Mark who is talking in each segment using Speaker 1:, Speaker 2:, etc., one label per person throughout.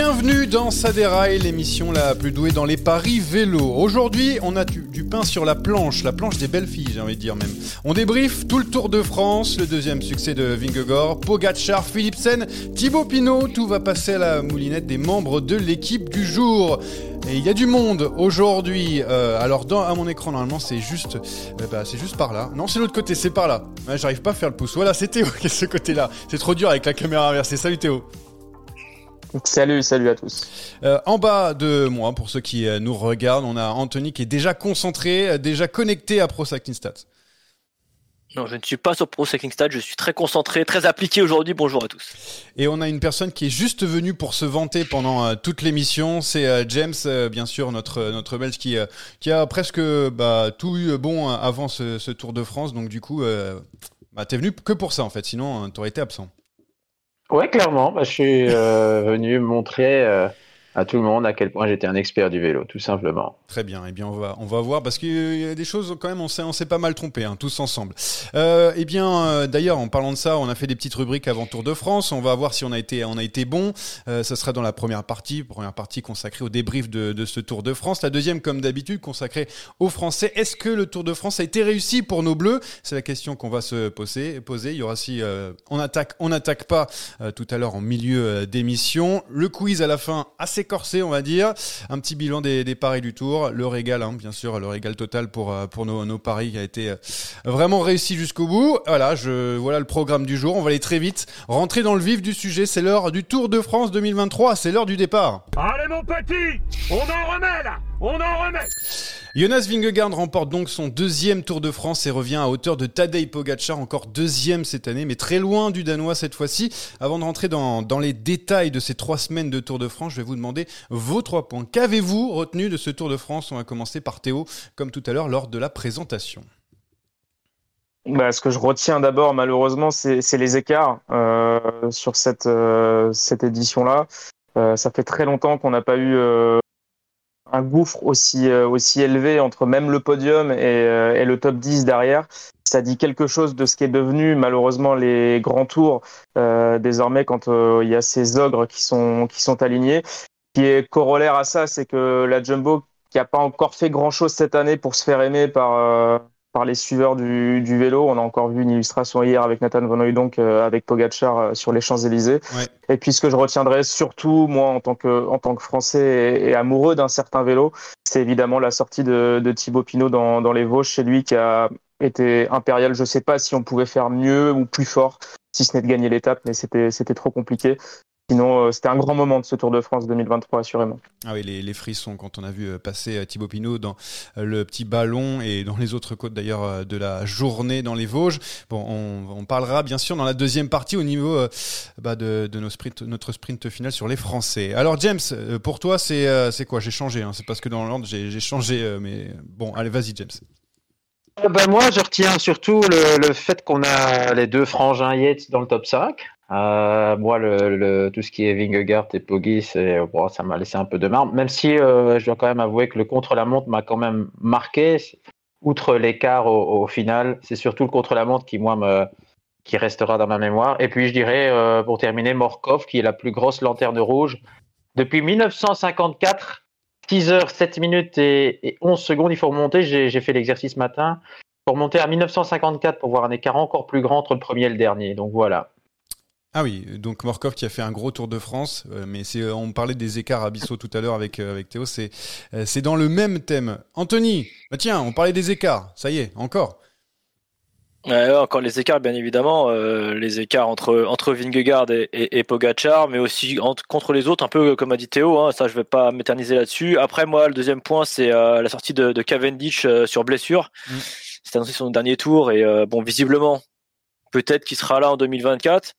Speaker 1: Bienvenue dans Saderail, l'émission la plus douée dans les paris vélo. Aujourd'hui, on a du, pain sur la planche, la planche des belles filles, j'ai envie de dire même. On débriefe tout le Tour de France, le deuxième succès de Vingegaard, Pogacar, Philipsen, Thibaut Pinot, tout va passer à la moulinette des membres de l'équipe du jour. Et il y a du monde aujourd'hui. Euh, alors dans, à mon écran normalement c'est juste, euh, bah, c'est juste par là. Non c'est l'autre côté, c'est par là. Ouais, J'arrive pas à faire le pouce. Voilà c'est Théo qui est ce côté-là. C'est trop dur avec la caméra inversée. Salut Théo.
Speaker 2: Salut, salut à tous.
Speaker 1: Euh, en bas de moi, pour ceux qui euh, nous regardent, on a Anthony qui est déjà concentré, euh, déjà connecté à Pro Cycling Stats.
Speaker 3: Non, je ne suis pas sur Pro Cycling Stats, je suis très concentré, très appliqué aujourd'hui. Bonjour à tous.
Speaker 1: Et on a une personne qui est juste venue pour se vanter pendant euh, toute l'émission. C'est euh, James, euh, bien sûr, notre notre Belge qui euh, qui a presque bah, tout eu bon avant ce, ce Tour de France. Donc du coup, euh, bah, t'es venu que pour ça en fait. Sinon, euh, t'aurais été absent.
Speaker 2: Ouais, clairement, bah, je suis euh, venu montrer euh, à tout le monde à quel point j'étais un expert du vélo, tout simplement.
Speaker 1: Très bien. Eh bien, on va on va voir parce qu'il y a des choses quand même. On s'est s'est pas mal trompé, hein, tous ensemble. Euh, eh bien, euh, d'ailleurs, en parlant de ça, on a fait des petites rubriques avant Tour de France. On va voir si on a été on a été bon. Euh, sera dans la première partie, première partie consacrée au débrief de, ce Tour de France. La deuxième, comme d'habitude, consacrée aux Français. Est-ce que le Tour de France a été réussi pour nos Bleus? C'est la question qu'on va se poser. Poser. Il y aura si euh, on attaque, on n'attaque pas tout à l'heure en milieu d'émission. Le quiz à la fin, assez corsé, on va dire. Un petit bilan des, paris du Tour. Le régal, hein, bien sûr, le régal total pour euh, pour nos, nos paris qui a été euh, vraiment réussi jusqu'au bout. Voilà, je voilà le programme du jour. On va aller très vite, rentrer dans le vif du sujet. C'est l'heure du Tour de France 2023. C'est l'heure du départ.
Speaker 4: Allez mon petit, on en remet là, on en remet.
Speaker 1: Jonas Vingegaard remporte donc son deuxième Tour de France et revient à hauteur de Tadej Pogacar, encore deuxième cette année, mais très loin du Danois cette fois-ci. Avant de rentrer dans, dans les détails de ces trois semaines de Tour de France, je vais vous demander vos trois points. Qu'avez-vous retenu de ce Tour de France? On va commencer par Théo, comme tout à l'heure lors de la présentation.
Speaker 2: Bah, ce que je retiens d'abord, malheureusement, c'est les écarts euh, sur cette, euh, cette édition-là. Euh, ça fait très longtemps qu'on n'a pas eu euh, un gouffre aussi, euh, aussi élevé entre même le podium et, euh, et le top 10 derrière. Ça dit quelque chose de ce qui est devenu malheureusement les grands tours euh, désormais quand il y a ces ogres qui sont, qui sont alignés. Qui est corollaire à ça, c'est que la Jumbo, qui n'a pas encore fait grand-chose cette année pour se faire aimer par, par les suiveurs du, du vélo. On a encore vu une illustration hier avec Nathan Van Hooydonk euh, avec Pogacar euh, sur les Champs-Élysées.
Speaker 1: Ouais.
Speaker 2: Et puis ce que je retiendrai surtout, moi, en tant que, en tant que Français et, et amoureux d'un certain vélo, c'est évidemment la sortie de, de Thibaut Pinot dans, dans les Vosges chez lui qui a été impérial. Je sais pas si on pouvait faire mieux ou plus fort, si ce n'est de gagner l'étape, mais c'était trop compliqué. Sinon, euh, c'était un grand moment de ce Tour de France 2023, assurément.
Speaker 1: Ah oui, les, les frissons quand on a vu passer Thibaut Pinot dans le petit ballon et dans les autres côtes d'ailleurs de la journée dans les Vosges. Bon, on, on, parlera bien sûr dans la deuxième partie au niveau bah, de, de nos sprint, notre sprint final sur les Français. Alors James, pour toi, c'est c'est quoi? J'ai changé, hein, c'est parce que dans l'ordre j'ai changé, mais bon, allez, vas-y James.
Speaker 5: Ben moi, je retiens surtout le, le fait qu'on a les deux frangins Yates dans le top 5. Euh, moi, le, le, tout ce qui est Vingegaard et Poggi, bon, ça m'a laissé un peu de marbre. Même si euh, je dois quand même avouer que le contre-la-montre m'a quand même marqué. Outre l'écart au, au, final, c'est surtout le contre-la-montre qui, moi, me, qui restera dans ma mémoire. Et puis, je dirais, euh, pour terminer, Morkov, qui est la plus grosse lanterne rouge. Depuis 1954, 6 heures, 7 minutes et, 11 secondes, il faut remonter. J'ai fait l'exercice matin. Pour remonter à 1954 pour voir un écart encore plus grand entre le premier et le dernier. Donc voilà.
Speaker 1: Ah oui, donc Morkov qui a fait un gros Tour de France, euh, mais c'est, euh, on parlait des écarts abyssaux tout à l'heure avec, euh, avec Théo, c'est, c'est dans le même thème. Anthony, bah tiens, on parlait des écarts, ça y est, encore.
Speaker 3: Ouais, encore les écarts, bien évidemment, les écarts entre entre Vingegaard et, et, et Pogacar, mais aussi entre, contre les autres, un peu comme a dit Théo. Hein, ça, je vais pas m'éterniser là-dessus. Après, moi, le deuxième point, c'est la sortie de, de Cavendish sur blessure. Mm. C'est annoncé son dernier tour et bon, visiblement, peut-être qu'il sera là en 2024.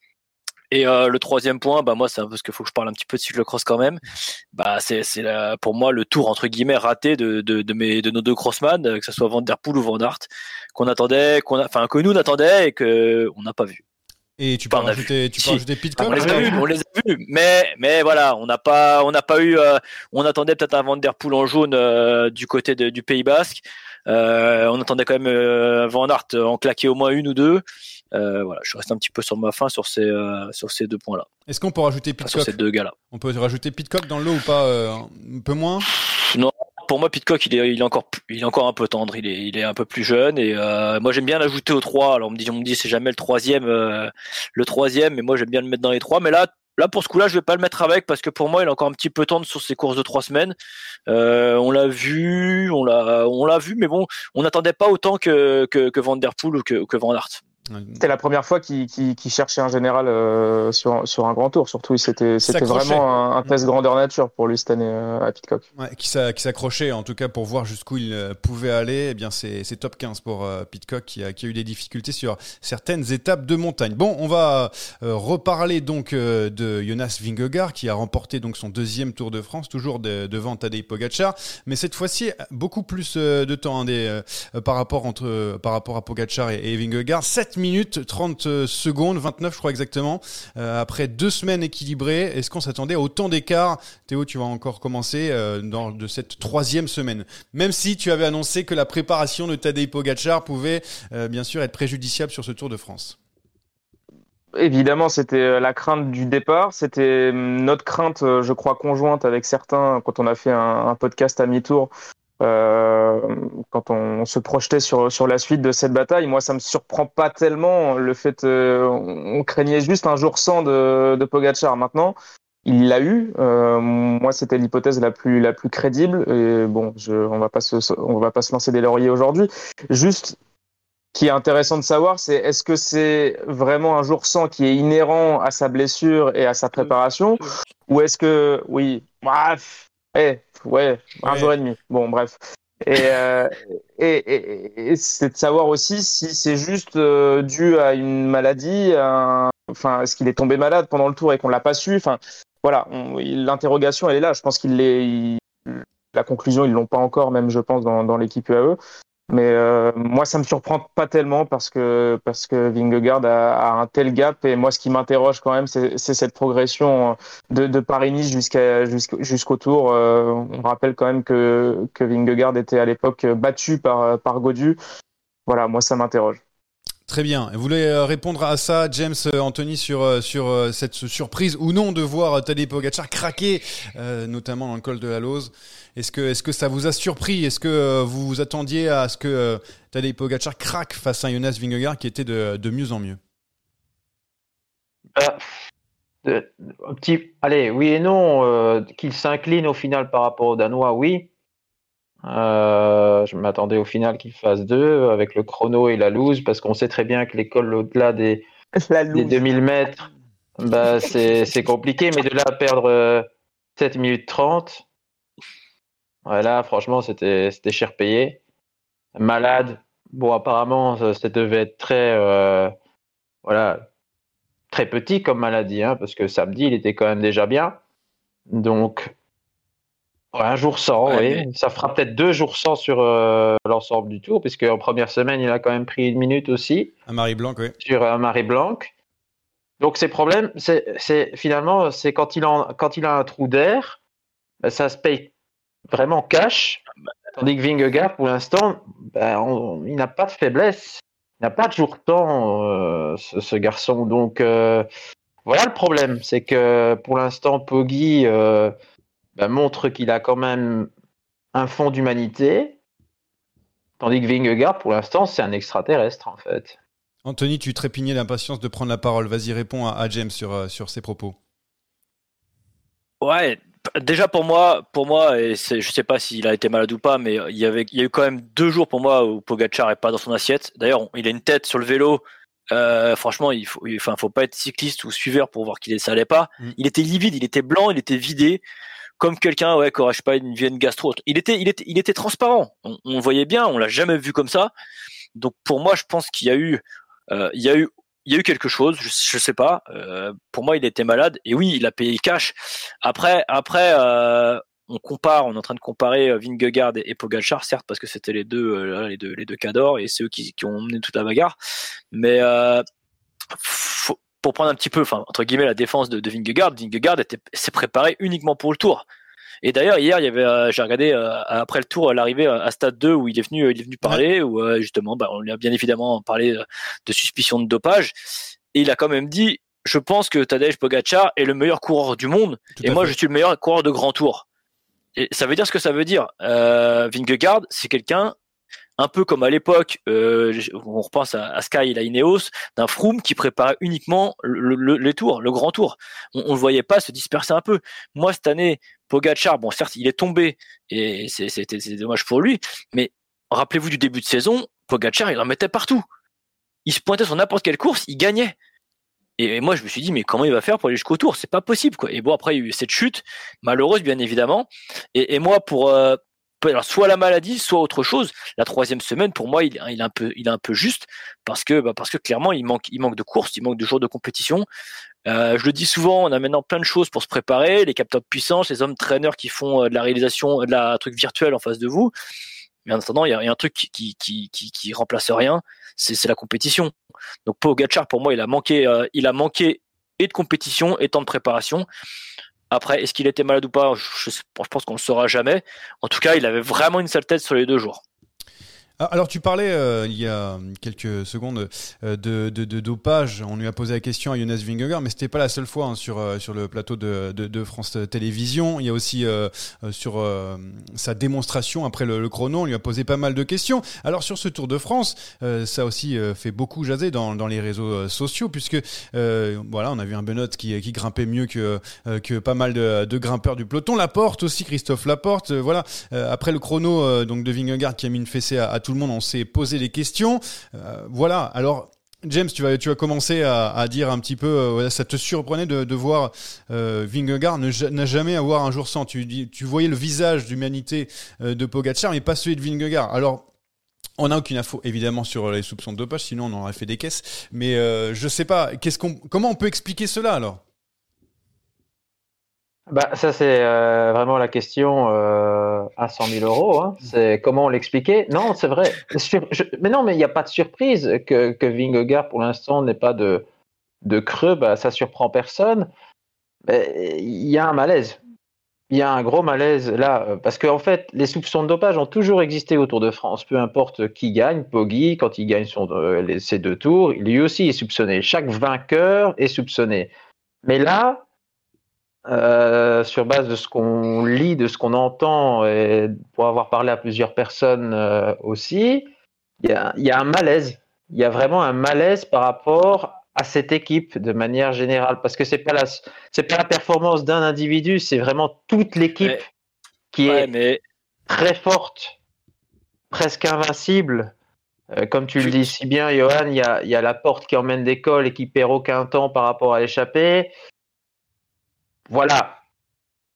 Speaker 3: Et euh, le troisième point, bah moi c'est parce qu'il faut que je parle un petit peu de cyclocross quand même. Bah c'est c'est pour moi le tour entre guillemets raté de de, de mes de nos deux crossman, que ce soit Van der Poel ou Van Aert, qu'on attendait, qu'on enfin que nous on attendait et que on n'a pas vu.
Speaker 1: Et tu peux enfin, rajouter, tu peux rajouter Pitcock
Speaker 3: on, les a vus, on les a vus, mais mais voilà, on n'a pas on n'a pas eu, euh, on attendait peut-être un Van der Poel en jaune euh, du côté de, du Pays Basque. Euh, on attendait quand même euh, Van Aert en claquer au moins une ou deux. Euh, voilà, je reste un petit peu sur ma fin sur ces euh, sur ces deux points-là.
Speaker 1: Est-ce qu'on peut rajouter Pitcock
Speaker 3: Sur ces deux gars-là.
Speaker 1: On peut rajouter Pitcock dans le lot ou pas euh, Un peu moins?
Speaker 3: Non, pour moi Pitcock il est il est encore il est encore un peu tendre. Il est il est un peu plus jeune et euh, moi j'aime bien l'ajouter aux trois. Alors on me dit on me dit c'est jamais le troisième euh, le troisième, mais moi j'aime bien le mettre dans les trois. Mais là Là, pour ce coup-là, je vais pas le mettre avec parce que pour moi, il est encore un petit peu tendre sur ses courses de trois semaines. Euh, on l'a vu, on l'a, on l'a vu, mais bon, on n'attendait pas autant que, que, que Van Der Poel ou que, que Van Aert.
Speaker 2: C'était la première fois qu'il qu qu cherchait un général euh, sur, sur un grand tour. Surtout, c'était vraiment un, un, test grandeur nature pour lui cette année euh, à Pitcock.
Speaker 1: Ouais, qui s'accrochait en tout cas pour voir jusqu'où il euh, pouvait aller. Eh bien, c'est top 15 pour euh, Pitcock qui a, qui a eu des difficultés sur certaines étapes de montagne. Bon, on va reparler donc de Jonas Vingegaard qui a remporté donc son deuxième Tour de France, toujours de, devant Tadej Pogacar, mais cette fois-ci beaucoup plus de temps hein, des, par rapport entre par rapport à Pogacar et, et Vingegaard. 7 minutes 30 secondes, 29 je crois exactement, euh, après deux semaines équilibrées. Est-ce qu'on s'attendait à autant d'écart? Théo, tu vas encore commencer euh, dans de cette troisième semaine. Même si tu avais annoncé que la préparation de Tadej Pogacar pouvait euh, bien sûr être préjudiciable sur ce Tour de France.
Speaker 2: Évidemment, c'était la crainte du départ. C'était notre crainte, je crois, conjointe avec certains quand on a fait un podcast à mi-tour euh, quand on, se projetait sur, sur la suite de cette bataille. Moi, ça me surprend pas tellement le fait, euh, on craignait juste un jour sans de, de Pogacar. Maintenant, il l'a eu. Euh, moi, c'était l'hypothèse la plus la plus crédible. Et bon, je, on va pas se on va pas se lancer des lauriers aujourd'hui. Juste, qui est intéressant de savoir, c'est est-ce que c'est vraiment un jour sans qui est inhérent à sa blessure et à sa préparation, ou est-ce que oui, bref, eh, ouais, un ouais. jour et demi. Bon, bref. Et, euh, et, et, et c'est de savoir aussi si c'est juste euh, dû à une maladie, un... enfin, est-ce qu'il est tombé malade pendant le tour et qu'on l'a pas su? Enfin, voilà, l'interrogation elle est là. Je pense qu'il. Il... La conclusion ils l'ont pas encore, même je pense dans, dans l'équipe UAE. Mais euh, moi, ça me surprend pas tellement parce que parce que Vingegaard a, a un tel gap et moi, ce qui m'interroge quand même, c'est cette progression de, de Paris-Nice jusqu'à jusqu'au tour. Euh, on rappelle quand même que que Vingegaard était à l'époque battu par par Godu. Voilà, moi, ça m'interroge.
Speaker 1: Très bien. Vous voulez répondre à ça, James, Anthony, sur sur cette surprise ou non de voir Tadej Pogacar craquer, euh, notamment dans le col de la Lose. Est-ce que ça vous a surpris? Est-ce que vous vous attendiez à ce que euh, Tadej Pogacar craque face à Jonas Vingegaard qui était de, mieux en mieux?
Speaker 5: Euh, de, un allez, oui et non. Euh, Qu'il s'incline au final par rapport aux Danois, oui. Euh, je m'attendais au final qu'il fasse deux avec le chrono et la loose parce qu'on sait très bien que l'école au-delà des, des 2000 mètres, bah, c'est compliqué, mais de là à perdre 7 minutes 30, voilà, franchement, c'était cher payé. Malade, bon, apparemment, ça, devait être très, voilà, très petit comme maladie, hein, parce que samedi, il était quand même déjà bien. Donc, un jour sans, oui. Ça fera peut-être deux jours sans sur euh, l'ensemble du tour, puisque en première semaine, il a quand même pris une minute aussi.
Speaker 1: Un Marie Blanc, oui.
Speaker 5: Sur un Marie Blanc. Donc, ses problèmes, c'est finalement, c'est quand, il quand il a un trou d'air, ben, ça se paye vraiment cash. Tandis que Vingegaard, pour l'instant, ben, il n'a pas de faiblesse. Il n'a pas de jour temps, euh, ce, garçon. Donc, euh, voilà le problème. C'est que pour l'instant, Poggi bah, montre qu'il a quand même un fond d'humanité, tandis que Vingegaard, pour l'instant, c'est un extraterrestre, en fait.
Speaker 1: Anthony, tu trépignais d'impatience de prendre la parole. Vas-y, réponds à, James sur, euh, sur ses propos.
Speaker 3: Ouais, déjà pour moi, pour moi, et je sais pas s'il a été malade ou pas, mais il y avait, il y a eu quand même deux jours pour moi où Pogacar est pas dans son assiette. D'ailleurs, il a une tête sur le vélo. Euh, franchement, il faut, enfin, faut pas être cycliste ou suiveur pour voir qu'il ça allait pas. Mm. Il était livide, il était blanc, il était vidé comme quelqu'un ouais qui aurait pas une vienne gastro. Il était il était il était transparent. On, voyait bien, on l'a jamais vu comme ça. Donc pour moi, je pense qu'il y a eu euh, il y a eu il y a eu quelque chose, je, je sais pas. Euh, pour moi, il était malade et oui, il a payé cash. Après après euh, on compare, on est en train de comparer Vingegaard et, Pogacar, certes parce que c'était les deux les deux les deux cadors et c'est eux qui, qui ont mené toute la bagarre. Mais faut, pour prendre un petit peu, enfin entre guillemets, la défense de, de Vingegaard, Vingegaard s'est préparé uniquement pour le Tour. Et d'ailleurs hier, il y avait, euh, j'ai regardé euh, après le Tour l'arrivée à Stade 2 où il est venu, il est venu parler, où euh, justement, bah, on lui a bien évidemment parlé de suspicion de dopage, et il a quand même dit, je pense que Tadej Pogacar est le meilleur coureur du monde, et moi je suis le meilleur coureur de Grand Tour. Et ça veut dire ce que ça veut dire. Vingegaard, c'est quelqu'un un peu comme à l'époque, euh, on repense à, Sky et la Ineos, d'un Froome qui préparait uniquement le, les tours, le grand tour. On ne le voyait pas se disperser un peu. Moi, cette année, Pogacar, bon, certes, il est tombé et c'était dommage pour lui, mais rappelez-vous du début de saison, Pogacar, il en mettait partout. Il se pointait sur n'importe quelle course, il gagnait. Et moi, je me suis dit, mais comment il va faire pour aller jusqu'au tour? C'est pas possible, quoi. Et bon, après, il y a eu cette chute, malheureuse, bien évidemment. Et, moi, pour, euh, alors soit la maladie, soit autre chose. La troisième semaine, pour moi, il, il est un peu, il est un peu juste parce que, bah, parce que clairement, il manque, il manque de courses, il manque de jours de compétition. Euh, je le dis souvent, on a maintenant plein de choses pour se préparer, les capteurs de puissance, les hommes traîneurs qui font euh, de la réalisation, de la truc virtuel en face de vous. Mais en attendant, il y a, un truc qui, remplace rien, c'est la compétition. Donc Pogacar, pour moi, il a manqué, euh, il a manqué et de compétition et temps de préparation. Après, est-ce qu'il était malade ou pas? Je, pense qu'on le saura jamais. En tout cas, il avait vraiment une sale tête sur les deux jours.
Speaker 1: Ah, alors tu parlais euh, il y a quelques secondes euh, de, de, de, dopage. On lui a posé la question à Jonas Vingegaard, mais c'était pas la seule fois hein, sur euh, sur le plateau de, de, France Télévisions. Il y a aussi sur sa démonstration après le, chrono, on lui a posé pas mal de questions. Alors sur ce Tour de France, ça aussi fait beaucoup jaser dans, dans les réseaux sociaux puisque voilà, on a vu un Benoît qui, qui grimpait mieux que que pas mal de, de grimpeurs du peloton. Laporte aussi, Christophe Laporte. voilà, après le chrono donc de Vingegaard qui a mis une fessée à, à tout le monde, on s'est posé des questions. Euh, voilà, alors James, tu vas, tu vas commencer à, dire un petit peu, euh, ça te surprenait de, voir euh, Vingegaard n'a jamais avoir un jour sans. Tu, tu voyais le visage d'humanité de Pogacar, mais pas celui de Vingegaard. Alors, on n'a aucune info évidemment sur les soupçons de dopage, sinon on aurait fait des caisses. Mais je sais pas, qu'est-ce qu'on, comment on peut expliquer cela alors?
Speaker 5: Bah, ça, c'est euh, vraiment la question euh, à 100 000 euros. Hein. C'est comment l'expliquer? Non, c'est vrai. Mais non, mais il n'y a pas de surprise que, que Vingegaard, pour l'instant, n'ait pas de, de creux. Bah, ça surprend personne. Il y a un malaise. Il y a un gros malaise là, parce qu'en en fait, les soupçons de dopage ont toujours existé autour de France. Peu importe qui gagne, Poggi, quand il gagne son, euh, ses deux tours, lui aussi est soupçonné. Chaque vainqueur est soupçonné. Mais là, euh, sur base de ce qu'on lit, de ce qu'on entend, et pour avoir parlé à plusieurs personnes euh, aussi, il y a, un malaise. Il y a vraiment un malaise par rapport à cette équipe de manière générale, parce que c'est pas la c'est pas la performance d'un individu, c'est vraiment toute l'équipe qui est très forte, presque invincible. Euh, comme tu le dis si bien, Johan, il y a, il y a la porte qui emmène d'école et qui perd aucun temps par rapport à l'échappée. Voilà.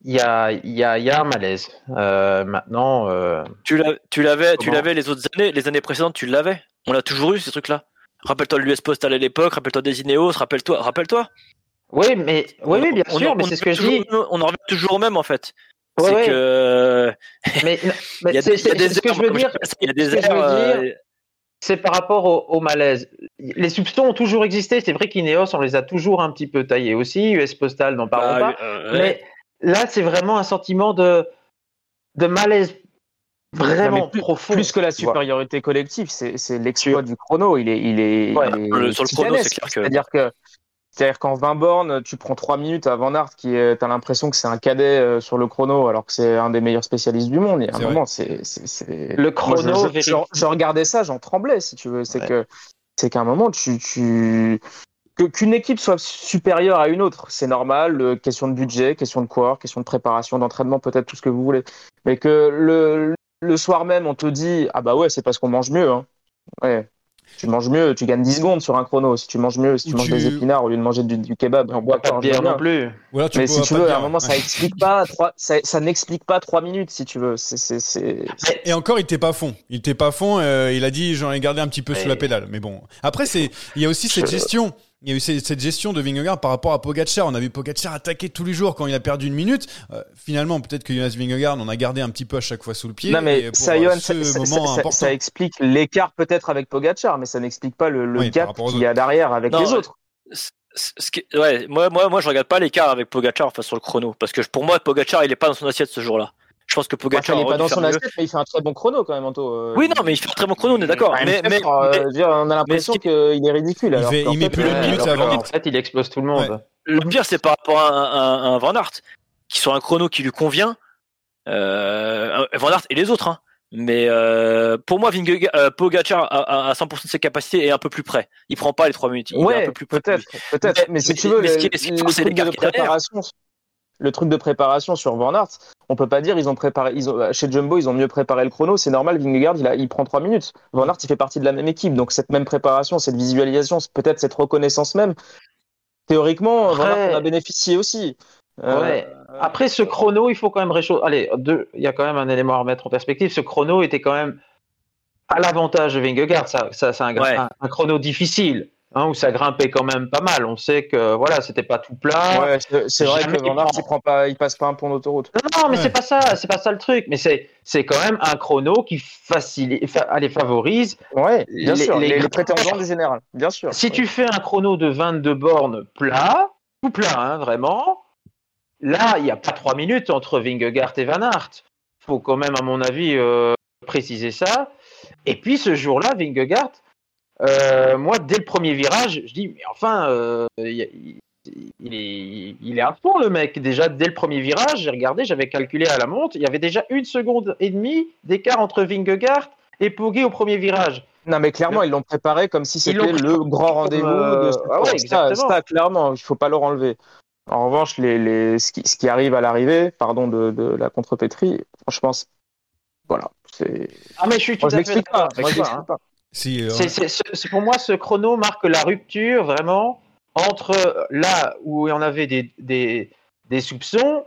Speaker 5: Il y a, y, a, y a un malaise. Euh, maintenant. euh,
Speaker 3: Tu l'avais, tu l'avais les autres années, les années précédentes, tu l'avais. On l'a toujours eu ces trucs-là. Rappelle-toi de l'US Postal à l'époque, rappelle-toi des Ineos, rappelle-toi, rappelle-toi.
Speaker 5: Oui, mais oui, oui, bien
Speaker 3: On-
Speaker 5: sûr,
Speaker 3: on-
Speaker 5: mais c'est ce que
Speaker 3: revient
Speaker 5: je dis.
Speaker 3: toujours- On en revient toujours au même en fait.
Speaker 5: Ouais,
Speaker 3: c'est
Speaker 5: ouais.
Speaker 3: que
Speaker 5: Mais, mais
Speaker 3: il y a
Speaker 5: c'est ce que je veux dire.
Speaker 3: il y a des erreurs,
Speaker 5: c'est par rapport au, au malaise. Les soupçons ont toujours existé. C'est vrai qu'Ineos, on les a toujours un petit peu taillés aussi. US Postal, n'en parlons
Speaker 3: bah,
Speaker 5: pas.
Speaker 3: euh, ouais.
Speaker 5: Mais là, c'est vraiment un sentiment de, de malaise vraiment
Speaker 2: Non, mais plus,
Speaker 5: profond.
Speaker 2: plus que la supériorité collective, c'est c'est l'exploit du chrono. Il est, il est,
Speaker 5: Ouais.
Speaker 2: il est
Speaker 3: Le- sur le chrono, c'est clair que-
Speaker 2: C'est-à-dire que, c'est-à-dire qu'en 20 bornes, tu prends 3 minutes à Van Aert, qui est, t'as l'impression que c'est un cadet euh, sur le chrono, alors que c'est un des meilleurs spécialistes du monde. Il y a un moment, c'est, c'est, c'est-
Speaker 5: Le
Speaker 2: Moi,
Speaker 5: chrono,
Speaker 2: je, je,
Speaker 5: vérifie-
Speaker 2: je- je regardais ça, j'en tremblais, si tu veux. C'est
Speaker 5: Ouais.
Speaker 2: que, c'est qu'à un moment, tu, tu, que- qu'une équipe soit supérieure à une autre, c'est normal. euh, question de budget, question de coureur, question de préparation, d'entraînement, peut-être tout ce que vous voulez. Mais que le, le soir même, on te dit, ah bah ouais, c'est parce qu'on mange mieux. Hein. Ouais. Tu manges mieux, tu gagnes 10 secondes sur un chrono. Si tu manges mieux, si tu
Speaker 1: Ou
Speaker 2: manges
Speaker 1: tu-
Speaker 2: des épinards au lieu de manger du, du kebab,
Speaker 5: on boit pas de bière non plus.
Speaker 1: Tu
Speaker 2: Mais si tu veux, à un moment, ça
Speaker 1: Ouais.
Speaker 2: explique pas trois, ça, ça n'explique pas trois minutes, si tu veux. C'est, c'est, c'est,
Speaker 1: Et encore, il était pas fond. Il était pas fond. euh, il a dit, j'en ai gardé un petit peu sous la pédale. Mais bon. Après, c'est, il y a aussi cette
Speaker 5: Je-
Speaker 1: gestion. Il y a eu cette gestion de Vingegaard par rapport à Pogacar. On a vu Pogacar attaquer tous les jours quand il a perdu une minute. Euh, finalement, peut-être que Jonas Vingegaard on a gardé un petit peu à chaque fois sous le pied.
Speaker 2: Non, mais
Speaker 1: Et pour,
Speaker 2: ça,
Speaker 1: euh,
Speaker 2: Johan,
Speaker 1: ce
Speaker 2: ça, ça-
Speaker 1: moment
Speaker 2: ça-
Speaker 1: important.
Speaker 2: ça explique l'écart peut-être avec Pogacar, mais ça n'explique pas le, le
Speaker 1: Oui, par
Speaker 2: gap qu'il y a derrière avec
Speaker 3: Non,
Speaker 2: les autres.
Speaker 3: ce- ce qui- ouais, moi, moi, moi, je regarde pas l'écart avec Pogacar enfin, sur le chrono, parce que pour moi, Pogacar, il est pas dans son assiette ce jour-là. Je pense que
Speaker 2: Enfin,
Speaker 3: Pogacar
Speaker 2: il est pas dans son assiette, mais il fait un très bon chrono quand même, Anto. Euh,
Speaker 3: Oui, non, mais il fait un très bon chrono, on est d'accord.
Speaker 2: Enfin,
Speaker 3: Mais,
Speaker 2: euh,
Speaker 3: mais
Speaker 2: on a l'impression qu'il est ridicule.
Speaker 1: Il fait- met plus de minutes
Speaker 5: alors
Speaker 1: avant.
Speaker 5: qu'en fait, il explose tout le monde.
Speaker 3: le pire, c'est par rapport à un, un- un Van Aert qui sur un chrono qui lui convient. Euh, Van Aert et les autres, hein. Mais euh, pour moi, Vingegaard, euh, Pogacar à, à 100% de ses capacités est un peu plus près. Il prend pas les 3 minutes. Il est un
Speaker 2: Ouais,
Speaker 3: peu plus près.
Speaker 2: peut-être, peut-être.
Speaker 3: Mais-
Speaker 2: Mais, si
Speaker 3: mais-
Speaker 2: tu veux,
Speaker 3: mais ce
Speaker 2: le,
Speaker 3: qui est- ce qui est
Speaker 2: le de préparation, le truc de préparation sur Van Aert, on peut pas dire ils ont préparé, ils ont, chez Jumbo ils ont mieux préparé le chrono, c'est normal. Vingegaard il, a, il prend trois minutes. Van Aert il fait partie de la même équipe, donc cette même préparation, cette visualisation, peut-être cette reconnaissance même. Théoriquement, Van Aert
Speaker 5: Après-
Speaker 2: en a bénéficié aussi. Euh,
Speaker 5: Ouais. Après, ce chrono, il faut quand même réchauffer. Allez, deux, il y a quand même un élément à remettre en perspective. Ce chrono était quand même à l'avantage de Vingegaard. Ça, ça, c'est un, gra-
Speaker 3: Ouais.
Speaker 5: un, un chrono difficile, hein, où ça grimpait quand même pas mal. On sait que voilà, c'était pas tout plat.
Speaker 2: Ouais, c'est- vrai que Van Aert
Speaker 5: il
Speaker 2: prend pas, il passe pas un pont d'autoroute.
Speaker 5: Non, non, mais
Speaker 1: Ouais.
Speaker 5: c'est pas ça, c'est pas ça le truc. Mais c'est, c'est quand même un chrono qui facilite, fa- allez, favorise.
Speaker 2: Ouais, bien
Speaker 5: Les-
Speaker 2: sûr,
Speaker 5: les
Speaker 2: les, les
Speaker 5: grands-
Speaker 2: prétendants du général, bien sûr.
Speaker 5: Si tu fais un chrono de 22 bornes plat, tout plat, hein, vraiment, là, il n'y a pas trois minutes entre Vingegaard et Van Aert. Il faut quand même, à mon avis, euh, préciser ça. Et puis ce jour-là, Vingegaard, euh, moi, dès le premier virage, je dis, mais enfin, euh, il, est, il est à fond, le mec. Déjà, dès le premier virage, j'ai regardé, j'avais calculé à la montre, il y avait déjà une seconde et demie d'écart entre Vingegaard et Poggi au premier virage.
Speaker 2: Non, mais clairement, ils l'ont préparé comme si c'était le grand rendez-vous
Speaker 5: euh,
Speaker 2: de cette
Speaker 5: ah ouais.
Speaker 2: Ça, clairement, il faut pas leur enlever. En revanche, les, les, ce, qui, ce qui arrive à l'arrivée, pardon, de, de la contrepétrie, franchement, voilà.
Speaker 5: Ah, mais je suis tout
Speaker 2: Moi, je
Speaker 5: à fait d'accord
Speaker 2: Moi, je l'explique
Speaker 5: hein.
Speaker 2: pas.
Speaker 1: Si, euh,
Speaker 5: pour moi, ce chrono marque la rupture vraiment entre là où il y en avait des, des, des soupçons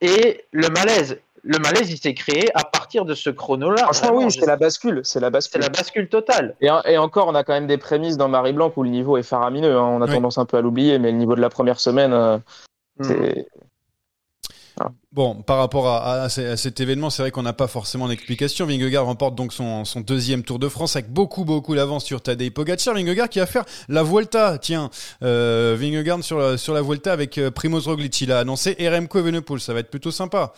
Speaker 5: et le malaise. Le malaise, il s'est créé à partir de ce chrono-là.
Speaker 2: Franchement,
Speaker 5: Vraiment,
Speaker 2: oui,
Speaker 5: je-
Speaker 2: c'est la bascule. C'est la bascule.
Speaker 5: la bascule totale.
Speaker 2: Et, et encore, on a quand même des prémices dans Marie Blanc où le niveau est faramineux. hein. On a
Speaker 1: Oui.
Speaker 2: tendance un peu à l'oublier, mais le niveau de la première semaine, euh,
Speaker 5: Mm.
Speaker 2: C'est.
Speaker 1: Bon, par rapport à, à ce- à cet événement, c'est vrai qu'on n'a pas forcément d'explication. Vingegaard remporte donc son, son deuxième Tour de France avec beaucoup, beaucoup d'avance sur Tadej Pogacar. Vingegaard qui va faire la Vuelta. Tiens, euh, Vingegaard sur la, sur la Vuelta avec euh, Primoz Roglic. Il a annoncé RMco Evenepoel. Ça va être plutôt sympa.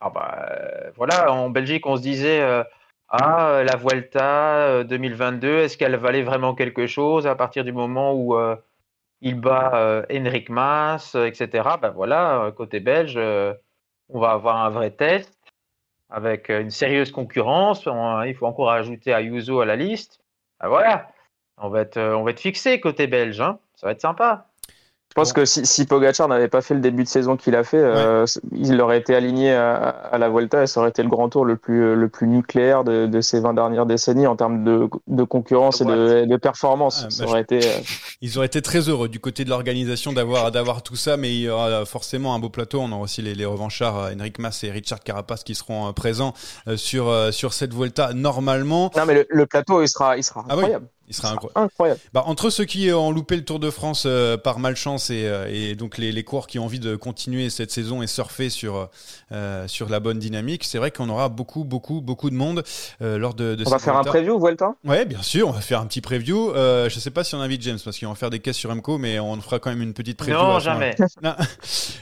Speaker 5: Ah bah, euh, voilà, en Belgique, on se disait euh, ah la Vuelta euh, 2022, est-ce qu'elle valait vraiment quelque chose à partir du moment où euh, il bat euh, Henrik Mas, euh, etc. Ben voilà, euh, côté belge, on va avoir un vrai test avec une sérieuse concurrence. On- il faut encore ajouter Ayuso à la liste. Ben voilà, on va être, être fixé côté belge, hein. ça va être sympa.
Speaker 2: Je pense que si, si Pogacar n'avait pas fait le début de saison qu'il a fait, euh, il aurait été aligné à, à, la Vuelta et ça aurait été le grand tour le plus, le plus nucléaire de, de ces 20 dernières décennies en termes de, de concurrence et de, de performance.
Speaker 1: Ah,
Speaker 2: ça
Speaker 1: bah,
Speaker 2: aurait été, euh,
Speaker 1: Ils auraient été très heureux du côté de l'organisation d'avoir d'avoir tout ça, mais il y aura forcément un beau plateau. On aura aussi les, les revanchards euh, Henrik Mas et Richard Carapace qui seront euh, présents euh, sur euh, sur cette Vuelta normalement.
Speaker 2: Non mais le, le plateau il sera il sera
Speaker 1: Ah oui. Il sera incroyable.
Speaker 2: incroyable.
Speaker 1: Bah, entre ceux qui ont loupé le Tour de France euh, par malchance et, euh, et donc les, les coureurs qui ont envie de continuer cette saison et surfer sur, euh, sur la bonne dynamique, c'est vrai qu'on aura beaucoup, beaucoup, beaucoup de monde euh, lors de, de
Speaker 2: On va faire un preview Vuelta
Speaker 1: Ouais, bien sûr, on va faire un petit preview. Euh, je sais pas si on invite James parce qu'ils vont faire des caisses sur MCO, mais on fera quand même une petite preview.
Speaker 5: Non, jamais.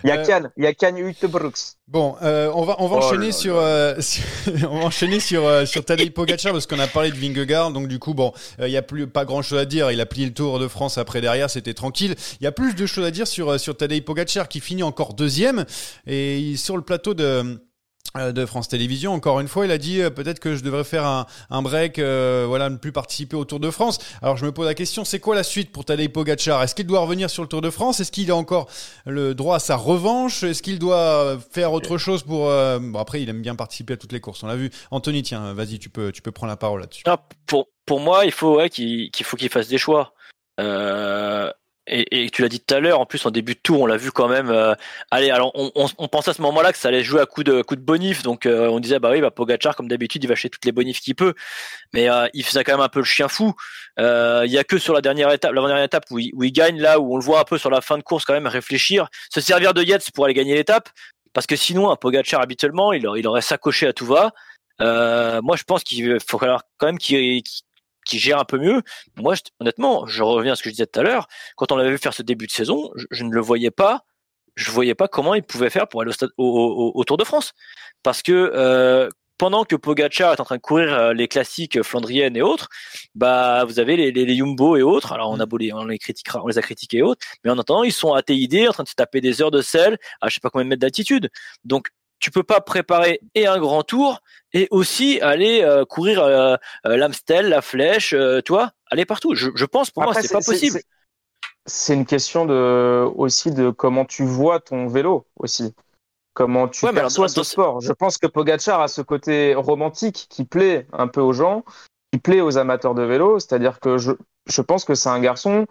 Speaker 2: Il y a Cannes, il y a Cannes Utebrooks.
Speaker 1: Bon, euh, on va on va
Speaker 2: Oh
Speaker 1: enchaîner sur, euh, sur- on va enchaîner sur euh, sur Tadej Pogacar parce qu'on a parlé de Vingegaard. Donc du coup bon euh, il y a plus pas grand chose à dire. Il a plié le Tour de France après derrière c'était tranquille. Il y a plus de choses à dire sur euh, sur Tadej Pogacar qui finit encore deuxième. Et il- sur le plateau de de France Télévisions. Encore une fois, il a dit euh, peut-être que je devrais faire un, break, euh, voilà, ne plus participer au Tour de France. Alors je me pose la question, c'est quoi la suite pour Tadej Pogacar? Est-ce qu'il doit revenir sur le Tour de France? Est-ce qu'il a encore le droit à sa revanche? Est-ce qu'il doit faire autre chose pour euh, Bon après, il aime bien participer à toutes les courses. On l'a vu. Anthony, tiens, vas-y, tu peux, tu peux prendre la parole là-dessus.
Speaker 3: Ah, pour, pour moi, il faut ouais, qu'il qu'il faut qu'il fasse des choix. Euh, et, et tu l'as dit tout à l'heure, en plus en début de tour, on l'a vu quand même. euh, allez, alors on, on, on pensait à ce moment-là que ça allait jouer à coup de coup de bonif, donc euh, on disait bah oui, bah Pogacar comme d'habitude, il va acheter toutes les bonifs qu'il peut, mais euh, il faisait quand même un peu le chien fou. Euh, Il y a que sur la dernière étape, la dernière étape où il, où il gagne là, où on le voit un peu sur la fin de course quand même réfléchir, se servir de Yates pour aller gagner l'étape, parce que sinon un Pogacar habituellement, il, il aurait sacoché à tout va. Euh, moi, je pense qu'il faut quand même qu'il- qu'il gère un peu mieux. Moi, honnêtement, je reviens à ce que je disais tout à l'heure. Quand on l'avait vu faire ce début de saison, je, ne le voyais pas. Je voyais pas comment il pouvait faire pour aller au, stade, au, Tour de France, parce que euh, pendant que Pogacar est en train de courir euh, les classiques flandriennes et autres, bah vous avez les, les, les et autres. Alors on a les, on les critiquera, on les a critiqués et autres, mais en attendant ils sont à TID en train de se taper des heures de sel à je sais pas combien de mètres d'altitude. Donc tu peux pas préparer et un grand tour et aussi aller euh, courir euh, euh, l'Amstel, la Flèche, vois, aller partout. Je, je pense pour
Speaker 2: Après,
Speaker 3: moi c'est pas possible.
Speaker 2: c'est- une question de aussi de comment tu vois ton vélo aussi. Comment tu
Speaker 3: Ouais,
Speaker 2: perçois ce sport. Je pense que Pogacar a ce côté romantique qui plaît un peu aux gens, qui plaît aux amateurs de vélo. C'est-à-dire que je, je pense que c'est un garçon.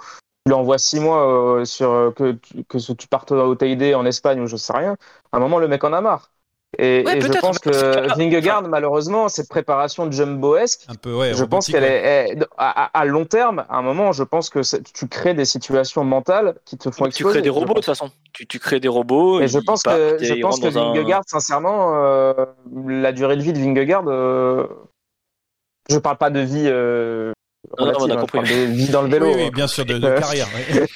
Speaker 2: Tu l'envoies six mois euh, sur euh, que, tu- que tu partes au TID en Espagne ou je sais rien. À un moment, le mec en a marre. Et,
Speaker 3: Ouais,
Speaker 2: et je
Speaker 3: peut-être,
Speaker 2: pense que Vingegaard, malheureusement, cette préparation jumboesque,
Speaker 1: Un peu, ouais.
Speaker 2: je pense qu'elle
Speaker 1: ouais.
Speaker 2: est, est- à, long terme, à un moment, je pense que tu crées des situations mentales qui te font
Speaker 3: tu
Speaker 2: exploser.
Speaker 3: crées des robots de toute façon. Tu, tu crées des robots.
Speaker 2: Et je pense
Speaker 3: partent
Speaker 2: que je pense que
Speaker 3: dans un-
Speaker 2: Vingegaard, sincèrement, euh, la durée de vie de Vingegaard, euh, je parle pas de vie euh,
Speaker 3: Non, non, on a
Speaker 2: hein,
Speaker 3: compris.
Speaker 2: de vie dans le vélo.
Speaker 1: Oui, oui, bien sûr, de, de
Speaker 2: Euh,
Speaker 1: carrière.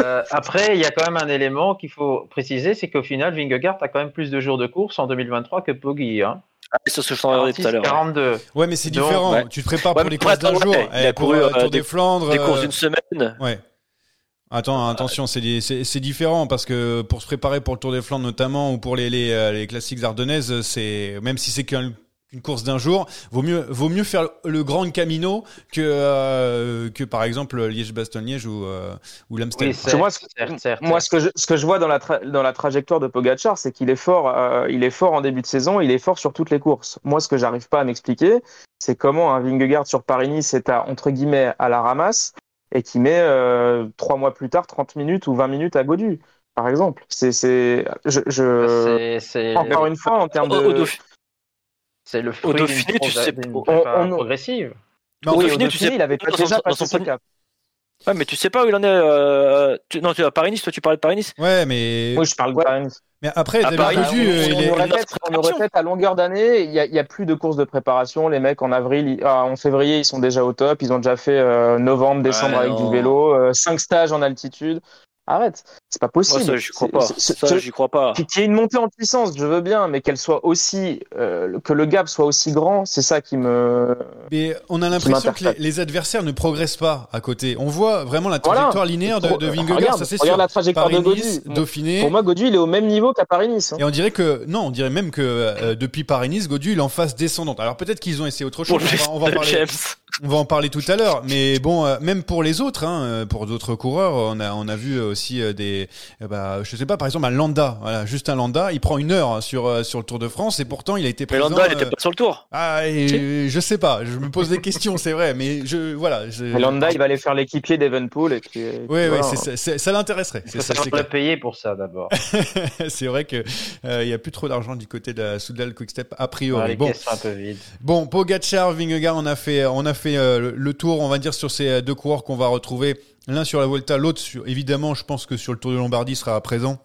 Speaker 5: Euh, après, il y a quand même un élément qu'il faut préciser, c'est qu'au final, Vingegaard a quand même plus de jours de course en 2023 que Poggi. Hein.
Speaker 3: Ah, c'est ce que je t'en regardais tout à l'heure.
Speaker 5: 42.
Speaker 1: Ouais, mais c'est
Speaker 5: Donc,
Speaker 1: différent.
Speaker 3: ouais.
Speaker 1: Tu te prépares
Speaker 3: Ouais,
Speaker 1: pour les courses d'un jour.
Speaker 3: ouais, il a
Speaker 1: Eh,
Speaker 3: couru,
Speaker 1: le
Speaker 3: euh,
Speaker 1: Tour
Speaker 3: des-
Speaker 1: des Flandres.
Speaker 3: Des courses
Speaker 1: euh,
Speaker 3: d'une semaine.
Speaker 1: Ouais. Attends, attention, c'est des- c'est c'est différent parce que pour se préparer pour le Tour des Flandres notamment ou pour les les, euh, les classiques ardennaises, c'est même si c'est qu'un une course d'un jour, vaut mieux vaut mieux faire le grand Camino que euh, que par exemple Liège-Bastogne-Liège ou euh, ou l'Amstel.
Speaker 5: Oui,
Speaker 2: moi, ce,
Speaker 5: certes, certes,
Speaker 2: moi, ce que je, ce que je vois dans la, tra- dans la trajectoire de Pogachar, c'est qu'il est fort, euh, il est fort en début de saison, il est fort sur toutes les courses. Moi, ce que j'arrive pas à m'expliquer, c'est comment un Vingegaard sur Paris-Nice est à, entre guillemets, à la ramasse et qui met, euh, trois mois plus tard, 30 minutes ou 20 minutes à Godu, par exemple. C'est, c'est, je,
Speaker 5: c'est-
Speaker 2: encore une fois, en termes de,
Speaker 5: C'est le
Speaker 3: Au
Speaker 5: fruit d'une
Speaker 3: Dauphiné, tu sais- on-
Speaker 5: progressive.
Speaker 1: Mais
Speaker 2: oui, au
Speaker 3: Dauphiné, tu sais
Speaker 2: il avait
Speaker 3: pas dans
Speaker 2: déjà
Speaker 3: son-
Speaker 2: passé
Speaker 3: son
Speaker 2: cap.
Speaker 3: Ouais, mais tu sais pas où il en est. Euh... tu- Non, tu à Paris-Nice, toi tu parlais de Paris-Nice?
Speaker 1: Ouais, mais
Speaker 2: Oui, je parle de
Speaker 3: Ouais.
Speaker 2: Paris.
Speaker 1: mais après
Speaker 3: À Paris, on-
Speaker 1: euh,
Speaker 2: on,
Speaker 1: est-
Speaker 3: on-
Speaker 2: répète, on répète à longueur d'année, il y a, plus de courses de préparation. Les mecs en avril, ah, en février, ils sont déjà au top. Ils ont déjà fait euh, novembre, décembre
Speaker 3: Ouais,
Speaker 2: avec
Speaker 3: non.
Speaker 2: du vélo, euh, cinq stages en altitude. Arrête, c'est pas possible.
Speaker 3: Moi, ça, j'y crois pas. Ça, j'y crois pas.
Speaker 2: Qu'il y ait une montée en puissance, je veux bien, mais qu'elle soit aussi, euh, que le gap soit aussi grand, c'est ça qui me.
Speaker 1: Mais on a l'impression que les, adversaires ne progressent pas à côté. On voit vraiment la
Speaker 2: Voilà.
Speaker 1: trajectoire linéaire de, de Vingegaard,
Speaker 2: Regarde,
Speaker 1: ça c'est
Speaker 2: regarde
Speaker 1: sûr.
Speaker 2: la trajectoire de Godu.
Speaker 1: Dauphiné.
Speaker 2: Pour moi, Godu, il est au même niveau qu'à Paris-Nice. hein.
Speaker 1: Et on dirait que non, on dirait même que euh, depuis Paris-Nice, Godu il est en phase descendante. Alors peut-être qu'ils ont essayé autre chose. On va, on va parler.
Speaker 3: James.
Speaker 1: On va en parler tout à l'heure. Mais bon, euh, même pour les autres, hein, euh, pour d'autres coureurs, on a, on a vu aussi euh, des, euh, bah, je sais pas, par exemple, un Landa, voilà, Justin Landa, il prend une heure hein, sur euh, sur le Tour de France et pourtant il a été
Speaker 3: Mais
Speaker 1: présent.
Speaker 3: Landa, il était pas sur le tour.
Speaker 1: ah, et, je sais pas, je me pose des questions, c'est vrai, mais je, voilà. Je...
Speaker 2: Landa, il va aller faire l'équipier d'Evenpool et puis. et puis
Speaker 1: Oui, oui, c'est- ça l'intéresserait. Ça,
Speaker 5: le
Speaker 1: clair.
Speaker 5: payer pour ça d'abord.
Speaker 1: C'est vrai que euh, il y a plus trop d'argent du côté de la Soudal Quickstep a priori.
Speaker 5: Les
Speaker 1: bon,
Speaker 5: un peu vides.
Speaker 1: bon, Pogacar, Vingegaard, on a fait, on a fait euh, le- tour, on va dire sur ces euh, deux coureurs qu'on va retrouver, l'un sur la Volta, l'autre. Évidemment, je pense que sur le Tour de Lombardie sera présent.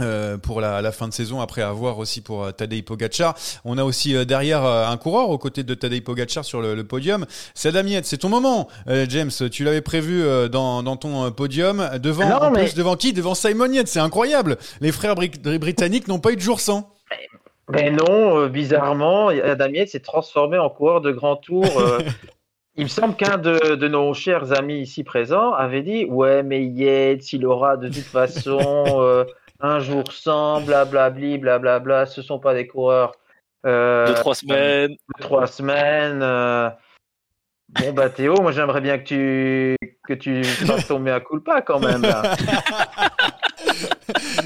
Speaker 1: euh, pour la, la fin de saison, après avoir aussi pour euh, Tadej Pogacar. On a aussi euh, derrière un coureur aux côtés de Tadej Pogacar sur le, le podium. C'est Adam Yates, c'est ton moment, James. Tu l'avais prévu dans, dans ton podium devant,
Speaker 5: Non,
Speaker 1: en
Speaker 5: mais-
Speaker 1: plus devant qui? Devant Simon Yates. C'est incroyable. Les frères bri- britanniques n'ont pas eu de jour sans.
Speaker 5: Mais non, bizarrement, Adam Yates s'est transformé en coureur de grand tour. euh. il me semble qu'un de, de nos chers amis ici présents avait dit Ouais, mais Yates, il aura de toute façon euh, un jour sans, blablabli, blablabla. Ce sont pas des coureurs. euh,
Speaker 3: Deux, trois semaines.
Speaker 5: trois semaines. euh. Bon, bah Théo, moi j'aimerais bien que tu, que tu fasses ton mea culpa quand même. Là.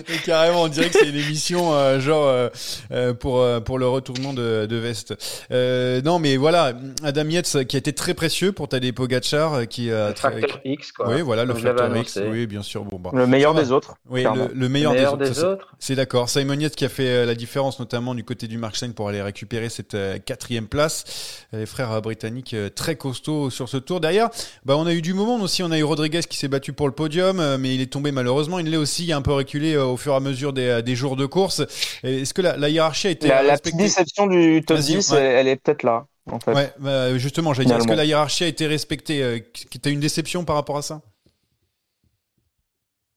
Speaker 1: Et carrément, on dirait que c'est une émission euh, genre euh, euh, pour pour le retournement de, de veste. Euh, non, mais voilà, Adam Yates qui a été très précieux pour Tadej Pogacar, qui a
Speaker 5: Le facteur X, quoi.
Speaker 1: oui, voilà, le facteur X. Oui, bien sûr. Bon, bah,
Speaker 2: Le meilleur des autres.
Speaker 1: Oui, le, le meilleur,
Speaker 5: meilleur
Speaker 1: des,
Speaker 5: des
Speaker 1: autres. C'est d'accord. Simon Yates qui a fait la différence, notamment du côté du Mark pour aller récupérer cette euh, quatrième place. Les frères britanniques très costauds sur ce tour. Derrière, bah, on a eu du moment aussi. On a eu Rodriguez qui s'est battu pour le podium, mais il est tombé malheureusement. Il l'est aussi un peu euh, au fur et à mesure des, euh, des jours de course. Est-ce que la, la hiérarchie a été
Speaker 2: La, la petite déception du top
Speaker 1: Vas-y,
Speaker 2: 10,
Speaker 1: ouais.
Speaker 2: elle, est peut-être là, en fait.
Speaker 1: Ouais, bah, justement, j'allais dire, est-ce que la hiérarchie a été respectée euh, T'as une déception par rapport à ça?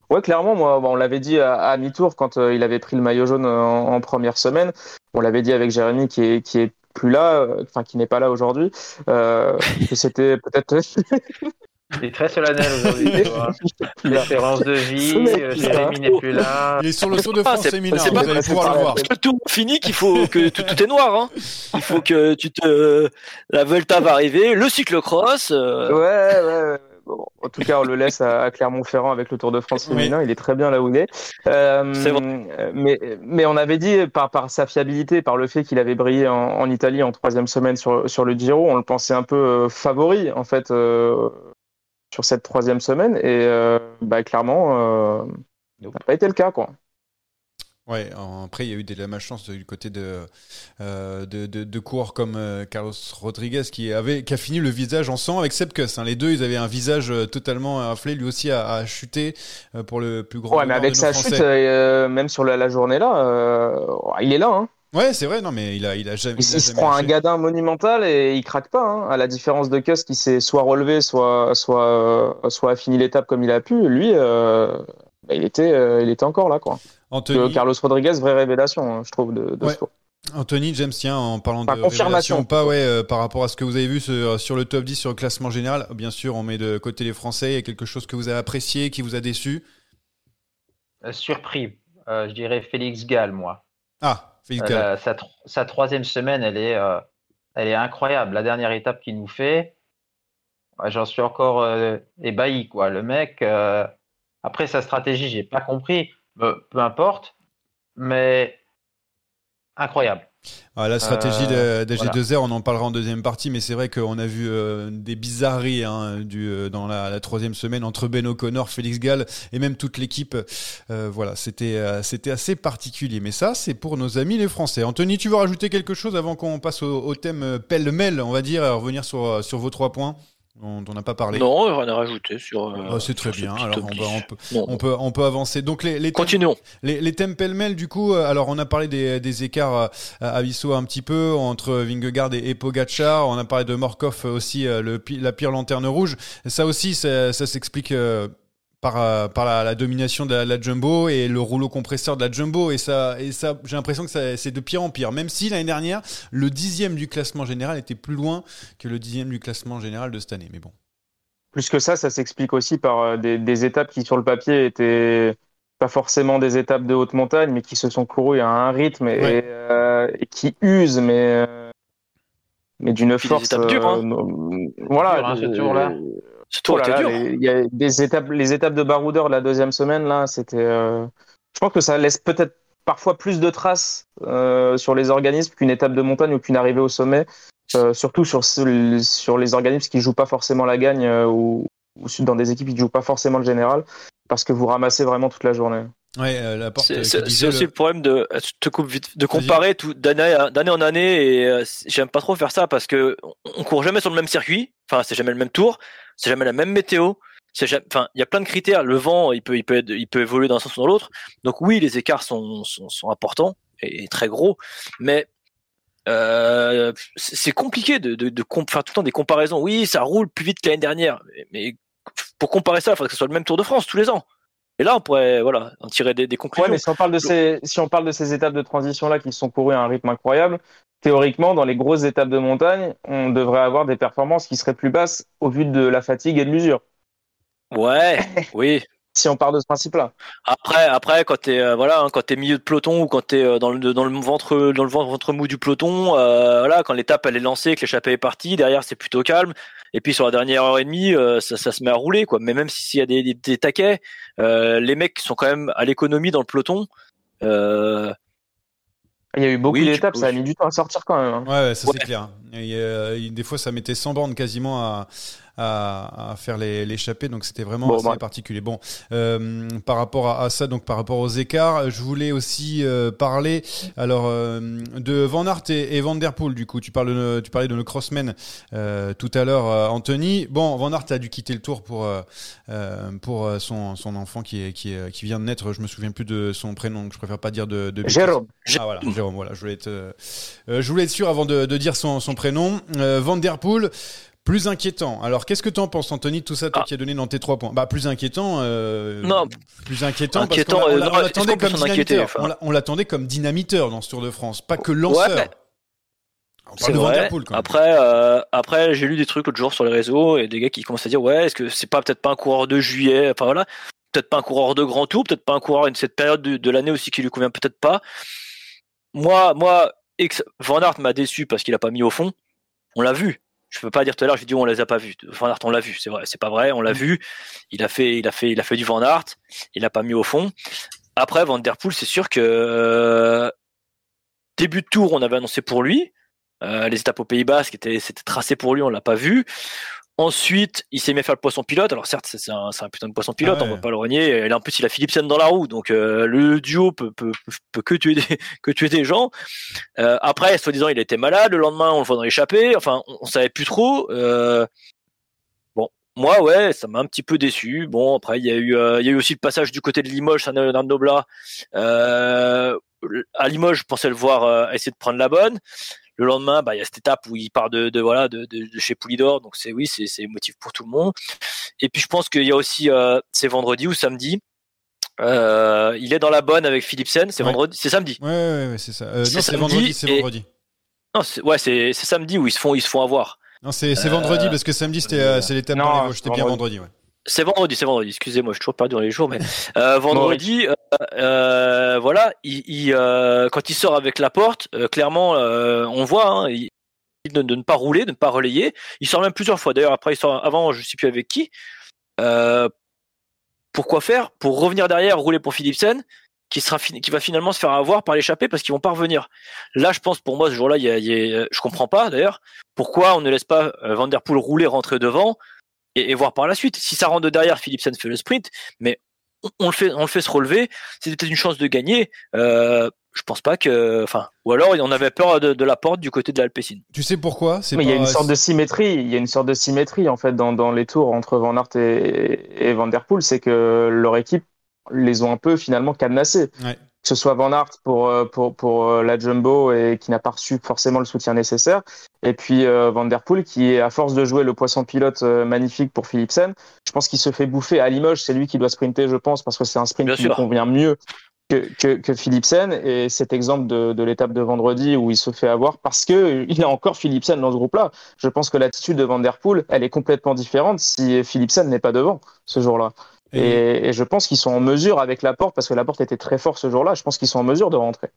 Speaker 2: Ouais, clairement, moi, bon, on l'avait dit à, à mi-tour quand euh, il avait pris le maillot jaune en, en première semaine. On l'avait dit avec Jérémy qui est, qui est plus là, euh, enfin qui n'est pas là aujourd'hui, euh, que c'était peut-être.
Speaker 5: Il est très solennel aujourd'hui. L'espérance de vie, euh, Jérémy n'est plus là.
Speaker 1: Il est sur le Tour de
Speaker 3: Ah,
Speaker 1: France
Speaker 3: c'est-
Speaker 1: féminin,
Speaker 3: c'est
Speaker 1: vous
Speaker 3: pas-
Speaker 1: allez
Speaker 2: c'est
Speaker 1: pouvoir
Speaker 2: pas-
Speaker 1: le voir.
Speaker 3: Le tour fini qu'il faut que tout, tout est noir. Hein. Il faut que tu te. La Volta va arriver, le cyclocross. euh,
Speaker 2: Ouais, ouais, ouais. Bon, en tout cas, on le laisse à, Clermont-Ferrand avec le Tour de France
Speaker 1: Oui.
Speaker 2: féminin. Il est très bien là où il est. Euh,
Speaker 3: C'est
Speaker 2: mais, mais on avait dit par, par sa fiabilité, par le fait qu'il avait brillé en, en Italie en troisième semaine sur, sur le Giro, on le pensait un peu euh, favori en fait euh, sur cette troisième semaine. Et euh, bah, clairement, euh, ça n'a pas été le cas, quoi.
Speaker 1: Ouais, après, il y a eu de la malchance du côté de, euh, de, de, de coureurs comme euh, Carlos Rodriguez qui, avait, qui a fini le visage en sang avec Sepkus. Hein. Les deux, ils avaient un visage totalement inflé. Lui aussi a, a chuté pour le plus grand
Speaker 2: Ouais, mais avec sa chute, euh, même sur la, la journée là, il est là. Hein.
Speaker 1: Ouais, c'est vrai. Non, mais il a, il a jamais.
Speaker 2: Il,
Speaker 1: il a
Speaker 2: il se
Speaker 1: jamais
Speaker 2: prend un gadin monumental et il craque pas, hein. à la différence de Kuss qui s'est soit relevé, soit soit soit a fini l'étape comme il a pu. Lui, euh, bah, il était euh, il était encore là quoi.
Speaker 1: Anthony,
Speaker 2: Que Carlos Rodriguez, vraie révélation, hein, je trouve de, de
Speaker 1: Ouais.
Speaker 2: ce tour.
Speaker 1: Anthony, James, tiens, en parlant
Speaker 2: Enfin,
Speaker 1: de
Speaker 2: confirmation.
Speaker 1: révélation ou pas, ouais, euh, par rapport à ce que vous avez vu sur, sur le top 10, sur le classement général, bien sûr, on met de côté les Français. Il y a quelque chose que vous avez apprécié, qui vous a déçu?
Speaker 5: Euh, surpris, Euh, je dirais Félix Gall, moi.
Speaker 1: Ah.
Speaker 5: Euh, sa, sa troisième semaine, elle est, euh, elle est incroyable. La dernière étape qu'il nous fait, j'en suis encore euh, ébahi. Quoi. Le mec, après sa stratégie, j'ai pas compris. Peu importe, mais incroyable.
Speaker 1: Ah, la stratégie
Speaker 5: Euh,
Speaker 1: de, de G2R, on en parlera en deuxième partie, mais c'est vrai qu'on a vu euh, des bizarreries hein, du, euh, dans la, la troisième semaine entre Ben O'Connor, Félix Gall et même toute l'équipe. Euh, voilà, c'était c'était assez particulier. Mais ça, c'est pour nos amis les Français. Anthony, tu veux rajouter quelque chose avant qu'on passe au, au thème pêle-mêle, on va dire, revenir sur, sur vos trois points? On n'a pas parlé
Speaker 3: Non, rien à rajouter sur. euh,
Speaker 1: Ah, c'est très
Speaker 3: sur
Speaker 1: bien. Alors on,
Speaker 3: 10.
Speaker 1: va- on peut,
Speaker 3: Non.
Speaker 1: on peut on peut avancer. Donc les, les thèmes-
Speaker 3: Continuons.
Speaker 1: les, les thèmes pêle-mêle, du coup, euh, alors on a parlé des, des écarts euh, abyssaux un petit peu entre Vingegaard et, et Pogacar. On a parlé de Morkov aussi, euh, le, pi- la pire lanterne rouge. Ça aussi, ça, ça s'explique euh, par, euh, par la, la domination de la, la Jumbo et le rouleau compresseur de la Jumbo. Et ça, et ça j'ai l'impression que ça- c'est de pire en pire. Même si l'année dernière, le dixième du classement général était plus loin que le dixième du classement général de cette année. Mais bon.
Speaker 2: Plus que ça, ça s'explique aussi par euh, des, des étapes qui sur le papier étaient pas forcément des étapes de haute montagne, mais qui se sont courues à un rythme et,
Speaker 1: Ouais.
Speaker 2: euh, et qui usent, mais mais d'une force.
Speaker 3: étapes dures, hein.
Speaker 2: euh, voilà,
Speaker 5: Dur, hein, ce
Speaker 2: euh,
Speaker 3: Ce
Speaker 2: Oh les- Il y a des étapes, les étapes de baroudeur de la deuxième semaine là, c'était. euh, Je pense que ça laisse peut-être parfois plus de traces euh, sur les organismes qu'une étape de montagne ou qu'une arrivée au sommet, euh, surtout sur ce- sur les organismes qui jouent pas forcément la gagne euh, ou, ou dans des équipes qui jouent pas forcément le général, parce que vous ramassez vraiment toute la journée.
Speaker 1: Ouais, euh, la porte.
Speaker 3: C'est
Speaker 1: euh,
Speaker 3: c'est-
Speaker 1: disait
Speaker 3: aussi
Speaker 1: le-
Speaker 3: le problème de, je te coupe vite, de comparer tout d'année en année et euh, j'aime pas trop faire ça parce que on- court jamais sur le même circuit. Enfin, c'est jamais le même tour, c'est jamais la même météo. C'est jamais, enfin, il y a plein de critères. Le vent, il peut, il peut, être- il peut évoluer d'un sens ou dans l'autre. Donc oui, les écarts sont, sont, sont importants et, et très gros, mais euh, c'est compliqué de, de, de comp- faire tout le temps des comparaisons. Oui, ça roule plus vite que l'année dernière, mais, mais pour comparer ça, il faudrait que ce soit le même Tour de France tous les ans. Et là, on pourrait, voilà, en tirer des, des
Speaker 2: Ouais,
Speaker 3: conclusions.
Speaker 2: mais si on parle de ces, si on parle de ces étapes de transition là qui sont courues à un rythme incroyable, théoriquement, dans les grosses étapes de montagne, on devrait avoir des performances qui seraient plus basses au vu de la fatigue et de l'usure.
Speaker 3: Ouais, oui.
Speaker 2: Si on part de ce principe-là.
Speaker 3: Après, après, quand t'es euh, voilà, hein, quand t'es milieu de peloton ou quand t'es euh, dans le dans le ventre dans le ventre mou du peloton, euh, voilà, quand l'étape elle est lancée, que l'échappée est partie, derrière c'est plutôt calme. Et puis sur la dernière heure et demie, euh, ça, ça se met à rouler quoi. Mais même s'il y a des, des, des taquets, euh, les mecs sont quand même à l'économie dans le peloton. Euh,
Speaker 2: Il y a eu beaucoup
Speaker 3: Oui,
Speaker 2: d'étapes, ça a mis du temps à sortir quand même. hein.
Speaker 1: Ouais, ouais, ça
Speaker 3: Ouais.
Speaker 1: c'est clair. Et, euh, des fois, ça mettait 100 bornes quasiment à, à, à faire l'échappée, donc c'était vraiment
Speaker 2: Bon,
Speaker 1: assez
Speaker 2: bah.
Speaker 1: particulier. Bon, euh, par rapport à, à ça, donc par rapport aux écarts, je voulais aussi euh, parler alors euh, de Van Aert et, et Van Der Poel. Du coup, tu parles, de, tu parlais de nos crossmen tout à l'heure, Anthony. Bon, Van Aert a dû quitter le tour pour pour son, son enfant qui est, qui est, qui vient de naître. Je me souviens plus de son prénom, donc je préfère pas dire de. de.
Speaker 2: Jérôme.
Speaker 1: Ah voilà, Jérôme, voilà, je voulais être, je voulais être sûr avant de, de dire son, son prénom. Van Der Poel, plus inquiétant. Alors, qu'est-ce que tu en penses, Anthony, de tout ça, toi
Speaker 3: Ah.
Speaker 1: qui as donné dans tes trois points? Bah, plus inquiétant. euh,
Speaker 3: Non.
Speaker 1: plus inquiétant.
Speaker 3: Inquiétant,
Speaker 1: parce qu'on l'a- on l'a- l'attendait comme dynamiteur.
Speaker 3: enfin
Speaker 1: On l'a- On l'attendait comme dynamiteur dans ce Tour de France, pas que lanceur.
Speaker 3: Ouais.
Speaker 1: On
Speaker 3: C'est vrai.
Speaker 1: Poel, quand même.
Speaker 3: Après, euh, après, j'ai lu des trucs l'autre jour sur les réseaux et des gars qui commencent à dire ouais, est-ce que c'est pas peut-être pas un coureur de juillet, enfin voilà, peut-être pas un coureur de grand tour, peut-être pas un coureur de cette période de, de l'année aussi qui lui convient peut-être pas. Moi, moi, Van Aert m'a déçu parce qu'il a pas mis au fond. On l'a vu. Je peux pas dire tout à l'heure, j'ai dit on les a pas vus. Van Aert, on l'a vu, c'est vrai, c'est pas vrai, on l'a vu. Il a fait, il a fait, il a fait du Van Aert. Il a pas mis au fond. Après, Van Der Poel, c'est sûr que euh, début de tour, on avait annoncé pour lui. Euh, les étapes au Pays Basque étaient, c'était tracé pour lui, on l'a pas vu. Ensuite, il s'est mis à faire le poisson pilote. Alors certes, c'est un, un putain de poisson pilote,
Speaker 1: Ah ouais.
Speaker 3: on va pas le renier. Et là, en plus, il a Philipsen dans la roue, donc euh, le duo peut, peut, peut que tuer des, que tuer des gens. Euh, après, soi-disant, il était malade. Le lendemain, on le voit dans l'échappée. Enfin, on, on savait plus trop. Euh, bon, moi, ouais, ça m'a un petit peu déçu. Bon, après, il y a eu, euh, il y a eu aussi le passage du côté de Limoges, Saint-Léonard de Noblat. Euh, à Limoges, je pensais le voir euh, essayer de prendre la bonne. Le lendemain, bah, il y a cette étape où il part de, de voilà de, de, de chez Poulidor, donc c'est oui, c'est c'est motif pour tout le monde. Et puis je pense qu'il y a aussi euh, c'est vendredi ou samedi. Euh, il est dans la bonne avec Philipsen. C'est
Speaker 1: Ouais.
Speaker 3: vendredi, c'est samedi.
Speaker 1: Ouais, ouais, ouais, c'est ça. Euh,
Speaker 3: C'est
Speaker 1: non, c'est
Speaker 3: samedi
Speaker 1: vendredi, c'est
Speaker 3: et-
Speaker 1: vendredi.
Speaker 3: Non, c'est- ouais, c'est c'est samedi où ils se font ils se font avoir.
Speaker 1: Non, c'est c'est
Speaker 3: Euh,
Speaker 1: vendredi parce que samedi, c'était euh, c'est l'étape dans les Vosges. C'était bien
Speaker 2: vendredi.
Speaker 1: vendredi, ouais.
Speaker 3: C'est vendredi, c'est vendredi. Excusez-moi, je suis toujours perdu dans les jours, mais euh, vendredi, euh, euh, voilà, il, il, quand il sort avec la porte, clairement, on voit, hein, il, de, de ne pas rouler, de ne pas relayer. Il sort même plusieurs fois. D'ailleurs, après, il sort avant, je sais plus avec qui. Pourquoi faire? Pour revenir derrière, rouler pour Philipsen, qui sera qui va finalement se faire avoir par l'échappée parce qu'ils vont pas revenir. Là, je pense pour moi ce jour-là, y a, il y a- je comprends pas d'ailleurs pourquoi on ne laisse pas Van Der Poel rouler, rentrer devant et, et voir par la suite. Si ça rentre de derrière, Philipsen fait le sprint, mais on, on le fait, on le fait se relever. C'est peut-être une chance de gagner. Euh, je pense pas que, enfin, ou alors on avait peur de, de la porte du côté de l'Alpecin.
Speaker 1: Tu sais pourquoi?
Speaker 2: Il y a une sorte de symétrie. Il y a une sorte de symétrie en fait dans, dans les tours entre Van Aert et, et Van Der Poel, c'est que leur équipe les ont un peu finalement cadenassés.
Speaker 1: Ouais.
Speaker 2: Que ce soit Van pour euh, pour pour euh, la jumbo et qui n'a pas reçu forcément le soutien nécessaire, et puis euh, Van Der Poel qui est à force de jouer le poisson pilote euh, magnifique pour Philipsen, je pense qu'il se fait bouffer à Limoges. C'est lui qui doit sprinter, je pense, parce que c'est un sprint
Speaker 3: Bien
Speaker 2: qui lui convient mieux que, que, que Philipsen et cet exemple de, de l'étape de vendredi où il se fait avoir parce que il a encore Philipsen dans ce groupe-là. Je pense que l'attitude de Van Der Poel, elle est complètement différente si Philipsen n'est pas devant ce jour-là.
Speaker 1: Et-
Speaker 2: Et, et je pense qu'ils sont en mesure avec la porte parce que la porte était très fort ce jour-là. Je pense qu'ils sont en mesure de rentrer.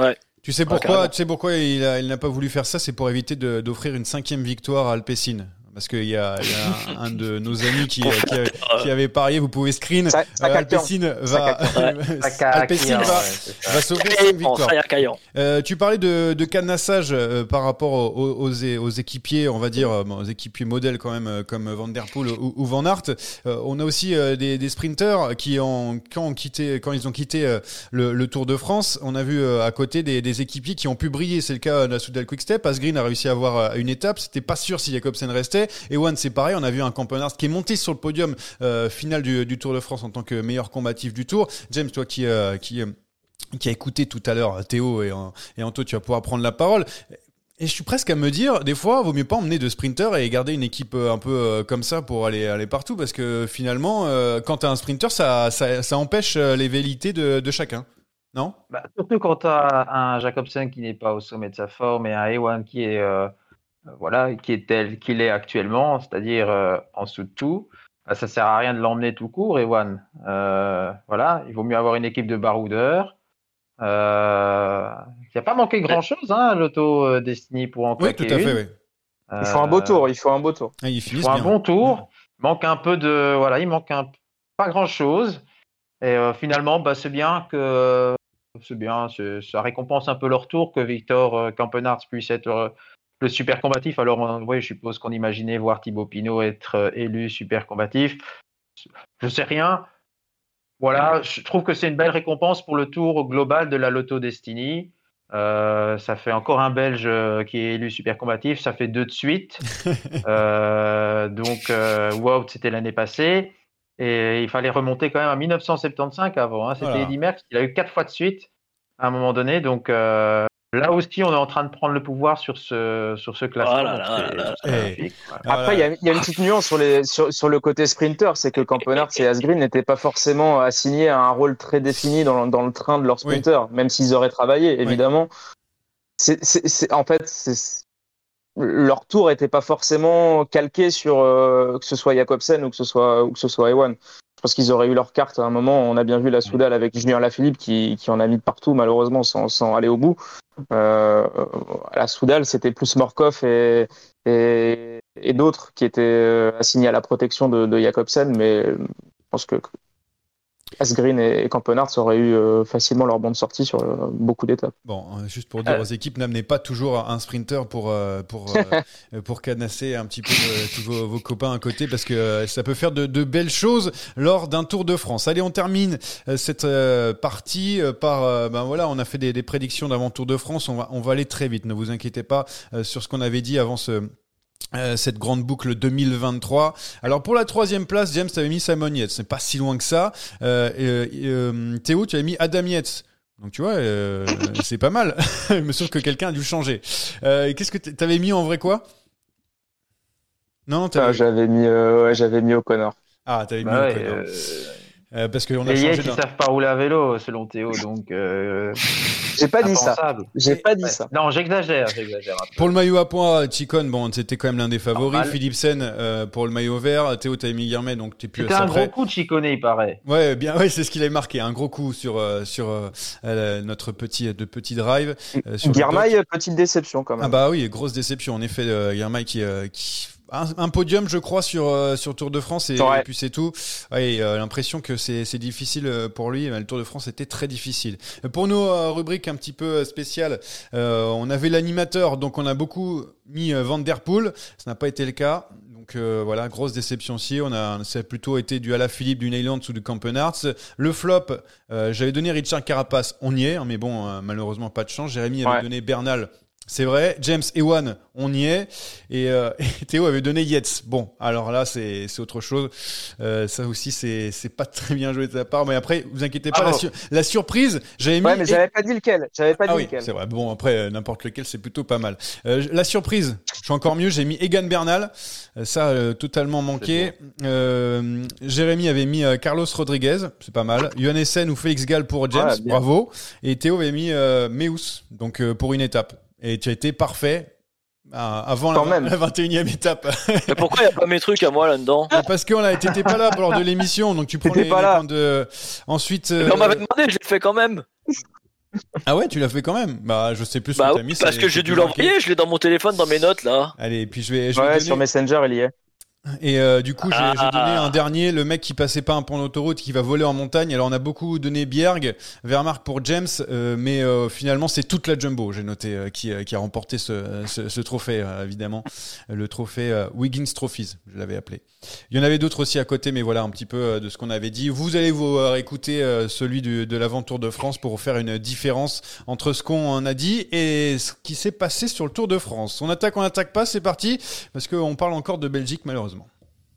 Speaker 3: Ouais.
Speaker 1: Tu sais pourquoi, tu sais pourquoi il, a- il n'a pas voulu faire ça C'est pour éviter d'offrir une cinquième victoire à Alpecin. Parce qu'il y a, il y a un, un de nos amis qui, qui, avait, qui avait parié, vous pouvez screen.
Speaker 2: Ça- ça
Speaker 1: Euh. Alpecin va, va,
Speaker 3: y est, caillant.
Speaker 1: Euh, tu parlais de, de cadenassage euh, par rapport aux, aux, aux- aux équipiers, on va dire, euh, aux équipiers modèles quand même, comme Van Der Poel ou, ou Van Aert. Euh, on a aussi euh, des, des sprinters qui ont, quand, ont quitté, quand ils ont quitté euh, le, le Tour de France, on a vu euh, à côté des, des équipiers qui ont pu briller. C'est le cas de la Soudal Quickstep. Asgreen a réussi à avoir une étape. C'était pas sûr si Jacobsen restait. Ewan, c'est pareil. On a vu un Campenard qui est monté sur le podium euh, final du, Tour de France en tant que meilleur combatif du Tour. James, toi qui, euh, qui euh, a écouté tout à l'heure Théo et, euh, et Anto, tu vas pouvoir prendre la parole. Et je suis presque à me dire, des fois, vaut mieux pas emmener de sprinter et garder une équipe euh, un peu euh, comme ça pour aller, aller partout, parce que finalement, euh, quand tu as un sprinter, ça, ça, empêche euh, les velléités de, de chacun. Non?
Speaker 5: Bah, surtout quand tu as un Jacobsen qui n'est pas au sommet de sa forme et un Ewan qui est, euh, euh, voilà, qui est tel qu'il est actuellement, c'est-à-dire euh, en dessous de tout, bah, ça sert à rien de l'emmener tout court, Ewan. Euh, voilà, il vaut mieux avoir une équipe de baroudeurs. Euh, il n'y a pas manqué grand-chose, hein, l'auto euh, Destiny pour en
Speaker 1: Oui, tout à fait, oui.
Speaker 2: Il faut un beau tour, il faut un beau tour.
Speaker 1: Ah, ils
Speaker 5: il faut un
Speaker 1: bien.
Speaker 5: bon tour. Manque un peu de. Voilà, il manque un, pas grand chose. Et euh, finalement, bah, c'est bien que. C'est bien, c'est- ça récompense un peu leur tour que Victor euh, puisse être euh, le super combatif. Alors, euh, oui, je suppose qu'on imaginait voir Thibaut Pinot être euh, élu super combatif. Je sais rien. Voilà, je trouve que c'est une belle récompense pour le tour global de la Lotto Destiny. Euh, ça fait encore un Belge euh, qui est élu super combatif. Ça fait deux de suite. Euh, donc, euh, Wout, c'était l'année passée. Et il fallait remonter quand même à 1975 avant. hein. C'était
Speaker 1: Voilà.
Speaker 5: Eddy Merckx. Il a eu quatre fois de suite à un moment donné. Donc, euh, là aussi, on est en train de prendre le pouvoir sur ce, sur ce classement.
Speaker 3: Oh là là là.
Speaker 2: Après, il y, a- il y a une petite nuance sur, les, sur, sur le côté sprinter, c'est que Campenard et Asgreen n'étaient pas forcément assignés à un rôle très défini dans, le- dans le train de leur sprinter, même s'ils auraient travaillé, évidemment. C'est- en fait, c'est, leur tour n'était pas forcément calqué sur euh, que ce soit Jacobsen ou que ce soit, ou que ce soit Ewan. Je pense qu'ils auraient eu leur carte à un moment. On a bien vu la Soudal avec Julien Lafilippe qui, qui en a mis de partout, malheureusement, sans, sans aller au bout. Euh, la Soudal, c'était plus Morkov et, et, et d'autres qui étaient euh, assignés à la protection de, de Jacobsen, mais euh, je pense que Asgreen et, Campenarts auraient eu euh, facilement leur bande sortie sur euh, beaucoup d'étapes.
Speaker 1: Bon, euh, juste pour dire aux équipes, n'amenez pas toujours un sprinter pour, pour, pour canasser un petit peu tous vos, vos copains à côté parce que ça peut faire de, de belles choses lors d'un Tour de France. Allez, on termine cette partie par. ben voilà, on a fait des, des prédictions d'avant Tour de France. On va, on va aller très vite, ne vous inquiétez pas sur ce qu'on avait dit avant ce. Euh, cette grande boucle 2023. Alors pour la troisième place, James, tu avais mis Simon Yates. C'est pas si loin que ça. Euh, euh, Théo, tu avais mis Adam Yates. Donc tu vois, euh, c'est pas mal. Il me semble que quelqu'un a dû changer. Qu'est-ce que t'avais mis en vrai quoi? Non,
Speaker 2: Ah,
Speaker 1: t'avais...
Speaker 2: j'avais mis, ouais, j'avais mis O'Connor.
Speaker 1: Ah, t'avais mis
Speaker 5: Bah ouais,
Speaker 1: O'Connor.
Speaker 5: Euh,
Speaker 1: parce qu'on a
Speaker 5: les
Speaker 1: changé d'un-
Speaker 5: savent pas rouler à vélo, selon Théo. Donc, euh,
Speaker 2: J'ai pas dit ça. J'ai pas dit
Speaker 5: Ouais.
Speaker 2: ça.
Speaker 5: Non, j'exagère.
Speaker 1: Pour le maillot à points, Chicon, bon, c'était quand même l'un des favoris.
Speaker 5: Normal.
Speaker 1: Philipsen euh, pour le maillot vert. Théo, t'avais mis Guillermet, donc t'es plus
Speaker 5: C'était un gros coup de chiconné, il paraît.
Speaker 1: Ouais, bien, ouais, c'est ce qu'il avait marqué. Un gros coup sur euh, sur euh, notre petit de petit drive. euh.
Speaker 2: Guirmail, petite déception quand même.
Speaker 1: Ah bah oui, grosse déception. En effet, euh, Guillermet qui, euh, qui un, un podium, je crois, sur euh, sur Tour de France et,
Speaker 2: Ouais.
Speaker 1: et puis c'est tout. Ouais, euh, l'impression que c'est c'est difficile euh, pour lui. Mais le Tour de France était très difficile. Pour nos euh, rubriques un petit peu spéciales, euh, on avait l'animateur, donc on a beaucoup mis Van Der Poel. Ça n'a pas été le cas. Donc euh, voilà, grosse déception aussi. On a, ça a plutôt été du Alaphilippe, du Neyland ou du Campenarts. Le flop, euh, j'avais donné Richard Carapace, on y est, hein, mais bon, euh, malheureusement pas de chance. Jérémy avait
Speaker 2: Ouais.
Speaker 1: donné Bernal. C'est vrai, James Ewan, on y est, et, euh, et Théo avait donné Yates. Bon, alors là, c'est c'est autre chose. Euh, ça aussi, c'est c'est pas très bien joué de sa part, mais après, vous inquiétez pas, la, sur- la surprise, j'avais mis.
Speaker 2: Ouais, mais j'avais pas dit lequel. J'avais pas
Speaker 1: Ah
Speaker 2: dit
Speaker 1: oui,
Speaker 2: lequel.
Speaker 1: c'est vrai. Bon, après, euh, n'importe lequel, c'est plutôt pas mal. Euh, la surprise, je suis encore mieux, j'ai mis Egan Bernal. Euh, ça, euh, totalement manqué. Euh, Jérémy avait mis Carlos Rodriguez, c'est pas mal. Johan Essen ou Félix Gall pour James, bravo. Et Théo avait mis euh, Meus, donc euh, pour une étape. Et tu as été parfait. avant la,
Speaker 2: même.
Speaker 1: la 21e étape.
Speaker 3: Mais pourquoi il n'y a pas mes trucs à moi là-dedans
Speaker 1: Parce qu'on a, t'étais pas là lors de l'émission, donc tu prends les,
Speaker 2: pas là.
Speaker 1: de. Ensuite,
Speaker 3: Mais
Speaker 1: euh,
Speaker 3: On m'avait demandé, je l'ai fait quand même.
Speaker 1: Ah ouais, tu l'as fait quand même. Bah, je sais plus.
Speaker 3: Bah
Speaker 1: ce que
Speaker 3: oui,
Speaker 1: t'as mis,
Speaker 3: parce
Speaker 1: c'est-
Speaker 3: que j'ai dû l'envoyer, je l'ai dans mon téléphone, dans mes notes là.
Speaker 1: Allez, puis je vais. Je vais
Speaker 2: Ouais,
Speaker 1: donner-
Speaker 2: sur Messenger, il y est.
Speaker 1: Et euh, du coup, j'ai
Speaker 3: Ah.
Speaker 1: donné un dernier, le mec qui passait pas un pont d'autoroute, qui va voler en montagne. Alors, on a beaucoup donné Bierg, Wehrmacht pour James, euh, mais euh, finalement, c'est toute la Jumbo, j'ai noté, euh, qui, euh, qui a remporté ce, ce, ce trophée, euh, évidemment. Le trophée euh, Wiggins Trophies, je l'avais appelé. Il y en avait d'autres aussi à côté, mais voilà un petit peu de ce qu'on avait dit. Vous allez vous euh, écouter euh, celui du- de l'avant Tour de France pour faire une différence entre ce qu'on a dit et ce qui s'est passé sur le Tour de France. On attaque, on attaque pas, c'est parti, parce qu'on parle encore de Belgique malheureusement.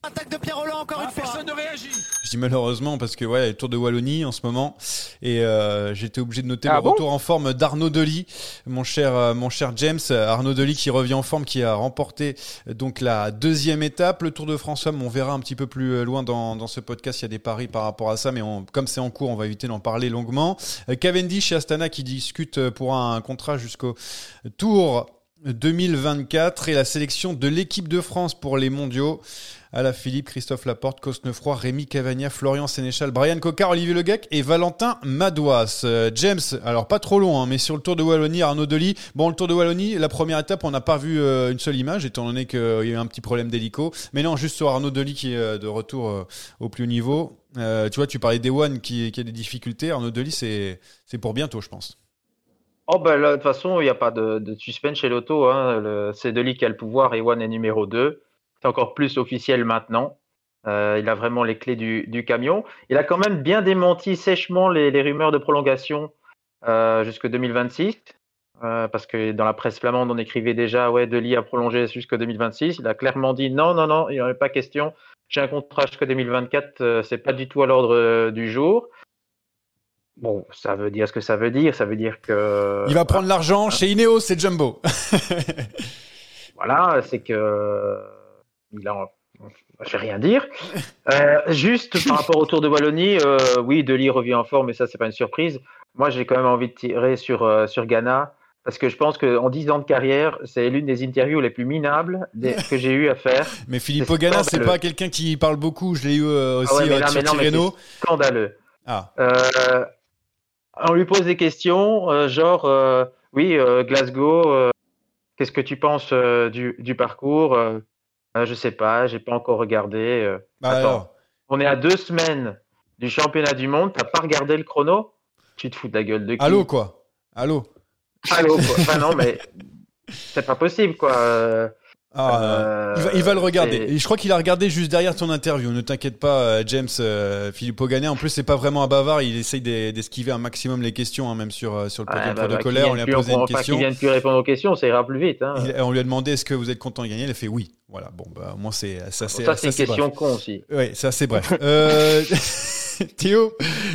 Speaker 4: Attaque de Pierre Roland encore une fois. Personne ne réagit.
Speaker 1: Je dis malheureusement parce que ouais, il y a le Tour de Wallonie en ce moment et euh, j'étais obligé de noter
Speaker 2: Ah
Speaker 1: le
Speaker 2: bon
Speaker 1: retour en forme d'Arnaud Delis, mon cher euh, mon cher James Arnaud Delis qui revient en forme, qui a remporté euh, donc la deuxième étape, le Tour de France. On verra un petit peu plus euh, loin dans, dans ce podcast. Il y a des paris par rapport à ça, mais on- comme c'est en cours, on va éviter d'en parler longuement. Euh, Cavendish et Astana qui discutent pour un contrat jusqu'au Tour 2024 et la sélection de l'équipe de France pour les mondiaux. Philippe, Christophe Laporte, Cosnefroy, Rémi Cavagna, Florian Sénéchal, Brian Cocard, Olivier Leguec et Valentin Madouas. Euh, James, alors pas trop long, hein, mais sur le Tour de Wallonie, Arnaud Delis. Bon, le Tour de Wallonie, la première étape, on n'a pas vu euh, une seule image, étant donné qu'il y a eu un petit problème d'hélico. Mais non, juste sur Arnaud Delis qui est euh, de retour au plus haut niveau. Tu vois, tu parlais d'Ewan qui, qui a des difficultés. Arnaud Delis, c'est pour bientôt, je pense.
Speaker 5: Oh bah là, de toute façon, il n'y a pas de, suspense chez l'auto. Hein. C'est Deli qui a le pouvoir One est numéro 2. Encore plus officiel maintenant. Euh, il a vraiment les clés du, du camion. Il a quand même bien démenti sèchement les, les rumeurs de prolongation euh, jusque 2026. euh, parce que dans la presse flamande, on écrivait déjà ouais, Deli a prolongé jusque 2026. Il a clairement dit non, non, non, il n'y en avait pas question. J'ai un contrat jusqu'à 2024, euh, c'est pas du tout à l'ordre du jour. Bon, ça veut dire ce que ça veut dire. Ça veut dire que.
Speaker 1: Il va prendre l'argent chez Ineos, c'est Jumbo.
Speaker 5: Voilà, c'est que il a, je vais rien dire. Euh, juste par rapport au Tour de Wallonie, euh, oui, Deli revient en forme, mais ça c'est pas une surprise. Moi, j'ai quand même envie de tirer sur euh, sur Ghana parce que je pense qu'en 10 ans de carrière, c'est l'une des interviews les plus minables des- que j'ai eu à faire.
Speaker 1: Mais Philippe
Speaker 5: C'est
Speaker 1: Ogana, c'est pas quelqu'un qui parle beaucoup. Je l'ai eu euh, aussi
Speaker 5: Ah ouais, mais
Speaker 1: sur
Speaker 5: mais non, mais scandaleux.
Speaker 1: Ah,
Speaker 5: on lui pose des questions, genre, oui, Glasgow, qu'est-ce que tu penses du, du parcours Euh, Je sais pas, j'ai pas encore regardé. euh.
Speaker 1: bah
Speaker 5: Attends,
Speaker 1: alors.
Speaker 5: on est à deux semaines du championnat du monde, t'as pas regardé le chrono? Tu te fous de la gueule de qui?
Speaker 1: Allô, quoi? Allô?
Speaker 5: Allô, quoi? Enfin, non, mais c'est pas possible, quoi. Euh,
Speaker 1: Ah,
Speaker 5: euh,
Speaker 1: il, va, il va le regarder.
Speaker 5: c'est-
Speaker 1: Et je crois qu'il a regardé juste derrière ton interview. Ne t'inquiète pas, euh, James. euh, Philippe Ogana, en plus, c'est pas vraiment un bavard. Il essaye d'es- d'esquiver un maximum les questions, hein, même sur, euh, sur le podium
Speaker 5: bah, bah, qu'il
Speaker 1: protocolaire. On lui a posé une question.
Speaker 5: qu'il vienne plus répondre aux questions, ça ira plus vite. Hein.
Speaker 1: Il- on lui a demandé est-ce que vous êtes content de gagner? Il a fait oui. Voilà. Bon, bah, moi, c'est ça, c'est
Speaker 5: ça, c'est une question
Speaker 1: bref.
Speaker 5: con aussi.
Speaker 1: Oui, ça, c'est bref. Euh, Théo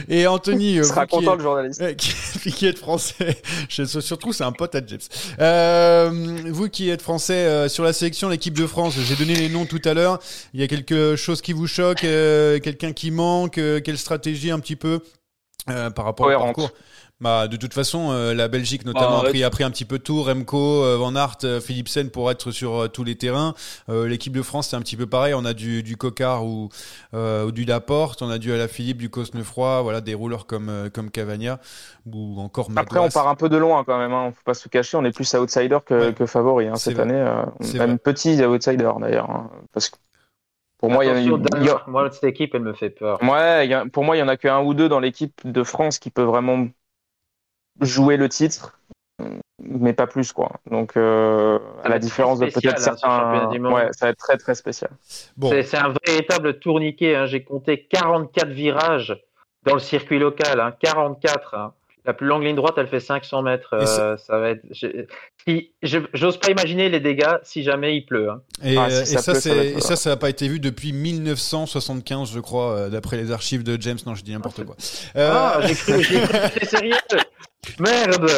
Speaker 1: et Anthony.
Speaker 2: Il
Speaker 1: euh,
Speaker 2: sera content
Speaker 1: êtes-
Speaker 2: le journaliste.
Speaker 1: Qui, qui êtes français, je, surtout c'est un pote à James. Euh, vous qui êtes français euh, sur la sélection, l'équipe de France, j'ai donné les noms tout à l'heure. Il y a quelque chose qui vous choque, euh, quelqu'un qui manque, quelle stratégie un petit peu par rapport
Speaker 2: Cohérente.
Speaker 1: au parcours bah, de toute façon, euh, la Belgique notamment
Speaker 3: Bah,
Speaker 1: a, pris, a pris un petit peu de tout. Remco, euh, Van Aert, euh, Philipsen pour être sur euh, tous les terrains. Euh, L'équipe de France, c'est un petit peu pareil. On a du, du Cocard ou, euh, ou du Laporte. On a du Alaphilippe, du Cosnefroy. Voilà, des rouleurs comme, euh, comme Cavagna ou encore
Speaker 2: Après, on part un peu de loin quand même. Hein. Faut pas se cacher. On est plus outsider que,
Speaker 1: Ouais.
Speaker 2: que favori hein, cette
Speaker 1: vrai.
Speaker 2: année. euh, même
Speaker 1: vrai.
Speaker 2: petit outsider d'ailleurs. hein. Parce que pour moi, il y en a il a-
Speaker 5: moi, cette équipe, elle me fait peur.
Speaker 2: Ouais, il y a- pour moi, il y en a qu'un ou deux dans l'équipe de France qui peut vraiment jouer le titre, mais pas plus quoi. Donc, euh, à la différence de peut-être
Speaker 5: hein,
Speaker 2: certains,
Speaker 5: du monde.
Speaker 2: ouais, ça va être très très spécial.
Speaker 1: Bon,
Speaker 5: C'est un véritable tourniquet. hein. J'ai compté 44 virages dans le circuit local. hein. 44. hein. La plus longue ligne droite, elle fait 500 mètres. Euh, ça va être. si- J'ose pas imaginer les dégâts si jamais il pleut. hein.
Speaker 1: Et,
Speaker 2: Ah, si
Speaker 1: et
Speaker 2: ça
Speaker 1: ça,
Speaker 2: ça
Speaker 1: et n'a pas été vu depuis 1975, je crois, euh, d'après les archives de James. Non, je dis n'importe quoi. Euh,
Speaker 5: Ah, j'ai cru, j'ai cru que c'était sérieux. Merde.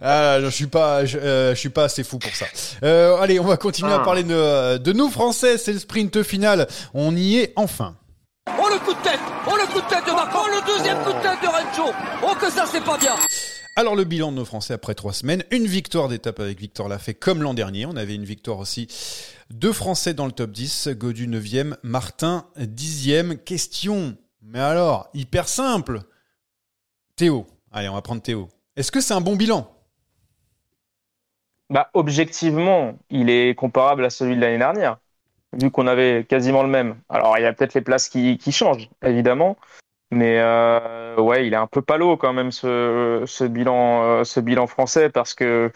Speaker 1: Ah, je suis pas, je, euh, je suis pas assez fou pour ça. Euh, allez, on va continuer à
Speaker 5: Ah.
Speaker 1: parler de, de nous Français. C'est le sprint final. On y est enfin.
Speaker 4: Oh le coup de tête Oh le coup de tête de Marco Oh le deuxième coup de tête de Rencho Oh que ça c'est pas bien
Speaker 1: Alors le bilan de nos Français après trois semaines, une victoire d'étape avec Victor Lafay comme l'an dernier. On avait une victoire aussi. Deux Français dans le top 10, Godu 9e, Martin 10e. Question, mais alors, hyper simple. Théo, allez on va prendre Théo. Est-ce que c'est un bon bilan?
Speaker 2: Bah, Objectivement, il est comparable à celui de l'année dernière, vu qu'on avait quasiment le même. Alors, il y a peut-être les places qui, changent, évidemment. Mais euh, ouais, il est un peu palo quand même ce, ce bilan, euh, ce bilan français parce que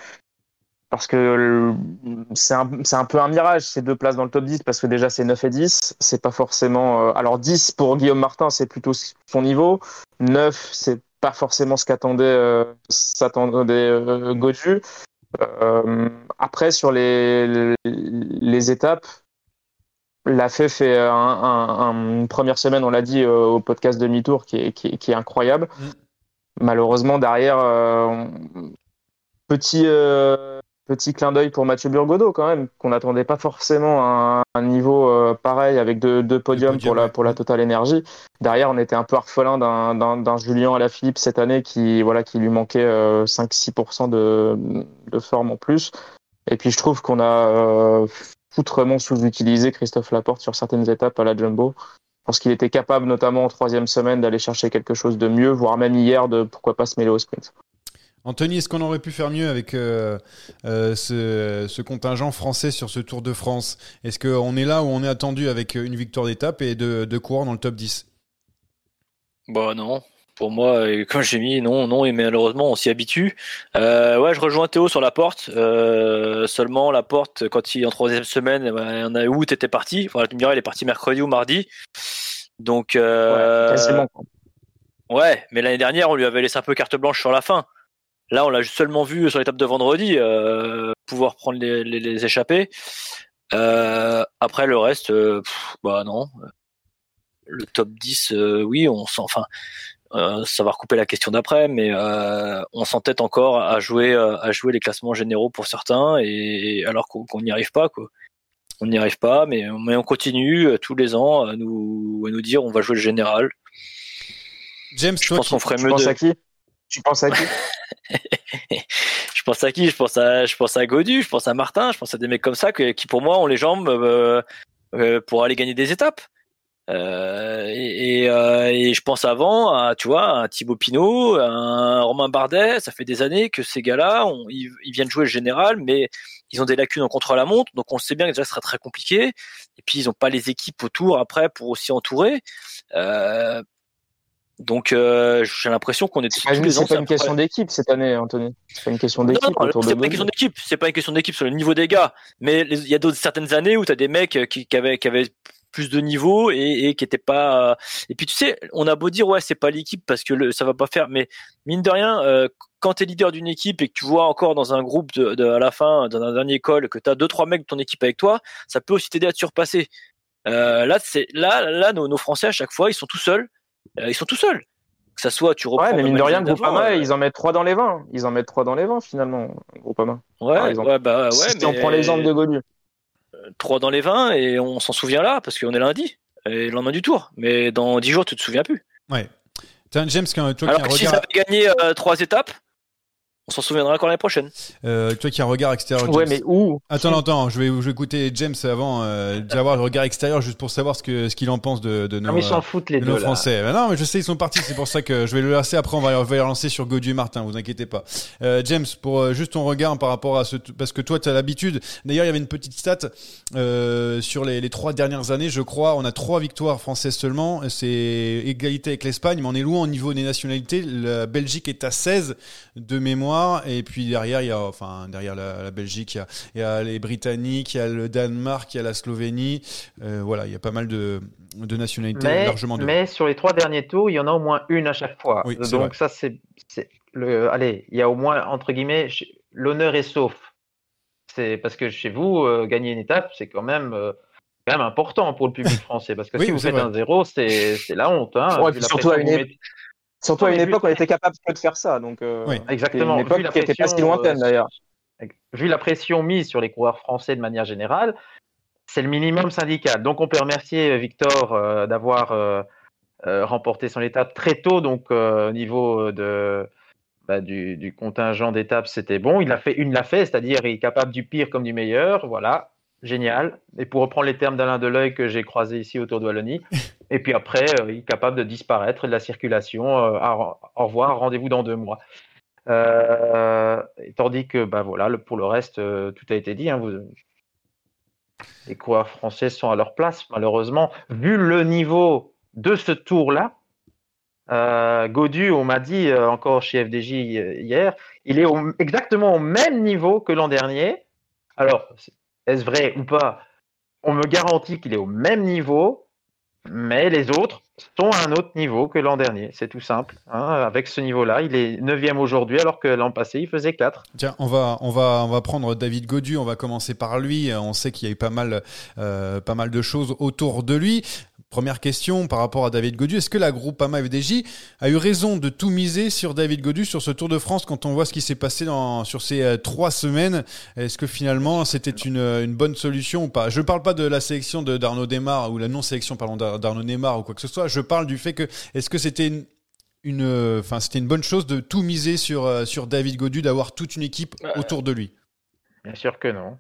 Speaker 2: parce que c'est un, un, peu un mirage ces deux places dans le top 10 parce que déjà c'est 9 et 10, c'est pas forcément euh, alors 10 pour Guillaume Martin, c'est plutôt son niveau, 9 c'est pas forcément ce qu'attendait euh, s'attendait euh, Godu. Euh, après sur les, les, les étapes, la FE fait un, un, une première semaine, on l'a dit au podcast demi-tour qui est, qui, qui est incroyable. Mm. Malheureusement derrière petit Petit clin d'œil pour Mathieu Burgodeau quand même, qu'on n'attendait pas forcément à un, niveau euh, pareil avec deux, deux podiums podium, pour, la, pour la Total Énergie. Derrière, on était un peu orphelin d'un Julien à la Philippe cette année qui, voilà, qui lui manquait euh, 5-6% de, de forme en plus. Et puis je trouve qu'on a euh, foutrement sous-utilisé Christophe Laporte sur certaines étapes à la Jumbo. Je pense qu'il était capable, notamment en troisième semaine, d'aller chercher quelque chose de mieux, voire même hier, de pourquoi pas se mêler au sprint.
Speaker 1: Anthony, est-ce qu'on aurait pu faire mieux avec euh, euh, ce, ce, contingent français sur ce Tour de France? Est-ce qu'on est là où on est attendu avec une victoire d'étape et deux, deux coureurs dans le top 10
Speaker 3: Bah non. Pour moi, comme j'ai mis, non, non, et malheureusement, on s'y habitue. Euh, ouais, je rejoins Théo sur la porte. Euh, seulement, la porte, quand il en troisième semaine, eh ben, on a août était parti? Enfin, tu me diras, il est parti mercredi ou mardi. Donc, euh, ouais, ouais, mais l'année dernière, on lui avait laissé un peu carte blanche sur la fin. Là, on l'a seulement vu sur l'étape de vendredi euh, pouvoir prendre les, les, les échappées. Euh, après, le reste, euh, bah non. Le top 10, euh, oui, on sent. Enfin, euh, ça va recouper la question d'après, mais on s'entête encore à jouer, à jouer les classements généraux pour certains, et, alors qu'on n'y arrive pas, quoi. On n'y arrive pas, mais, mais on continue tous les ans à nous, à nous dire on va jouer le général.
Speaker 1: James,
Speaker 3: je pense qu'on ferait mieux
Speaker 2: de. À qui? Tu penses à qui?
Speaker 3: Je pense à qui? Je pense à, je pense à Godu, je pense à Martin, je pense à des mecs comme ça que, qui pour moi ont les jambes euh, euh, pour aller gagner des étapes. Euh, et, euh, et, je pense avant à, tu vois, un Thibaut Pinot, un Romain Bardet. Ça fait des années que ces gars-là, ils, viennent jouer le général, mais ils ont des lacunes en contre-la-montre, donc on sait bien que déjà ce sera très compliqué. Et puis ils n'ont pas les équipes autour après pour aussi entourer. Euh, donc euh, j'ai l'impression qu'on est
Speaker 2: tous les C'est pas une question d'équipe cette année, Anthony. C'est pas une question d'équipe.
Speaker 3: C'est pas une question d'équipe. C'est pas une question d'équipe sur le niveau des gars. Mais il y a d'autres certaines années où tu as des mecs qui, qui, avaient, qui avaient plus de niveau et, et qui étaient pas. Et puis tu sais, on a beau dire ouais c'est pas l'équipe parce que le, ça va pas faire, mais mine de rien, euh, quand tu es leader d'une équipe et que tu vois encore dans un groupe de, de à la fin, dans un dernier call, que tu as deux trois mecs de ton équipe avec toi, ça peut aussi t'aider à te surpasser. Euh, là c'est là là nos, nos Français à chaque fois ils sont tout seuls euh, ils sont tout seuls. Que ça soit, tu reprends.
Speaker 2: Ouais, mais mine de rien, Groupama, euh, ils en mettent 3 dans les 20. Ils en mettent 3 dans les 20 finalement, Groupama.
Speaker 3: Ouais, ouais, bah ouais.
Speaker 2: Si mais... on prend l'exemple de Golu.
Speaker 3: 3 euh, dans les 20 et on s'en souvient là parce qu'on est lundi et le lendemain du tour. Mais dans 10 jours, tu te souviens plus.
Speaker 1: Ouais. Tiens, James, toi qui
Speaker 3: Alors que si ça avait gagné 3 étapes, on s'en souviendra encore l'année prochaine.
Speaker 1: Euh, toi qui as un regard extérieur.
Speaker 2: Ouais, mais où?
Speaker 1: Attends, attends, je vais, je vais écouter James avant euh, d'avoir le regard extérieur juste pour savoir ce que ce qu'il en pense de, de nos,
Speaker 5: non, ils s'en foutent les
Speaker 1: de
Speaker 5: deux,
Speaker 1: nos Français. Mais non, mais je sais ils sont partis, c'est pour ça que je vais le lancer. Après, on va, on va y relancer sur Godu et Martin. Vous inquiétez pas. Euh, James, pour euh, juste ton regard par rapport à ce, parce que toi tu as l'habitude. D'ailleurs, il y avait une petite stat euh, sur les, les trois dernières années, je crois. On a trois victoires françaises seulement. C'est égalité avec l'Espagne, mais on est loin au niveau des nationalités. La Belgique est à 16 de mémoire, et puis derrière, il y a, enfin, derrière la, la Belgique, il y, a, il y, a, les Britanniques, il y a le Danemark, il y a la Slovénie. Euh, voilà, il y a pas mal de, de nationalités
Speaker 5: mais,
Speaker 1: largement. De...
Speaker 5: Mais sur les trois derniers tours, il y en a au moins une à chaque fois.
Speaker 1: Oui,
Speaker 5: Donc
Speaker 1: vrai.
Speaker 5: ça, c'est le. Allez, il y a au moins entre guillemets l'honneur est sauf. C'est parce que chez vous, euh, gagner une étape, c'est quand même. Euh, quand même important pour le public français parce que
Speaker 1: oui,
Speaker 5: si vous faites
Speaker 1: vrai.
Speaker 5: un zéro, c'est la honte. Hein,
Speaker 2: ouais, surtout à une, mettez... surtout à une époque, on était capable de faire ça. Donc, euh,
Speaker 5: oui. exactement.
Speaker 2: Une époque qui n'était pas si lointaine d'ailleurs.
Speaker 5: Vu la pression mise sur les coureurs français de manière générale, c'est le minimum syndical. Donc, on peut remercier Victor euh, d'avoir euh, remporté son étape très tôt. Donc, au niveau de, bah, du, du, contingent d'étapes, c'était bon. Il a fait une l'a fait, c'est-à-dire il est capable du pire comme du meilleur. Voilà, génial. Et pour reprendre les termes d'Alain Deleuil que j'ai croisé ici autour de Wallonie, et puis après, euh, il est capable de disparaître de la circulation. Euh, au revoir, rendez-vous dans deux mois. Euh, tandis que, bah voilà, pour le reste, tout a été dit. Hein, les coureurs français sont à leur place, malheureusement. Vu le niveau de ce tour-là, Godu, on m'a dit encore chez FDJ hier, il est exactement au même niveau que l'an dernier. Alors, est-ce vrai ou pas? On me garantit qu'il est au même niveau, mais les autres sont à un autre niveau que l'an dernier. C'est tout simple. Hein. Avec ce niveau-là, il est 9 aujourd'hui, alors que l'an passé, il faisait 4.
Speaker 1: Tiens, on va, on, va, on va prendre David Godu, on va commencer par lui. On sait qu'il y a eu pas mal, euh, pas mal de choses autour de lui. Première question par rapport à David Godu. Est-ce que la Groupama FDJ a eu raison de tout miser sur David Godu sur ce Tour de France quand on voit ce qui s'est passé dans, sur ces euh, trois semaines? Est-ce que finalement c'était une, une, bonne solution ou pas? Je ne parle pas de la sélection de d'Arnaud Desmar ou la non-sélection d'Arnaud Neymar ou quoi que ce soit. Je parle du fait que est-ce que c'était une, une, enfin, c'était une bonne chose de tout miser sur, euh, sur David Godu, d'avoir toute une équipe autour de lui?
Speaker 5: Bien sûr que non.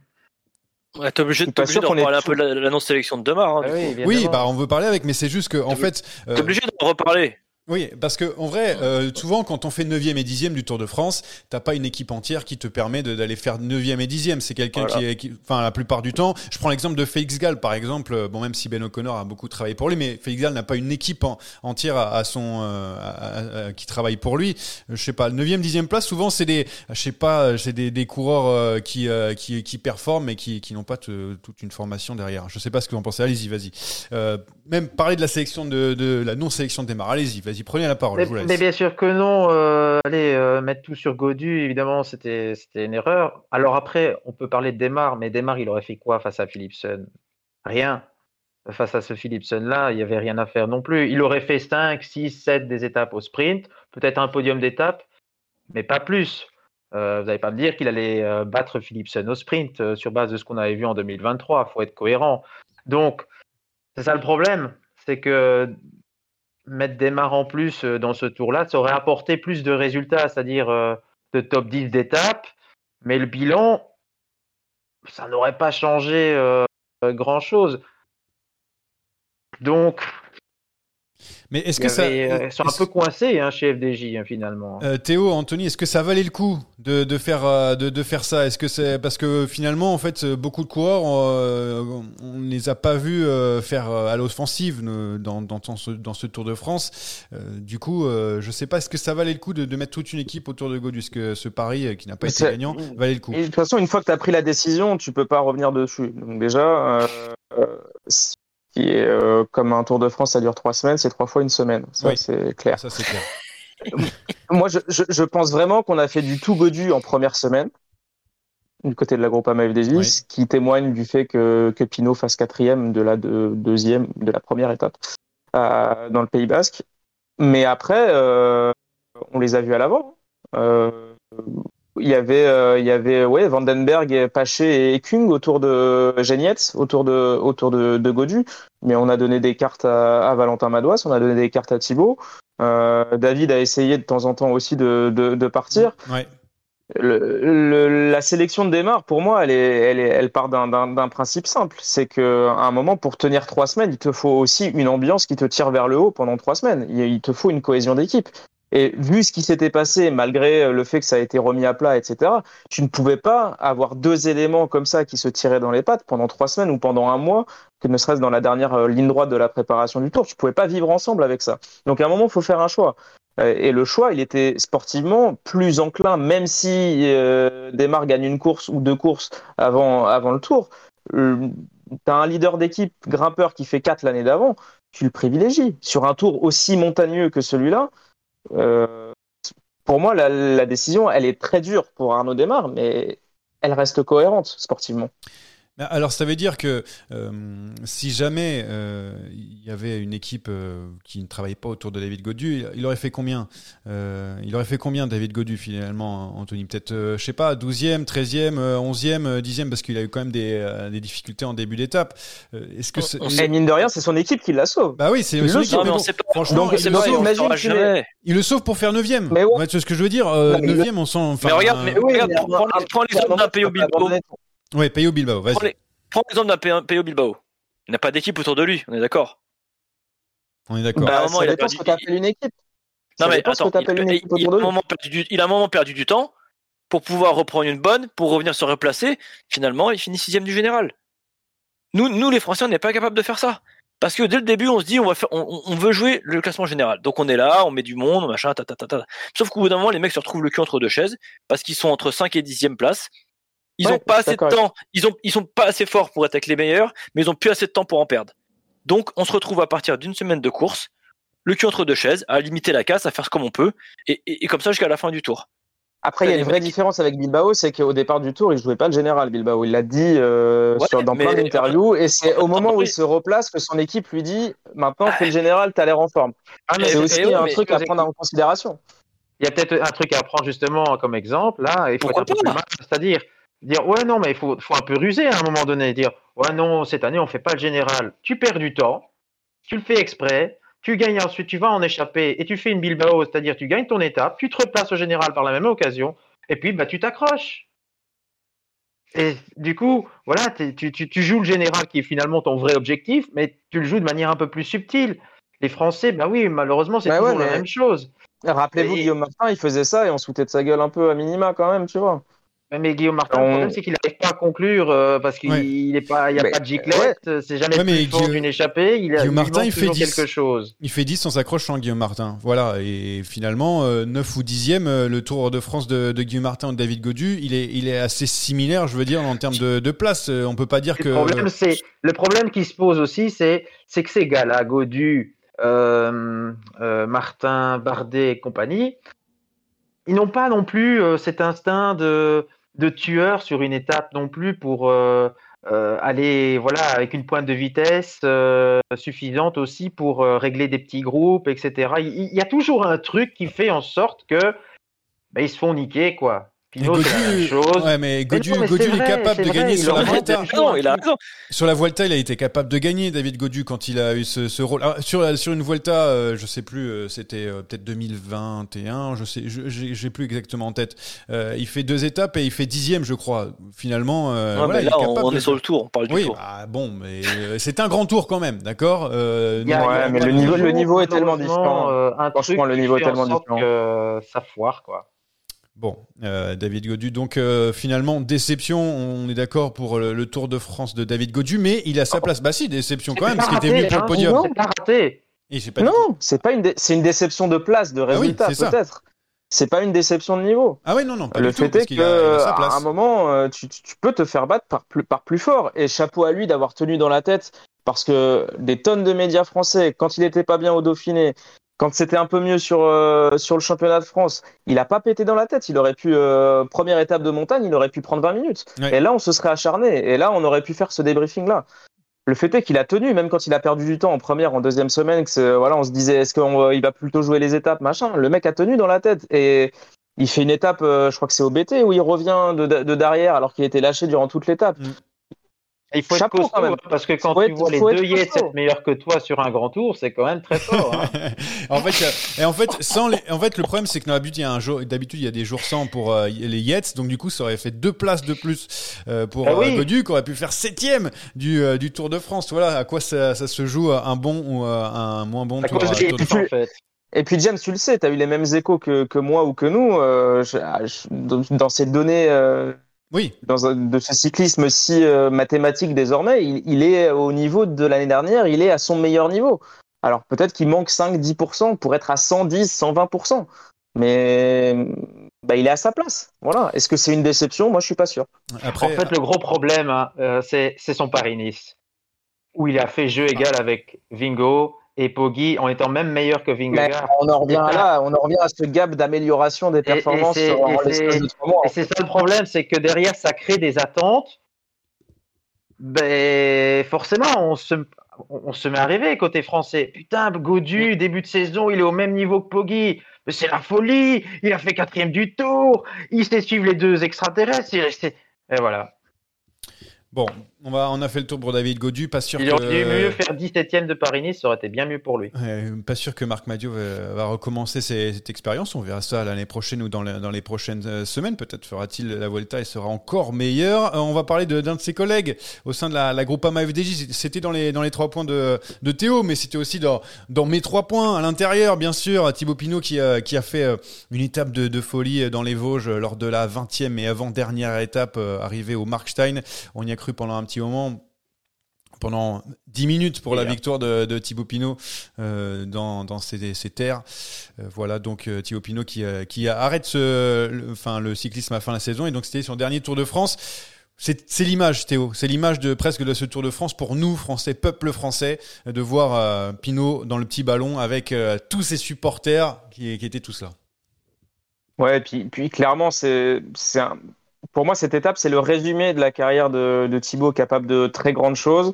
Speaker 3: Ouais, t'es obligé, d'en parler un peu de l'annonce sélection de Demar. Hein,
Speaker 1: ah oui, bah on veut parler avec, mais c'est juste que en fait.
Speaker 3: T'es obligé d'en reparler.
Speaker 1: Oui, parce que en vrai, euh, souvent quand on fait 9e et 10e du Tour de France, t'as pas une équipe entière qui te permet d'aller faire 9e et 10e. C'est quelqu'un qui est, qui, enfin la plupart du temps, je prends l'exemple de Félix Gall par exemple. Euh, bon, même si Ben O'Connor a beaucoup travaillé pour lui, mais Félix Gall n'a pas une équipe entière à, son euh, qui travaille pour lui. Je sais pas, 9e, 10e place, souvent c'est des, je sais pas, c'est des, des, coureurs qui, qui, qui performent mais qui, qui n'ont pas toute une formation derrière. Je sais pas ce que vous en pensez. Allez-y, vas-y. même parler de la sélection de, de la non sélection de démarre. Allez-y, vas-y prenez la parole.
Speaker 5: Mais, bien sûr que non. Euh, allez, euh, mettre tout sur Godu, évidemment, c'était une erreur. Alors après, on peut parler de Demar, mais Demar, il aurait fait quoi face à Philipson Rien. Face à ce Philipson-là, il n'y avait rien à faire non plus. Il aurait fait 5, 6, 7 des étapes au sprint, peut-être un podium d'étape, mais pas plus. Euh, vous n'allez pas me dire qu'il allait battre Philipson au sprint sur base de ce qu'on avait vu en 2023. Il faut être cohérent. Donc, c'est ça le problème. C'est que mettre des marres en plus euh, dans ce tour-là, ça aurait apporté plus de résultats, c'est-à-dire euh, de top 10 d'étape, mais le bilan, ça n'aurait pas changé euh, grand-chose. Donc,
Speaker 1: mais est-ce que ça.
Speaker 5: Euh, ils sont un peu coincés hein, chez FDJ hein, finalement.
Speaker 1: Euh, Théo, Anthony, est-ce que ça valait le coup de, de faire, euh, de, de, faire ça? Est-ce que c'est parce que finalement, en fait, beaucoup de coureurs, on, ne les a pas vus faire à l'offensive dans, dans, dans, ce, dans ce Tour de France. du coup, je sais pas, est-ce que ça valait le coup de, de metce toute une équipe autour de Godus? Que ce pari qui n'a pas été gagnant valait le coup?
Speaker 2: De toute façon, une fois que tu as pris la décision, tu peux pas revenir dessus. Donc déjà, qui est euh, comme un Tour de France, ça dure trois semaines, c'est trois fois une semaine. Ça, c'est clair.
Speaker 1: Ça, c'est clair.
Speaker 2: Moi, je, je, pense vraiment qu'on a fait du tout godu en première semaine, du côté de la groupe AMA ce qui témoigne du fait que, que Pinot fasse quatrième de la deuxième, de la première étape euh, dans le Pays Basque. Mais après, euh, on les a vus à l'avant. Euh, il y avait, euh, il y avait ouais, Vandenberg, Paché et Kung autour de Genietz, autour de, autour de, de, Godu. Mais on a donné des cartes à, Valentin Madouas, on a donné des cartes à Thibaut. Euh, David a essayé de temps en temps aussi de, de, de partir.
Speaker 1: Ouais.
Speaker 2: Le, la sélection de démarre, pour moi, elle, est, elle, est, elle part d'un principe simple. C'est qu'à un moment, pour tenir trois semaines, il te faut aussi une ambiance qui te tire vers le haut pendant trois semaines. il te faut une cohésion d'équipe. Et vu ce qui s'était passé, malgré euh, le fait que ça a été remis à plat, etc., tu ne pouvais pas avoir deux éléments comme ça qui se tiraient dans les pattes pendant trois semaines ou pendant un mois, que ne serait-ce dans la dernière euh, ligne droite de la préparation du tour. Tu pouvais pas vivre ensemble avec ça. Donc à un moment, il faut faire un choix. Euh, et le choix, il était sportivement plus enclin, même si euh, Desmar gagne une course ou deux courses avant, avant le tour. Euh, tu as un leader d'équipe grimpeur qui fait quatre l'année d'avant, tu le privilégies. Sur un tour aussi montagneux que celui-là, pour moi, la, décision, elle est très dure pour Arnaud Desmar, mais elle reste cohérente sportivement.
Speaker 1: Alors ça veut dire que euh, si jamais euh, il y avait une équipe euh, qui ne travaillait pas autour de David Godu, il, aurait fait combien Il aurait fait combien David Godu finalement, Anthony? Peut-être, je sais pas, 12e, 13e, 11e, 10e, parce qu'il a eu quand même des, des difficultés en début d'étape.
Speaker 2: Est-ce que c'est... Et mine de rien, c'est son équipe qui la sauve.
Speaker 1: Bah oui, c'est son équipe. franchement, il, le sauve, il le sauve pour faire 9e. Mais ouais. c'est ce que je veux dire. 9e, on sent.
Speaker 3: Mais regarde, mais, regarde, prends, l'exemple d'un pays au.
Speaker 1: Oui, Payo Bilbao, vas-y.
Speaker 3: Prends l'exemple d'un Payo Bilbao. Il n'a pas d'équipe autour de lui, on est d'accord
Speaker 1: On est d'accord.
Speaker 2: Bah, ça dépend ce que tu appelles une équipe.
Speaker 3: Non
Speaker 2: Ça
Speaker 3: mais attends,
Speaker 2: que t'appelles une
Speaker 3: il,
Speaker 2: équipe
Speaker 3: il- il
Speaker 2: autour
Speaker 3: a
Speaker 2: de
Speaker 3: un
Speaker 2: lui.
Speaker 3: moment perdu du, il a un moment perdu du temps pour pouvoir reprendre une bonne, pour revenir se replacer. Finalement, il finit sixième du général. Nous, nous les Français, on n'est pas capable de faire ça. Parce que dès le début, on se dit, on va faire, on, on- on veut jouer le classement général. Donc on est là, on met du monde, machin, ta, ta, ta, ta. Sauf qu'au bout d'un moment, les mecs se retrouvent le cul entre deux chaises parce qu'ils sont entre 5 et 10e place. Ils
Speaker 2: Ouais,
Speaker 3: ont pas assez de temps, ils ont, ils sont pas assez forts pour être avec les meilleurs, mais ils ont plus assez de temps pour en perdre. Donc on se retrouve à partir d'une semaine de course, le cul entre deux chaises, à limiter la casse, à faire comme on peut, et, et- et comme ça jusqu'à la fin du tour.
Speaker 2: Après, il y a une vraie
Speaker 3: mecs-
Speaker 2: différence avec Bilbao, c'est qu'au départ du tour, il jouait pas le général, Bilbao. Il l'a dit euh,
Speaker 3: Ouais,
Speaker 2: sur, dans
Speaker 3: mais-
Speaker 2: plein d'interviews, et c'est au moment où il se replace que son équipe lui dit Maintenant, fais le général, t'as l'air en forme.
Speaker 5: Ah, mais
Speaker 2: C'est aussi
Speaker 3: mais-
Speaker 2: un
Speaker 3: mais-
Speaker 2: truc à prendre en considération.
Speaker 5: Il y a peut-être un truc à prendre justement comme exemple. Là, il faut
Speaker 3: Pourquoi
Speaker 5: être un peu plus c'est-à-dire dire ouais non mais il faut, faut un peu ruser à un moment donné, dire ouais non cette année on fait pas le général. Tu perds du temps, tu le fais exprès, tu gagnes ensuite, tu vas en échapper et tu fais une Bilbao, c'est-à-dire tu gagnes ton étape, tu te replaces au général par la même occasion et puis bah tu t'accroches. Et du coup, voilà, tu, tu, tu joues le général qui est finalement ton vrai objectif, mais tu le joues de manière un peu plus subtile. Les Français, bah oui, malheureusement, c'est
Speaker 2: Bah
Speaker 5: toujours
Speaker 2: ouais,
Speaker 5: la même chose.
Speaker 2: Rappelez-vous,
Speaker 5: Et-
Speaker 2: Guillaume Martin, il faisait ça et on se foutait de sa gueule un peu à minima quand même, tu vois.
Speaker 5: Mais Guillaume Martin,
Speaker 2: On-
Speaker 5: le problème, c'est qu'il n'arrive pas à conclure euh, parce qu'il
Speaker 1: Ouais.
Speaker 5: est pas, il n'y a
Speaker 2: Mais-
Speaker 5: pas de giclette, euh, c'est jamais
Speaker 1: Ouais,
Speaker 5: plus fort
Speaker 1: Guillaume-
Speaker 5: d'une échappée. Il, a,
Speaker 1: Guillaume
Speaker 5: il
Speaker 1: Martin, il fait
Speaker 5: toujours
Speaker 1: 10.
Speaker 5: quelque chose.
Speaker 1: Il fait 10 en s'accrochant, Guillaume Martin. Voilà, et finalement, euh, 9 ou 10e, euh, le Tour de France de, de Guillaume Martin ou de David Godu, il est, il est assez similaire, je veux dire, en termes de, de place. Euh, On peut pas dire
Speaker 5: Le
Speaker 1: que...
Speaker 5: problème, c'est le problème qui se pose aussi, c'est c'est que ces gars-là, Godu, euh, euh, Martin, Bardet et compagnie, ils n'ont pas non plus euh, cet instinct de, de tueur sur une étape non plus pour euh, euh, aller voilà avec une pointe de vitesse euh, suffisante aussi pour régler des petits groupes, etc. Il, il y a toujours un truc qui fait en sorte que ben, ils se font niquer quoi.
Speaker 1: Mais
Speaker 5: Pinot, c'est la même
Speaker 1: Godu,
Speaker 5: chose.
Speaker 1: ouais, mais Godu,
Speaker 5: non, mais
Speaker 1: Godu, il est
Speaker 5: vrai,
Speaker 1: capable
Speaker 5: c'est
Speaker 1: de
Speaker 5: vrai,
Speaker 1: gagner
Speaker 5: il
Speaker 1: sur la Vuelta.
Speaker 3: Non, il a raison.
Speaker 1: Sur la Vuelta, il a été capable de gagner, David Godu, quand il a eu ce, ce rôle. Alors, sur, la- sur une Vuelta, euh, je sais plus, euh, c'était euh, peut-être 2021, je sais, je- j'ai j'ai plus exactement en tête. Euh, il fait deux étapes et il fait dixième, je crois. Finalement, euh,
Speaker 3: Ouais,
Speaker 1: voilà,
Speaker 3: mais
Speaker 1: il
Speaker 3: là,
Speaker 1: est
Speaker 3: on,
Speaker 1: capable
Speaker 3: on
Speaker 1: de-
Speaker 3: est sur le tour, on parle du
Speaker 1: Oui,
Speaker 3: tour.
Speaker 1: bah, bon, mais euh, c'est un grand tour quand même, d'accord euh,
Speaker 5: Il
Speaker 2: Ouais, mais le niveau- le niveau est tellement différent.
Speaker 5: euh, un
Speaker 2: Franchement, le niveau est tellement différent.
Speaker 5: que ça foire, quoi.
Speaker 1: Bon, euh, David Godu. Donc euh, finalement, déception, on est d'accord pour le, le Tour de France de David Godu, mais il a sa place. Bah si, déception quand même, parce qu'il était venu pour le podium.
Speaker 5: Pas raté.
Speaker 1: Dit-
Speaker 2: Non, c'est pas une, dé- c'est une déception de place, de
Speaker 1: oui,
Speaker 2: résultat, peut-être. C'est pas une déception de niveau.
Speaker 1: Ah ouais, non, non, pas
Speaker 2: le
Speaker 1: du tout,
Speaker 2: fait
Speaker 1: parce
Speaker 2: est
Speaker 1: qu'il a, il a sa
Speaker 2: que
Speaker 1: place.
Speaker 2: à un moment, euh, tu, peux te faire battre par plus, par plus fort. Et chapeau à lui d'avoir tenu dans la tête, parce que des tonnes de médias français, quand il était pas bien au Dauphiné, quand c'était un peu mieux sur euh, sur le championnat de France, il a pas pété dans la tête. Il aurait pu euh, première étape de montagne, il aurait pu prendre 20 minutes.
Speaker 1: Ouais.
Speaker 2: Et là, on se serait acharné. Et là, on aurait pu faire ce débriefing là. Le fait est qu'il a tenu, même quand il a perdu du temps en première, en deuxième semaine, que voilà, on se disait est-ce qu'il va plutôt jouer les étapes, machin. Le mec a tenu dans la tête et il fait une étape, euh, je crois que c'est au BT, où il revient de, de derrière alors qu'il était lâché durant toute l'étape.
Speaker 5: Il faut
Speaker 2: Chapeau,
Speaker 5: être costaud,
Speaker 2: quand même.
Speaker 5: hein, parce que quand
Speaker 2: Faut
Speaker 5: tu
Speaker 2: être-
Speaker 5: vois les deux
Speaker 2: être
Speaker 5: Yates être meilleurs que toi sur un grand tour, c'est quand même très fort. hein.
Speaker 1: en fait, a- et en fait, sans les, en fait, le problème, c'est que d'habitude, il y a un jour, d'habitude, il y a des jours sans pour euh, les Yates, donc du coup, ça aurait fait deux places de plus euh, pour
Speaker 5: Ah
Speaker 1: euh,
Speaker 5: oui.
Speaker 1: Godu, qui aurait pu faire septième du, euh, du Tour de France. Voilà, à quoi ça, ça se joue, euh, un bon ou euh, un moins bon
Speaker 5: À
Speaker 1: Tour,
Speaker 5: cause
Speaker 1: euh,
Speaker 5: des
Speaker 1: Tour de France?
Speaker 5: en fait.
Speaker 2: Et puis James, tu le sais, tu as eu les mêmes échos que, que moi ou que nous. euh, je- je- dans dans ces données euh,
Speaker 1: Oui,
Speaker 2: dans un- de ce cyclisme si euh, mathématique désormais, il, il est au niveau de l'année dernière, il est à son meilleur niveau. Alors peut-être qu'il manque 5-10% pour être à 110, 120%. Mais bah, il est à sa place. Voilà. Est-ce que c'est une déception? Moi, je suis pas sûr.
Speaker 1: après,
Speaker 5: En fait, le gros problème, hein, euh, c'est c'est son Paris-Nice, où il a fait jeu égal avec Vingo et Poggi en étant même meilleur que
Speaker 2: Mais
Speaker 5: Vingegaard.
Speaker 2: on en revient à là, on en revient à ce gap d'amélioration des
Speaker 5: Et- et
Speaker 2: performances
Speaker 5: c'est-
Speaker 2: en
Speaker 5: et
Speaker 2: l'espace
Speaker 5: c'est-
Speaker 2: de trois mois.
Speaker 5: Et c'est ça le problème, c'est que derrière, ça crée des attentes. Ben, forcément, on se, on se met à rêver côté français. Putain, Godu, début de saison, il est au même niveau que Poggi. Mais c'est la folie. Il a fait quatrième du tour. Il sait suivre les deux extraterrestres. Et voilà.
Speaker 1: Bon, on, va, on a fait le tour pour David Godu. Pas sûr
Speaker 5: Il
Speaker 1: que...
Speaker 5: aurait mieux faire 17ème de Paris-Nice, ça aurait été bien mieux pour lui.
Speaker 1: Pas sûr que Marc Madiot va, va recommencer ses- cette expérience. On verra ça l'année prochaine ou dans, le- dans les prochaines euh, semaines. Peut-être fera-t-il la Vuelta et sera encore meilleur. Euh, on va parler d'un de, ses collègues au sein de la, la Groupama FDJ. C'était dans les, dans les trois points de, de Théo, mais c'était aussi dans, dans mes trois points à l'intérieur, bien sûr. Thibaut Pinot qui, a- qui a fait euh, une étape de, de folie euh, dans les Vosges euh, lors de la 20e et avant-dernière étape euh, arrivée au Markstein. On y a cru pendant un petit moment pendant 10 minutes pour la victoire de, de Thibaut Pinot euh, dans, dans ces, ces terres. Euh, voilà donc euh, Thibaut Pinot qui, qui arrête ce, le, enfin, le cyclisme à la fin de la saison et donc c'était son dernier Tour de France. C'est l'image, Théo. C'est l'image de presque de ce Tour de France pour nous, Français, peuple français, de voir euh, Pinot dans le petit ballon avec tous ses supporters qui, qui étaient tous là.
Speaker 2: Ouais, et puis, puis clairement, c'est, c'est un- pour moi, cette étape, c'est le résumé de la carrière de, de Thibaut, capable de très grandes choses.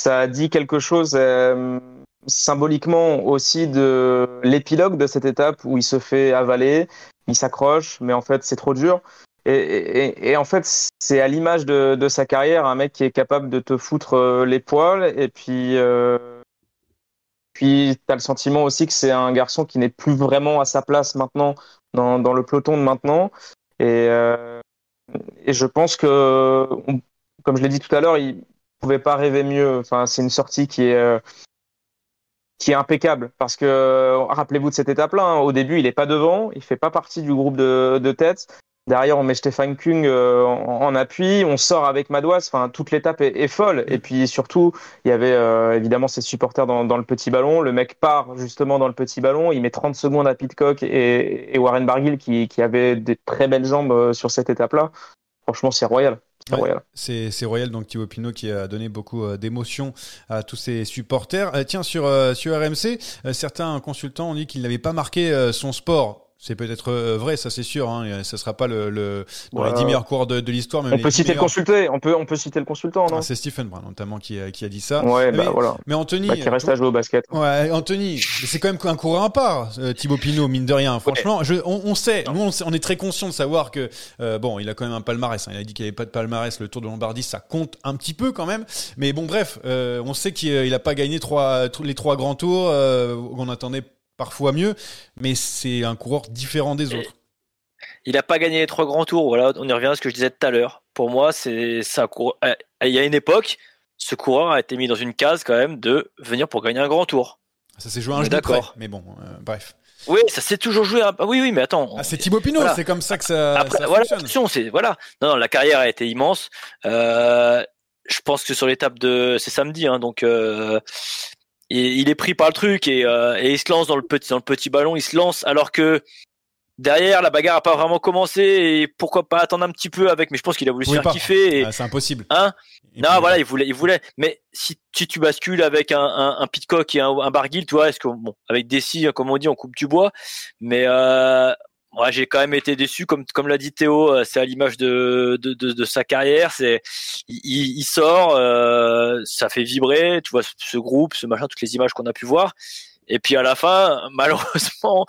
Speaker 2: Ça dit quelque chose euh, symboliquement aussi de l'épilogue de cette étape où il se fait avaler, il s'accroche, mais en fait, c'est trop dur. Et, en fait, c'est à l'image de, sa carrière, un mec qui est capable de te foutre euh, les poils, et puis, euh, puis tu as le sentiment aussi que c'est un garçon qui n'est plus vraiment à sa place maintenant dans, dans le peloton de maintenant. Et, euh, et je pense que, comme je l'ai dit tout à l'heure, il pouvait pas rêver mieux. Enfin, c'est une sortie qui est, euh, qui est impeccable. Parce que, rappelez-vous de cette étape-là, hein, au début, il est pas devant, il fait pas partie du groupe de tête. Derrière, on met Stéphane Kung euh, en, en appui, on sort avec Madouas. Enfin, toute l'étape est, est folle. Et puis surtout, il y avait euh, évidemment ses supporters dans, dans le petit ballon. Le mec part justement dans le petit ballon. Il met 30 secondes à Pitcock et, et Warren Barguil qui, qui avait des très belles jambes euh, sur cette étape-là. Franchement, c'est royal. C'est
Speaker 1: Ouais.
Speaker 2: royal.
Speaker 1: C'est Royal, donc Thibaut Pinot, qui a donné beaucoup euh, d'émotions à tous ses supporters. Tiens, sur, sur RMC, certains consultants ont dit qu'il n'avait pas marqué son sport. C'est peut-être euh, vrai, ça c'est sûr. Hein, ça sera pas le, le dans les
Speaker 2: Ouais.
Speaker 1: 10 meilleurs coureurs de, de l'histoire.
Speaker 2: On peut
Speaker 1: 10
Speaker 2: citer le consulté. On peut, on peut citer le consultant,
Speaker 1: Ah, c'est Stephen Brown notamment qui, a- qui a dit ça.
Speaker 2: Ouais, bah
Speaker 1: mais,
Speaker 2: voilà.
Speaker 1: mais Anthony,
Speaker 2: Bah, qui reste à jouer au basket.
Speaker 1: Ouais, Anthony, c'est quand même un coureur à part, euh, Thibaut Pinot, mine de rien. Franchement, je, on, on sait, nous, on, sait- on est très conscient de savoir que euh, bon, il a quand même un palmarès. hein. Il a dit qu'il avait pas de palmarès. Le Tour de Lombardie, ça compte un petit peu quand même. Mais bon, bref, euh, on sait qu'il il a pas gagné trois, les trois grands tours. Euh, on attendait parfois mieux, mais c'est un coureur différent des autres.
Speaker 3: Il n'a pas gagné les trois grands tours. Voilà, on y revient à ce que je disais tout à l'heure. Pour moi, c'est ça. euh, Il y a une époque, ce coureur a été mis dans une case quand même de venir pour gagner un grand tour.
Speaker 1: Ça s'est joué un près.
Speaker 3: d'accord.
Speaker 1: Mais bon, euh, bref.
Speaker 3: Oui, ça s'est toujours joué. à- Oui, oui, mais attends.
Speaker 1: Ah, c'est Thibaut Pinot,
Speaker 3: Voilà.
Speaker 1: c'est comme ça que ça,
Speaker 3: Après,
Speaker 1: ça
Speaker 3: voilà,
Speaker 1: fonctionne.
Speaker 3: c'est voilà. Non, non, la carrière a été immense. Euh, je pense que sur l'étape de, c'est samedi, hein, donc euh, il, est pris par le truc et, euh, et il se lance dans le petit dans le petit ballon. Il se lance alors que derrière la bagarre a pas vraiment commencé et pourquoi pas attendre un petit peu avec. Mais je pense qu'il a voulu se faire
Speaker 1: pas.
Speaker 3: kiffer. Et,
Speaker 1: Ah, c'est impossible.
Speaker 3: Hein
Speaker 1: Il
Speaker 3: non, voilà,
Speaker 1: pas.
Speaker 3: il voulait, il voulait. Mais si, si tu bascules avec un, un, un Pitcock et un, un Barguil, tu vois, est-ce que bon, avec Dessy, comme on dit, on coupe du bois. Mais euh, moi, j'ai quand même été déçu, comme comme l'a dit Théo, euh, c'est à l'image de, de, de, de sa carrière. C'est, il, il sort, euh, ça fait vibrer. Tu vois ce, groupe, ce machin, toutes les images qu'on a pu voir. Et puis à la fin, malheureusement,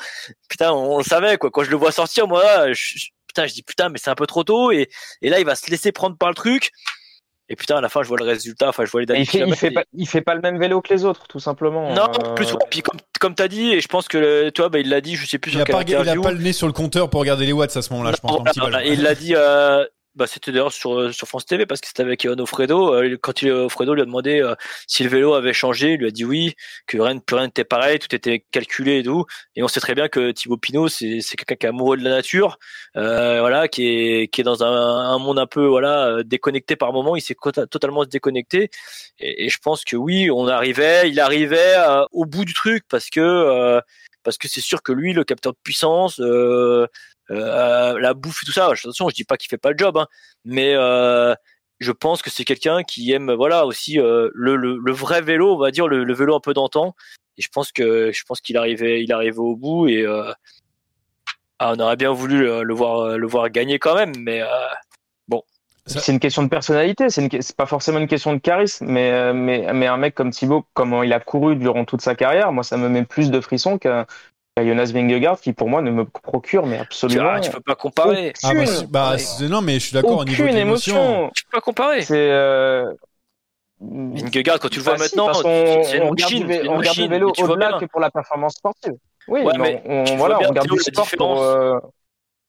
Speaker 3: putain, on, le savait quoi. Quand je le vois sortir, moi, je- putain, je dis putain, mais c'est un peu trop tôt. Et, et là, il va se laisser prendre par le truc. Et putain, à la fin, je vois le résultat. Enfin, je vois les derniers
Speaker 2: il fait, il fait
Speaker 3: et-
Speaker 2: pas, il fait pas le même vélo que les autres, tout simplement.
Speaker 3: Non,
Speaker 2: Euh,
Speaker 3: en plus, ouais, puis comme, comme t'as dit, et je pense que toi, bah, il l'a dit, je sais plus
Speaker 1: Il
Speaker 3: sur
Speaker 1: a, pas, il a pas le nez sur le compteur pour regarder les watts à ce moment-là, je pense. Petit
Speaker 3: voilà, il l'a dit, euh, bah, c'était d'ailleurs sur, sur France TV parce que c'était avec Onofredo. Euh, quand il, Onofredo lui a demandé euh, si le vélo avait changé, il lui a dit oui, que rien, plus rien n'était pareil, tout était calculé et tout. Et on sait très bien que Thibaut Pinot, c'est, c'est quelqu'un qui est amoureux de la nature, euh, voilà, qui est, qui est dans un, un monde un peu, voilà, euh, déconnecté par moment. Il s'est totalement déconnecté. Et, je pense que oui, on arrivait, il arrivait euh, au bout du truc parce que, euh, parce que c'est sûr que lui, le capteur de puissance, euh, euh, la bouffe et tout ça. Attention, je dis pas qu'il fait pas le job, hein, mais euh, je pense que c'est quelqu'un qui aime, voilà, aussi euh, le, le, le vrai vélo, on va dire le, le vélo un peu d'antan. Et je pense que je pense qu'il arrivait, il arrivait au bout et euh, ah, on aurait bien voulu le, le voir, le voir gagner quand même, mais euh,
Speaker 2: C'est une question de personnalité, c'est une- pas forcément une question de charisme, mais, mais, mais un mec comme Thibaut, comment il a couru durant toute sa carrière, moi ça me met plus de frissons qu'un Il y a Jonas Vingegaard qui pour moi ne me procure mais absolument.
Speaker 3: Ah, tu peux pas comparer.
Speaker 1: Ah, bah, bah, non, mais je suis d'accord au niveau de
Speaker 2: émotion.
Speaker 3: Tu peux pas comparer.
Speaker 2: C'est. Euh...
Speaker 3: Vingegaard, quand tu le vois
Speaker 2: si,
Speaker 3: maintenant, c'est
Speaker 2: on regarde
Speaker 3: c'est une
Speaker 2: on regarde
Speaker 3: machine,
Speaker 2: le vélo au-delà que pour la performance sportive. Oui,
Speaker 3: Ouais,
Speaker 2: mais
Speaker 3: mais
Speaker 2: on,
Speaker 3: tu
Speaker 2: on-
Speaker 3: vois
Speaker 2: voilà,
Speaker 3: bien,
Speaker 2: on regarde sport pour. euh,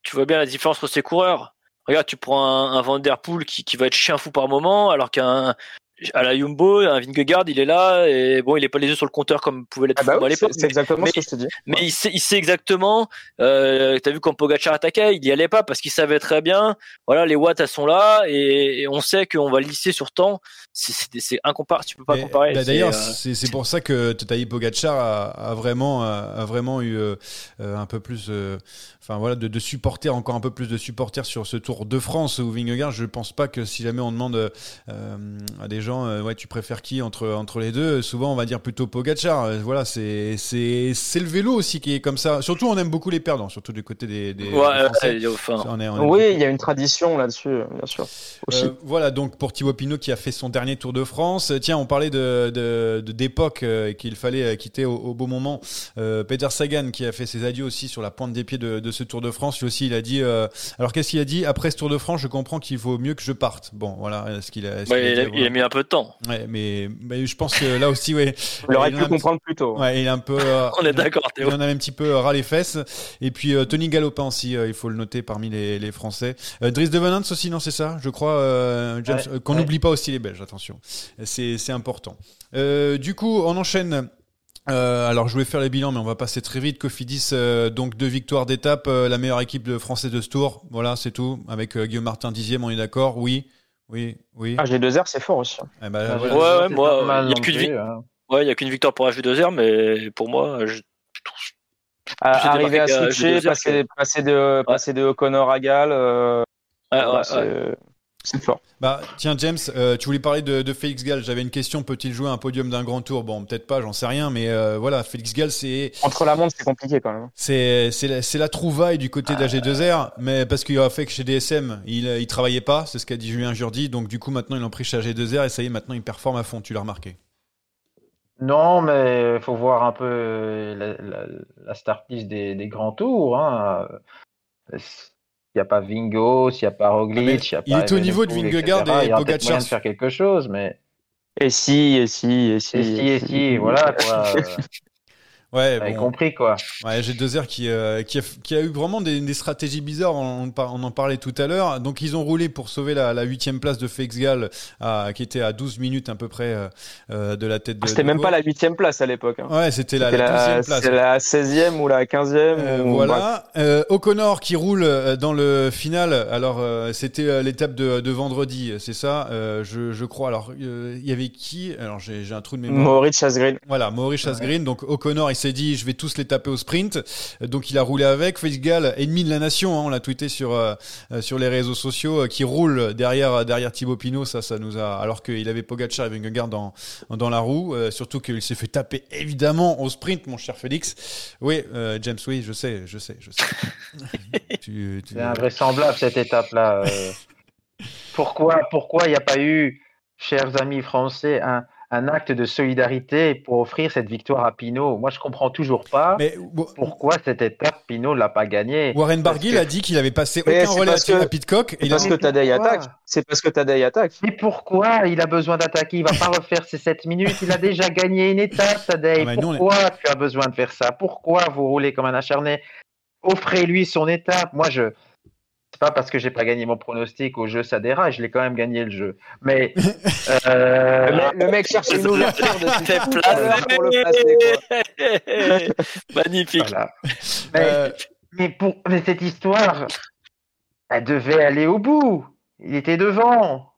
Speaker 3: tu vois bien la différence entre ces coureurs. Regarde, tu prends un, un Van Der Poel qui, qui va être chien fou par moment, alors qu'un à la Jumbo, un Vingegaard, il est là et bon, il est pas les yeux sur le compteur comme pouvait l'être
Speaker 2: Ah bah
Speaker 3: à l'époque.
Speaker 2: c'est exactement
Speaker 3: mais-
Speaker 2: ce que je te dis.
Speaker 3: Mais il sait, il sait exactement. Euh, T'as vu quand Pogacar attaquait, il y allait pas parce qu'il savait très bien. Voilà, les watts elles sont là et, et on sait qu'on va lisser sur temps. C'est- incomparable. Tu peux pas comparer.
Speaker 1: bah, D'ailleurs,
Speaker 3: euh,
Speaker 1: c'est pour ça que Tadej Pogacar a, a vraiment, a, a vraiment eu euh, euh, un peu plus, euh, enfin voilà, de, de supporters, encore un peu plus de supporters sur ce Tour de France ou Vingegaard. Je pense pas que si jamais on demande euh, à des gens, euh, ouais, tu préfères qui entre entre les deux, souvent on va dire plutôt Pogacar. Euh, Voilà, c'est c'est c'est le vélo aussi qui est comme ça. Surtout, on aime beaucoup les perdants, surtout du côté des, des, des
Speaker 3: ouais,
Speaker 1: Français.
Speaker 3: ouais, enfin,
Speaker 1: On est- on aime
Speaker 2: Oui, il y a une tradition là-dessus, bien sûr. Aussi.
Speaker 1: euh, voilà donc pour Thibaut Pinot qui a fait son dernier Tour de France. Tiens, on parlait de d'époque euh, qu'il fallait quitter au, au beau moment. Euh, Peter Sagan qui a fait ses adieux aussi sur la pointe des pieds de, de ce Tour de France. Lui aussi, il a dit. euh, alors qu'est-ce qu'il a dit? Après ce Tour de France Je comprends qu'il vaut mieux que je parte. Bon, voilà ce qu'il a. ce
Speaker 3: ouais,
Speaker 1: qu'il
Speaker 3: il, a,
Speaker 1: dit,
Speaker 3: il a mis un peu de temps.
Speaker 1: Ouais, mais, mais je pense que là aussi, ouais.
Speaker 2: On aurait
Speaker 1: il en
Speaker 2: pu
Speaker 1: a
Speaker 2: comprendre plus tôt.
Speaker 1: Ouais, il est un peu. euh,
Speaker 3: On est d'accord,
Speaker 1: il
Speaker 3: Théo.
Speaker 1: en avait un petit peu euh, ras les fesses. Et puis euh, Tony Galopin aussi, euh, il faut le noter parmi les, les Français. Euh, Dries de Venance aussi, non, c'est ça, je crois. euh, James,
Speaker 5: Ouais,
Speaker 1: euh, qu'on
Speaker 5: ouais.
Speaker 1: n'oublie pas aussi les Belges, attention. C'est c'est important. Euh, du coup, on enchaîne. Euh, alors je voulais faire les bilans, mais on va passer très vite. Cofidis, euh, donc deux victoires d'étape, euh, la meilleure équipe de français de ce tour. Voilà, c'est tout. Avec euh, Guillaume Martin dixième, on est d'accord. Oui, oui, oui.
Speaker 2: Ah, G2R, c'est fort aussi.
Speaker 1: Eh ben,
Speaker 5: Ah,
Speaker 1: voilà.
Speaker 3: Ouais, ouais, moi, il y a
Speaker 5: non
Speaker 3: qu'une
Speaker 5: plus,
Speaker 3: vi-
Speaker 5: hein.
Speaker 3: Ouais, il y a qu'une victoire pour H2R, mais pour moi, je,
Speaker 2: À- arriver à switcher,
Speaker 3: G2R,
Speaker 2: passer, passer de, passer de O'Connor à Gall, c'est fort.
Speaker 1: Bah tiens James, euh, tu voulais parler de, de Félix Gall. J'avais une question. Peut-il jouer un podium d'un grand tour? Bon, peut-être pas, j'en sais rien. Mais euh, voilà, Félix Gall, c'est
Speaker 2: Entre la montre, c'est compliqué quand même.
Speaker 1: c'est c'est la, c'est la trouvaille du côté d'AG2R, mais parce qu'il a fait que chez DSM, il il travaillait pas. C'est ce qu'a dit Julien Jourdi. Donc du coup maintenant ils l'ont pris chez AG2R et ça y est, maintenant il performe à fond. Tu l'as remarqué?
Speaker 5: Non, mais il faut voir un peu la, la, list des, des grands tours. Hein. S'il n'y a pas Vingo, s'il n'y a pas Roglic, s'il y a
Speaker 1: Ah, il
Speaker 5: pas
Speaker 1: est au niveau de Vingegaard
Speaker 5: etc.,
Speaker 1: et
Speaker 5: il
Speaker 1: Pogacar.
Speaker 5: moyen de faire quelque chose, mais
Speaker 2: Et si, et si, et si.
Speaker 5: et si, et si, voilà quoi.
Speaker 1: Ouais, bon.
Speaker 5: compris quoi.
Speaker 1: Ouais, G2R qui, euh, qui, a, qui a eu vraiment des, des stratégies bizarres, on, on en parlait tout à l'heure. Donc ils ont roulé pour sauver la huitième place de à- qui était à 12 minutes à peu près euh, euh, de la tête de.
Speaker 2: C'était
Speaker 1: de
Speaker 2: même pas la huitième place à l'époque. hein.
Speaker 1: Ouais, c'était la,
Speaker 2: C'était
Speaker 1: la 12e
Speaker 2: la,
Speaker 1: place.
Speaker 2: la 16e ou la 15e.
Speaker 1: Euh,
Speaker 2: ou-
Speaker 1: voilà. Euh, O'Connor qui roule euh, dans le final. Alors, euh, c'était l'étape de, de vendredi, c'est ça euh, je, je crois. Alors, euh, il y avait qui? Alors, j'ai j'ai un trou de mémoire.
Speaker 2: Maurice Asgreen.
Speaker 1: Voilà, Maurice Asgreen. Donc O'Connor, il s'est dit, je vais tous les taper au sprint. Euh, Donc il a roulé avec. Félix Gall, ennemi de la nation, hein, on l'a tweeté sur euh, euh, sur les réseaux sociaux, euh, qui roule derrière derrière Thibaut Pinot. Ça, ça nous a. Alors qu'il avait Pogacar et Vingegaard dans dans la roue. euh, surtout qu'il s'est fait taper évidemment au sprint, mon cher Félix. Oui, euh, James, oui, je sais, je sais, je sais. tu, tu-
Speaker 5: C'est invraisemblable cette étape-là. euh. Pourquoi pourquoi il n'y a pas eu, chers amis français, un, un acte de solidarité pour offrir cette victoire à Pinot Moi, je comprends toujours pas
Speaker 1: Mais
Speaker 5: pourquoi cette étape Pinot ne l'a pas gagnée.
Speaker 1: Warren
Speaker 5: Parce
Speaker 1: Barguil
Speaker 5: que-
Speaker 1: a dit qu'il avait passé
Speaker 2: Mais
Speaker 1: aucun relais
Speaker 2: parce
Speaker 1: à
Speaker 2: que-
Speaker 1: à Pitcock.
Speaker 2: C'est
Speaker 1: Il a...
Speaker 2: parce que
Speaker 5: pourquoi
Speaker 2: attaque. C'est parce que Tadej attaque.
Speaker 5: Mais pourquoi il a besoin d'attaquer? Il va pas refaire ses 7 minutes. Il a déjà gagné une étape, Tadej.
Speaker 1: Ah,
Speaker 5: Pourquoi tu as besoin de faire ça? Pourquoi vous roulez comme un acharné? Offrez-lui son étape. Moi, je. C'est pas parce que j'ai pas gagné mon pronostic au jeu, ça déraille. Je l'ai quand même gagné le jeu. Mais euh,
Speaker 2: Le, mec, le mec cherche une ouverture de pour le placer. Quoi.
Speaker 3: Magnifique.
Speaker 5: voilà. Mais,
Speaker 1: Euh,
Speaker 5: mais pour mais cette histoire, elle devait aller au bout. Il était devant.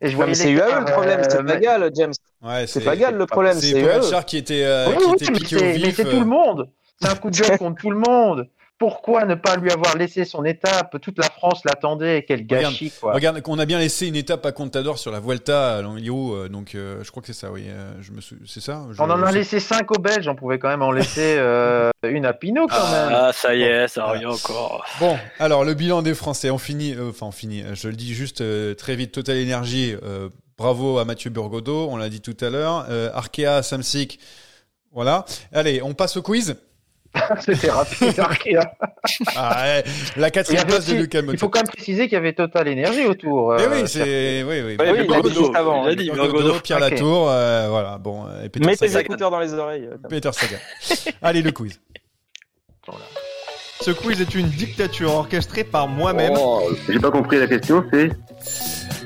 Speaker 5: Et je
Speaker 2: Non, mais c'est UAE
Speaker 5: l'écart,
Speaker 2: le problème, c'est
Speaker 5: euh,
Speaker 2: pas Gall, James.
Speaker 1: ouais,
Speaker 2: C'est pas Gall le problème,
Speaker 1: C'est
Speaker 2: c'est UAE.
Speaker 1: Pogacar qui était, euh,
Speaker 5: Oui,
Speaker 1: qui
Speaker 5: oui,
Speaker 1: était
Speaker 5: mais
Speaker 1: piqué au
Speaker 5: c'est- mais c'est
Speaker 1: euh.
Speaker 5: tout le monde. C'est un coup de gueule contre tout le monde. Pourquoi ne pas lui avoir laissé son étape? Toute la France l'attendait. Quel gâchis, quoi.
Speaker 1: Regarde, qu'on a bien laissé une étape à Contador sur la Vuelta à Langlio, euh, donc euh, je crois que c'est ça, oui. euh, je me sou- C'est ça? Je-
Speaker 5: On en a laissé 5 aux Belges. On pouvait quand même en laisser euh, une à Pinot, quand même.
Speaker 3: Ah, ça y est, ça revient encore.
Speaker 1: Bon, alors le bilan des Français, on finit, euh, enfin on finit, je le dis juste euh, très vite, Total Energy, euh, bravo à Mathieu Burgodeau, on l'a dit tout à l'heure, euh, Arkea, Samsic, voilà. Allez, on passe au quiz
Speaker 5: C'était rapide, Arkea.
Speaker 1: Ah, ouais, la quatrième place de Luka
Speaker 5: il faut quand même préciser qu'il y avait Total Énergie autour.
Speaker 1: Eh
Speaker 5: euh,
Speaker 1: oui, c'est. Oui, oui.
Speaker 3: Ouais,
Speaker 2: Oui, juste avant.
Speaker 3: il a dit, Godo.
Speaker 1: Pierre
Speaker 5: Ok.
Speaker 1: Latour, euh, voilà, bon, et Peter
Speaker 2: Mets tes écouteurs dans les oreilles. euh,
Speaker 1: Peter Sagan. Allez, le quiz.
Speaker 6: Ce quiz est une dictature orchestrée par moi-même.
Speaker 3: Oh,
Speaker 7: J'ai pas compris la question, c'est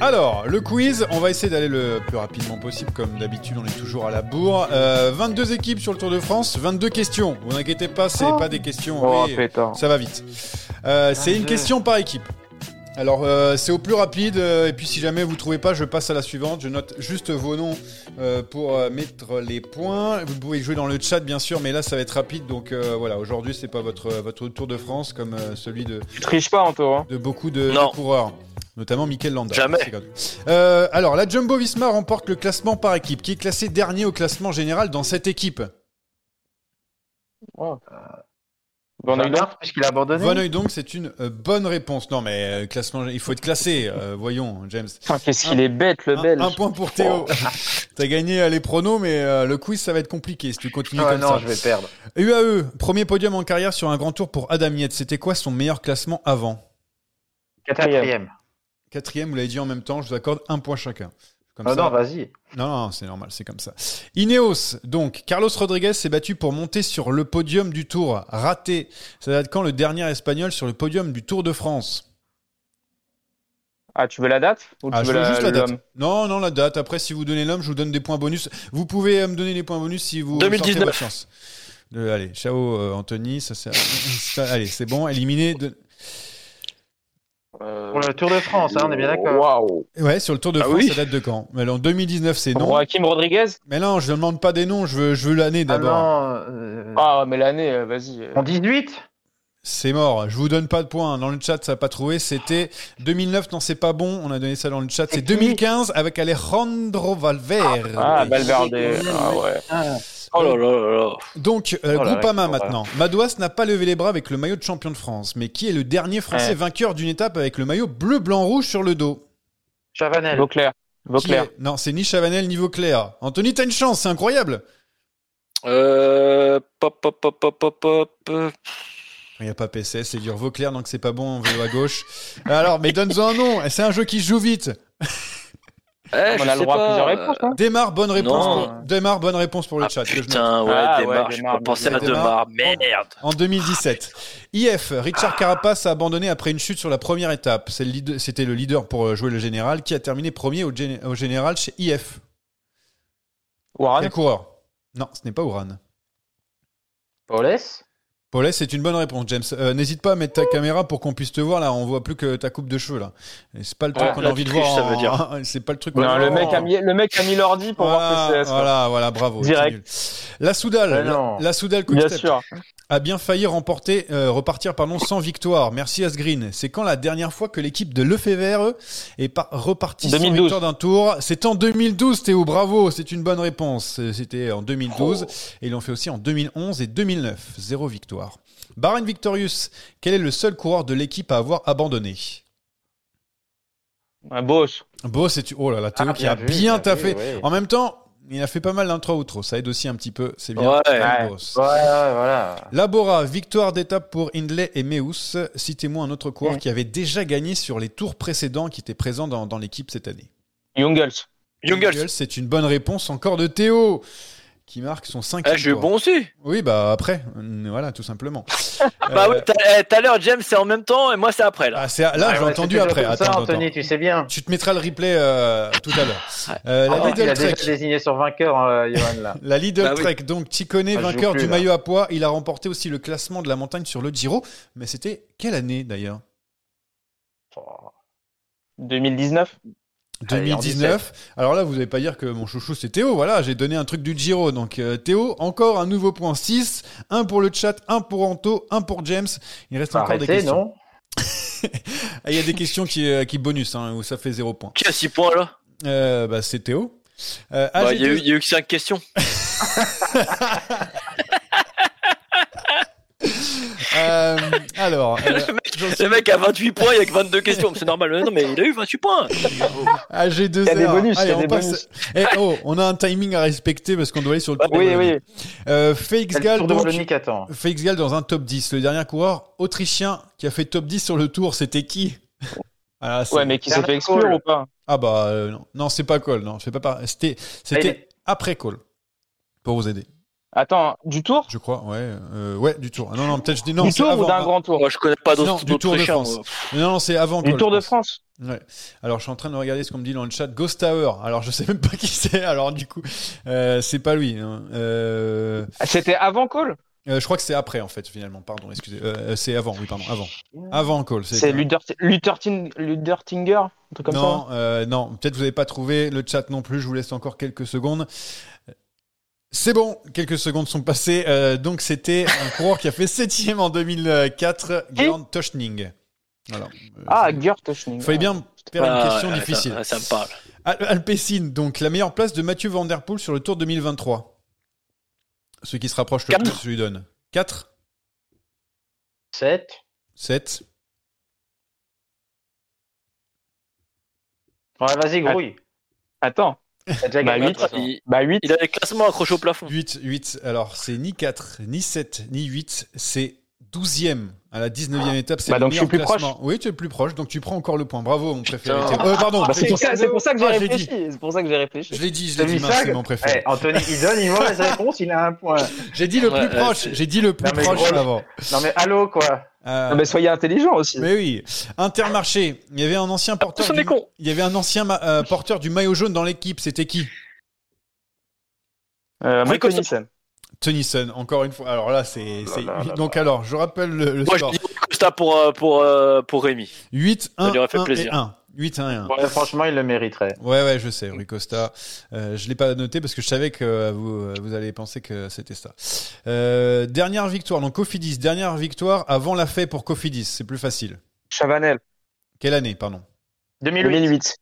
Speaker 1: Alors, le quiz, on va essayer d'aller le plus rapidement possible, comme d'habitude, on est toujours à la bourre. Euh, 22 équipes sur le Tour de France, 22 questions. Vous inquiétez pas, c'est pas des questions.
Speaker 2: Oh,
Speaker 1: oui, ça va vite. Euh, c'est une
Speaker 5: 22.
Speaker 1: question par équipe. Alors, euh, c'est au plus rapide, euh, et puis si jamais vous trouvez pas, je passe à la suivante. Je note juste vos noms euh, pour mettre les points. Vous pouvez jouer dans le chat, bien sûr, mais là, ça va être rapide. Donc euh, voilà, aujourd'hui, c'est pas votre, votre Tour de France comme euh, celui de,
Speaker 2: Tu triches pas, Anto. Hein.
Speaker 1: de beaucoup de,
Speaker 3: Non.
Speaker 1: de coureurs, notamment Mikel Landa.
Speaker 3: Jamais.
Speaker 1: Euh, alors, la Jumbo Visma remporte le classement par équipe, qui est classé dernier au classement général dans cette équipe?
Speaker 2: Une
Speaker 5: Van puisqu'il a abandonné.
Speaker 1: Donc c'est une euh, bonne réponse. Non, mais euh, classement, il faut être classé. euh, voyons, James.
Speaker 2: Qu'est-ce qu'il est bête, le
Speaker 1: Un,
Speaker 2: belge.
Speaker 1: un point pour Théo. T'as gagné les pronos, mais euh, le quiz, ça va être compliqué si tu continues
Speaker 5: Ah
Speaker 1: comme
Speaker 5: non,
Speaker 1: ça.
Speaker 5: je vais perdre.
Speaker 1: UAE, premier podium en carrière sur un grand tour pour Adam Yates. C'était quoi son meilleur classement avant
Speaker 5: Quatrième.
Speaker 1: Quatrième, vous l'avez dit en même temps, je vous accorde un point chacun. Comme
Speaker 5: Ah
Speaker 1: ça.
Speaker 5: non, vas-y.
Speaker 1: Non, non, c'est normal, c'est comme ça. Ineos, donc, Carlos Rodriguez s'est battu pour monter sur le podium du Tour. Raté. Ça date quand le dernier Espagnol sur le podium du Tour de France?
Speaker 2: Ah, tu veux la date? Ou
Speaker 1: Ah, je
Speaker 2: veux
Speaker 1: juste la date. Non, non, la date. Après, si vous donnez l'homme, je vous donne des points bonus. Vous pouvez euh, me donner les points bonus si vous
Speaker 3: 2019.
Speaker 1: sortez votre chance. Euh, allez, ciao euh, Anthony. Ça, c'est- ça- allez, c'est bon. Éliminé. De...
Speaker 2: Euh,
Speaker 5: Pour le Tour de France, hein, on est bien d'accord.
Speaker 2: Waouh.
Speaker 1: Ouais, sur le Tour de
Speaker 3: Ah
Speaker 1: France,
Speaker 3: oui.
Speaker 1: ça date de quand? Mais en 2019, c'est non.
Speaker 2: Joaquim Rodriguez?
Speaker 1: Mais non, je ne demande pas des noms. Je veux, je veux l'année
Speaker 5: Ah
Speaker 1: d'abord.
Speaker 5: non, euh,
Speaker 2: Ah, mais l'année, euh, vas-y.
Speaker 5: En 18
Speaker 1: C'est mort. Je vous donne pas de points. Dans le chat, ça n'a pas trouvé. C'était 2009. Non, c'est pas bon. On a donné ça dans le chat. C'est
Speaker 5: C'est qui?
Speaker 1: 2015 avec Alejandro Valverde.
Speaker 2: Ah, Valverde. Ah ouais.
Speaker 3: Oh là là là là.
Speaker 1: Donc, euh,
Speaker 5: Oh
Speaker 1: Groupama maintenant. Madouas n'a pas levé les bras avec le maillot de champion de France. Mais qui est le dernier Français
Speaker 2: Ouais.
Speaker 1: vainqueur d'une étape avec le maillot bleu-blanc-rouge sur le dos?
Speaker 5: Chavanel.
Speaker 2: Vauclair. Vauclair.
Speaker 1: est- Non, c'est ni Chavanel ni Vauclair. Anthony, t'as une chance. C'est incroyable.
Speaker 3: Euh, pop, pop, pop, pop, pop, pop.
Speaker 1: Il n'y a pas PCS, c'est dur. Vauclair, donc c'est pas bon. On vélo à gauche. Alors, mais donne-en un nom. C'est un jeu qui se joue vite.
Speaker 3: Eh,
Speaker 2: On
Speaker 3: je
Speaker 2: a le droit à plusieurs réponses, hein
Speaker 1: Démarre, bonne réponse. Pour... Démarre, bonne réponse pour le
Speaker 3: Ah
Speaker 1: chat. que je note.
Speaker 3: putain, ouais,
Speaker 2: Ah, ouais,
Speaker 3: démarre, je
Speaker 2: démarre,
Speaker 3: penser à
Speaker 1: démarre.
Speaker 3: Demar, merde.
Speaker 1: En 2017. IF, Richard Carapace a abandonné après une chute sur la première étape. C'était le leader pour euh, jouer le général qui a terminé premier au, gén- au général chez IF.
Speaker 2: Warren
Speaker 1: Quel coureur? Non, ce n'est pas Ouran.
Speaker 5: Paulès?
Speaker 1: Paulès, c'est une bonne réponse, James. Euh, N'hésite pas à mettre ta caméra pour qu'on puisse te voir là. On voit plus que ta coupe de cheveux là. C'est pas le truc
Speaker 3: Ouais,
Speaker 1: qu'on a envie de voir.
Speaker 3: ça veut dire.
Speaker 1: C'est pas le truc. qu'on
Speaker 2: Non,
Speaker 1: a
Speaker 2: le
Speaker 1: envie de
Speaker 2: mec,
Speaker 1: voir
Speaker 2: a mis, le mec a mis l'ordi pour
Speaker 1: voilà,
Speaker 2: voir PCS. quoi.
Speaker 1: voilà, voilà, bravo.
Speaker 2: Direct.
Speaker 1: c'est. La Soudal,
Speaker 5: Mais
Speaker 1: la, la Soudal
Speaker 2: Bien
Speaker 1: Quick-Step
Speaker 2: sûr.
Speaker 1: A bien failli remporter, euh, repartir pardon, sans victoire. Merci Asgreen. C'est quand la dernière fois que l'équipe de Lefebvre est par- repartie sans
Speaker 2: 2012.
Speaker 1: victoire d'un tour? C'est en 2012, Théo. Bravo, c'est une bonne réponse. Euh, C'était en 2012 et ils l'ont fait aussi en 2011 et 2009. Zéro victoire. Bahrain Victorious, quel est le seul coureur de l'équipe à avoir abandonné?
Speaker 2: Un boss.
Speaker 1: Bon, c'est oh là là, Théo
Speaker 5: Ah,
Speaker 1: qui a
Speaker 5: bien vu,
Speaker 1: bien
Speaker 5: bien
Speaker 1: taffé.
Speaker 5: vu.
Speaker 1: En même temps, il a fait pas mal d'intro outro. Ça aide aussi un petit peu. C'est bien.
Speaker 3: Ouais.
Speaker 5: Ouais.
Speaker 1: boss.
Speaker 5: Ouais, ouais, voilà.
Speaker 1: Labora, victoire d'étape pour Hindley et Meus. Citez-moi un autre coureur
Speaker 2: Ouais.
Speaker 1: qui avait déjà gagné sur les tours précédents qui était présent dans, dans l'équipe cette année.
Speaker 2: Jungles.
Speaker 3: Jungles.
Speaker 1: c'est une bonne réponse encore de Théo qui marque son cinquième
Speaker 3: Eh, j'ai eu
Speaker 1: tour.
Speaker 3: bon aussi.
Speaker 1: Oui, bah après, voilà, tout simplement.
Speaker 3: Bah
Speaker 1: Euh,
Speaker 3: t'as- eh, tout à l'heure, James, c'est en même temps et moi, c'est après, là.
Speaker 1: ah, c'est- là,
Speaker 5: Ouais,
Speaker 1: j'ai
Speaker 5: ouais,
Speaker 1: entendu après. Attends,
Speaker 5: ça,
Speaker 1: attends,
Speaker 5: Anthony,
Speaker 1: attends.
Speaker 5: tu sais bien.
Speaker 1: Tu te mettras le replay euh, tout à l'heure. Euh, la
Speaker 5: Ah, il
Speaker 1: Lidl
Speaker 5: a déjà
Speaker 1: Trek.
Speaker 5: désigné son vainqueur, euh, Johan, là.
Speaker 1: La Lidl
Speaker 3: Bah oui.
Speaker 1: Donc Chicone,
Speaker 5: Ah, je
Speaker 1: vainqueur
Speaker 5: plus,
Speaker 1: du
Speaker 5: là.
Speaker 1: maillot à poids. Il a remporté aussi le classement de la montagne sur le Giro. Mais c'était quelle année d'ailleurs?
Speaker 2: 2019.
Speaker 5: Allez, en
Speaker 1: 2019. Alors là, vous n'allez pas dire que mon chouchou c'est Théo. Voilà, j'ai donné un truc du Giro. Donc euh, Théo, encore un nouveau point 6. Un pour le chat, un pour Anto, un pour James. Il reste encore des questions.
Speaker 5: non
Speaker 1: Ah, Il y a des questions qui, euh, qui bonus, hein, où ça fait 0 point.
Speaker 3: Qui a 6 points, là
Speaker 1: Euh, bah, c'est Théo. Euh,
Speaker 3: Bah, Il y, a
Speaker 1: AG2
Speaker 3: eu- il y a eu que 5 questions.
Speaker 1: Euh, alors, euh,
Speaker 3: Le mec, Le mec a 28 points, il y a que 22 questions. C'est normal. Mais non, mais il a eu 28 points.
Speaker 1: Ah, j'ai deux
Speaker 2: Il y a des
Speaker 1: heures.
Speaker 2: bonus, il y
Speaker 1: Allez,
Speaker 2: a
Speaker 1: on
Speaker 2: des
Speaker 1: passe.
Speaker 2: bonus.
Speaker 1: Eh, oh, on a un timing à respecter parce qu'on doit aller sur le tour
Speaker 2: Oui,
Speaker 1: de
Speaker 2: oui.
Speaker 1: Euh, Félix
Speaker 5: C'est
Speaker 1: Gall, donc. Félix dans un top 10. Le dernier coureur autrichien qui a fait top 10 sur le tour, c'était qui? Ah, c'est-
Speaker 2: Ouais, mais qui s'est fait exclure ou pas?
Speaker 1: Ah bah euh, non, non c'est pas Cole, non, je fais pas par- C'était, c'était après Cole pour vous aider,
Speaker 2: Attends, du tour?
Speaker 1: Je crois. Ouais, euh, ouais, du tour. Ah, Non, non, peut-être je dis non.
Speaker 2: Du tour
Speaker 1: avant,
Speaker 2: ou d'un grand tour?
Speaker 3: Moi, je connais pas
Speaker 1: Non,
Speaker 3: d'autres
Speaker 1: du Tour de France.
Speaker 3: moi.
Speaker 1: Non, non, c'est avant.
Speaker 2: Du
Speaker 1: Cole,
Speaker 2: Tour de. France?
Speaker 1: Ouais. Alors, je suis en train de regarder ce qu'on me dit dans le chat. Ghost Tower. Alors, je sais même pas qui c'est. Alors, du coup, euh, c'est pas lui. hein. Euh,
Speaker 2: C'était avant Cole
Speaker 1: euh, je crois que c'est après, en fait, finalement. Pardon, excusez. Euh, c'est avant, oui, pardon, avant. Avant Cole.
Speaker 2: C'est Luther, Luther, Tin- Luther Tinger Un truc comme
Speaker 1: non, euh, non, peut-être vous n'avez pas trouvé le chat non plus. Je vous laisse encore quelques secondes. C'est bon, quelques secondes sont passées. Euh, donc, c'était un coureur qui a fait septième en 2004, Gerd Toschning. Euh,
Speaker 2: Ah, Gert Toschning.
Speaker 1: Il fallait bien faire une
Speaker 3: Ah,
Speaker 1: question
Speaker 3: ouais,
Speaker 1: difficile.
Speaker 3: Ça, ça me parle.
Speaker 1: Al- Alpecin, donc la meilleure place de Mathieu Van Der Poel sur le Tour 2023. Celui qui se rapproche le
Speaker 3: Quatre.
Speaker 1: plus, je lui donne. 4,
Speaker 5: 7.
Speaker 1: 7.
Speaker 5: Ouais, vas-y, grouille.
Speaker 2: Attends,
Speaker 5: déjà
Speaker 2: bah
Speaker 5: gagné,
Speaker 2: 8.
Speaker 5: de toute façon.
Speaker 3: Il,
Speaker 2: Bah 8.
Speaker 3: il a les classements accrochés au plafond.
Speaker 1: 8, 8. Alors, c'est ni 4, ni 7, ni 8. C'est 12e à la 19e étape. C'est
Speaker 2: Bah,
Speaker 1: le
Speaker 2: donc je suis plus
Speaker 1: classement. Oui, tu es le plus proche, donc tu prends encore le point. Bravo, mon préféré. Euh, pardon.
Speaker 2: Bah, c'est pour pour ça que j'ai
Speaker 1: je l'ai dit.
Speaker 2: réfléchi. C'est pour ça que j'ai réfléchi.
Speaker 1: Je l'ai dit, je l'ai dit, c'est mon préféré.
Speaker 5: Eh, Anthony, il donne une mauvaise réponse, il a un point.
Speaker 1: J'ai dit le
Speaker 3: Ouais,
Speaker 1: plus
Speaker 3: euh,
Speaker 1: proche. J'ai dit le plus proche avant.
Speaker 5: Non mais allô quoi
Speaker 1: Euh,
Speaker 2: Non, mais soyez intelligent aussi.
Speaker 1: Mais oui, Intermarché. Il y avait un ancien porteur.
Speaker 3: ce
Speaker 1: du... Il y avait un ancien ma- euh, porteur du maillot jaune dans l'équipe. C'était qui?
Speaker 2: Euh, Mike Tennyson.
Speaker 1: Tennyson. Encore une fois. Alors là, c'est.
Speaker 5: Oh
Speaker 1: Donc alors, je rappelle le, le
Speaker 3: Moi, je
Speaker 1: score.
Speaker 3: dis Costa pour, euh, pour, euh, pour Rémi.
Speaker 1: 8, 1,
Speaker 3: lui aurait fait
Speaker 1: 1 et
Speaker 3: plaisir.
Speaker 1: 1. 8, 1 et 1.
Speaker 5: Ouais, Franchement, il le mériterait.
Speaker 1: Ouais, ouais, je sais, Rui Costa. Euh, je l'ai pas noté parce que je savais que euh, vous, euh, vous allez penser que c'était ça. Euh, dernière victoire, donc Cofidis. Dernière victoire avant la fête pour Cofidis. C'est plus facile.
Speaker 2: Chavanel.
Speaker 1: Quelle année, pardon?
Speaker 5: 2008.
Speaker 2: 2008.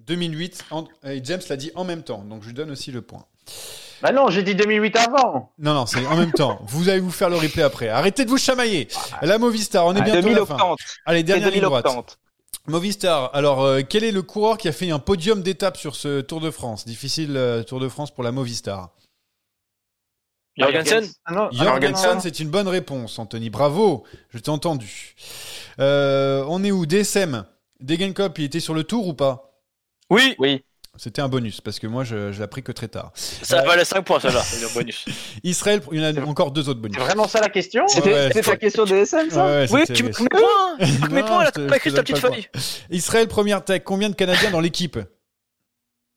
Speaker 1: 2008. En- et James l'a dit en même temps, donc je lui donne aussi le point.
Speaker 5: Bah non, j'ai dit 2008 avant.
Speaker 1: Non, non, c'est en même temps. Vous allez vous faire le replay après. Arrêtez de vous chamailler. La Movistar, on est
Speaker 2: Ah,
Speaker 1: bientôt à la fin.
Speaker 2: 2080.
Speaker 1: Allez, dernière ligne droite.
Speaker 2: 2080.
Speaker 1: Movistar, alors euh, quel est le coureur qui a fait un podium d'étape sur ce Tour de France? Difficile euh, Tour de France pour la Movistar.
Speaker 3: Jorgensen?
Speaker 5: Ah
Speaker 1: Jorgensen,
Speaker 5: non.
Speaker 1: c'est une bonne réponse, Anthony. Bravo, je t'ai entendu. Euh, on est où? DSM Degenkop, il était sur le tour ou pas?
Speaker 3: Oui,
Speaker 2: Oui.
Speaker 1: C'était un bonus, parce que moi, je, je l'ai appris que très tard.
Speaker 3: ça valait 5 points, celle-là. C'est le bonus.
Speaker 1: Israël, il y en a encore deux autres bonus.
Speaker 5: C'est vraiment ça la question
Speaker 2: C'était
Speaker 1: ouais,
Speaker 2: ta question de SM, ça
Speaker 1: Ouais, ouais,
Speaker 3: Oui, tu mets mes points. Tu mets là, pas
Speaker 1: te
Speaker 3: écrit ta petite
Speaker 1: pas le
Speaker 3: feuille.
Speaker 1: Israël, première tech, combien de Canadiens dans l'équipe?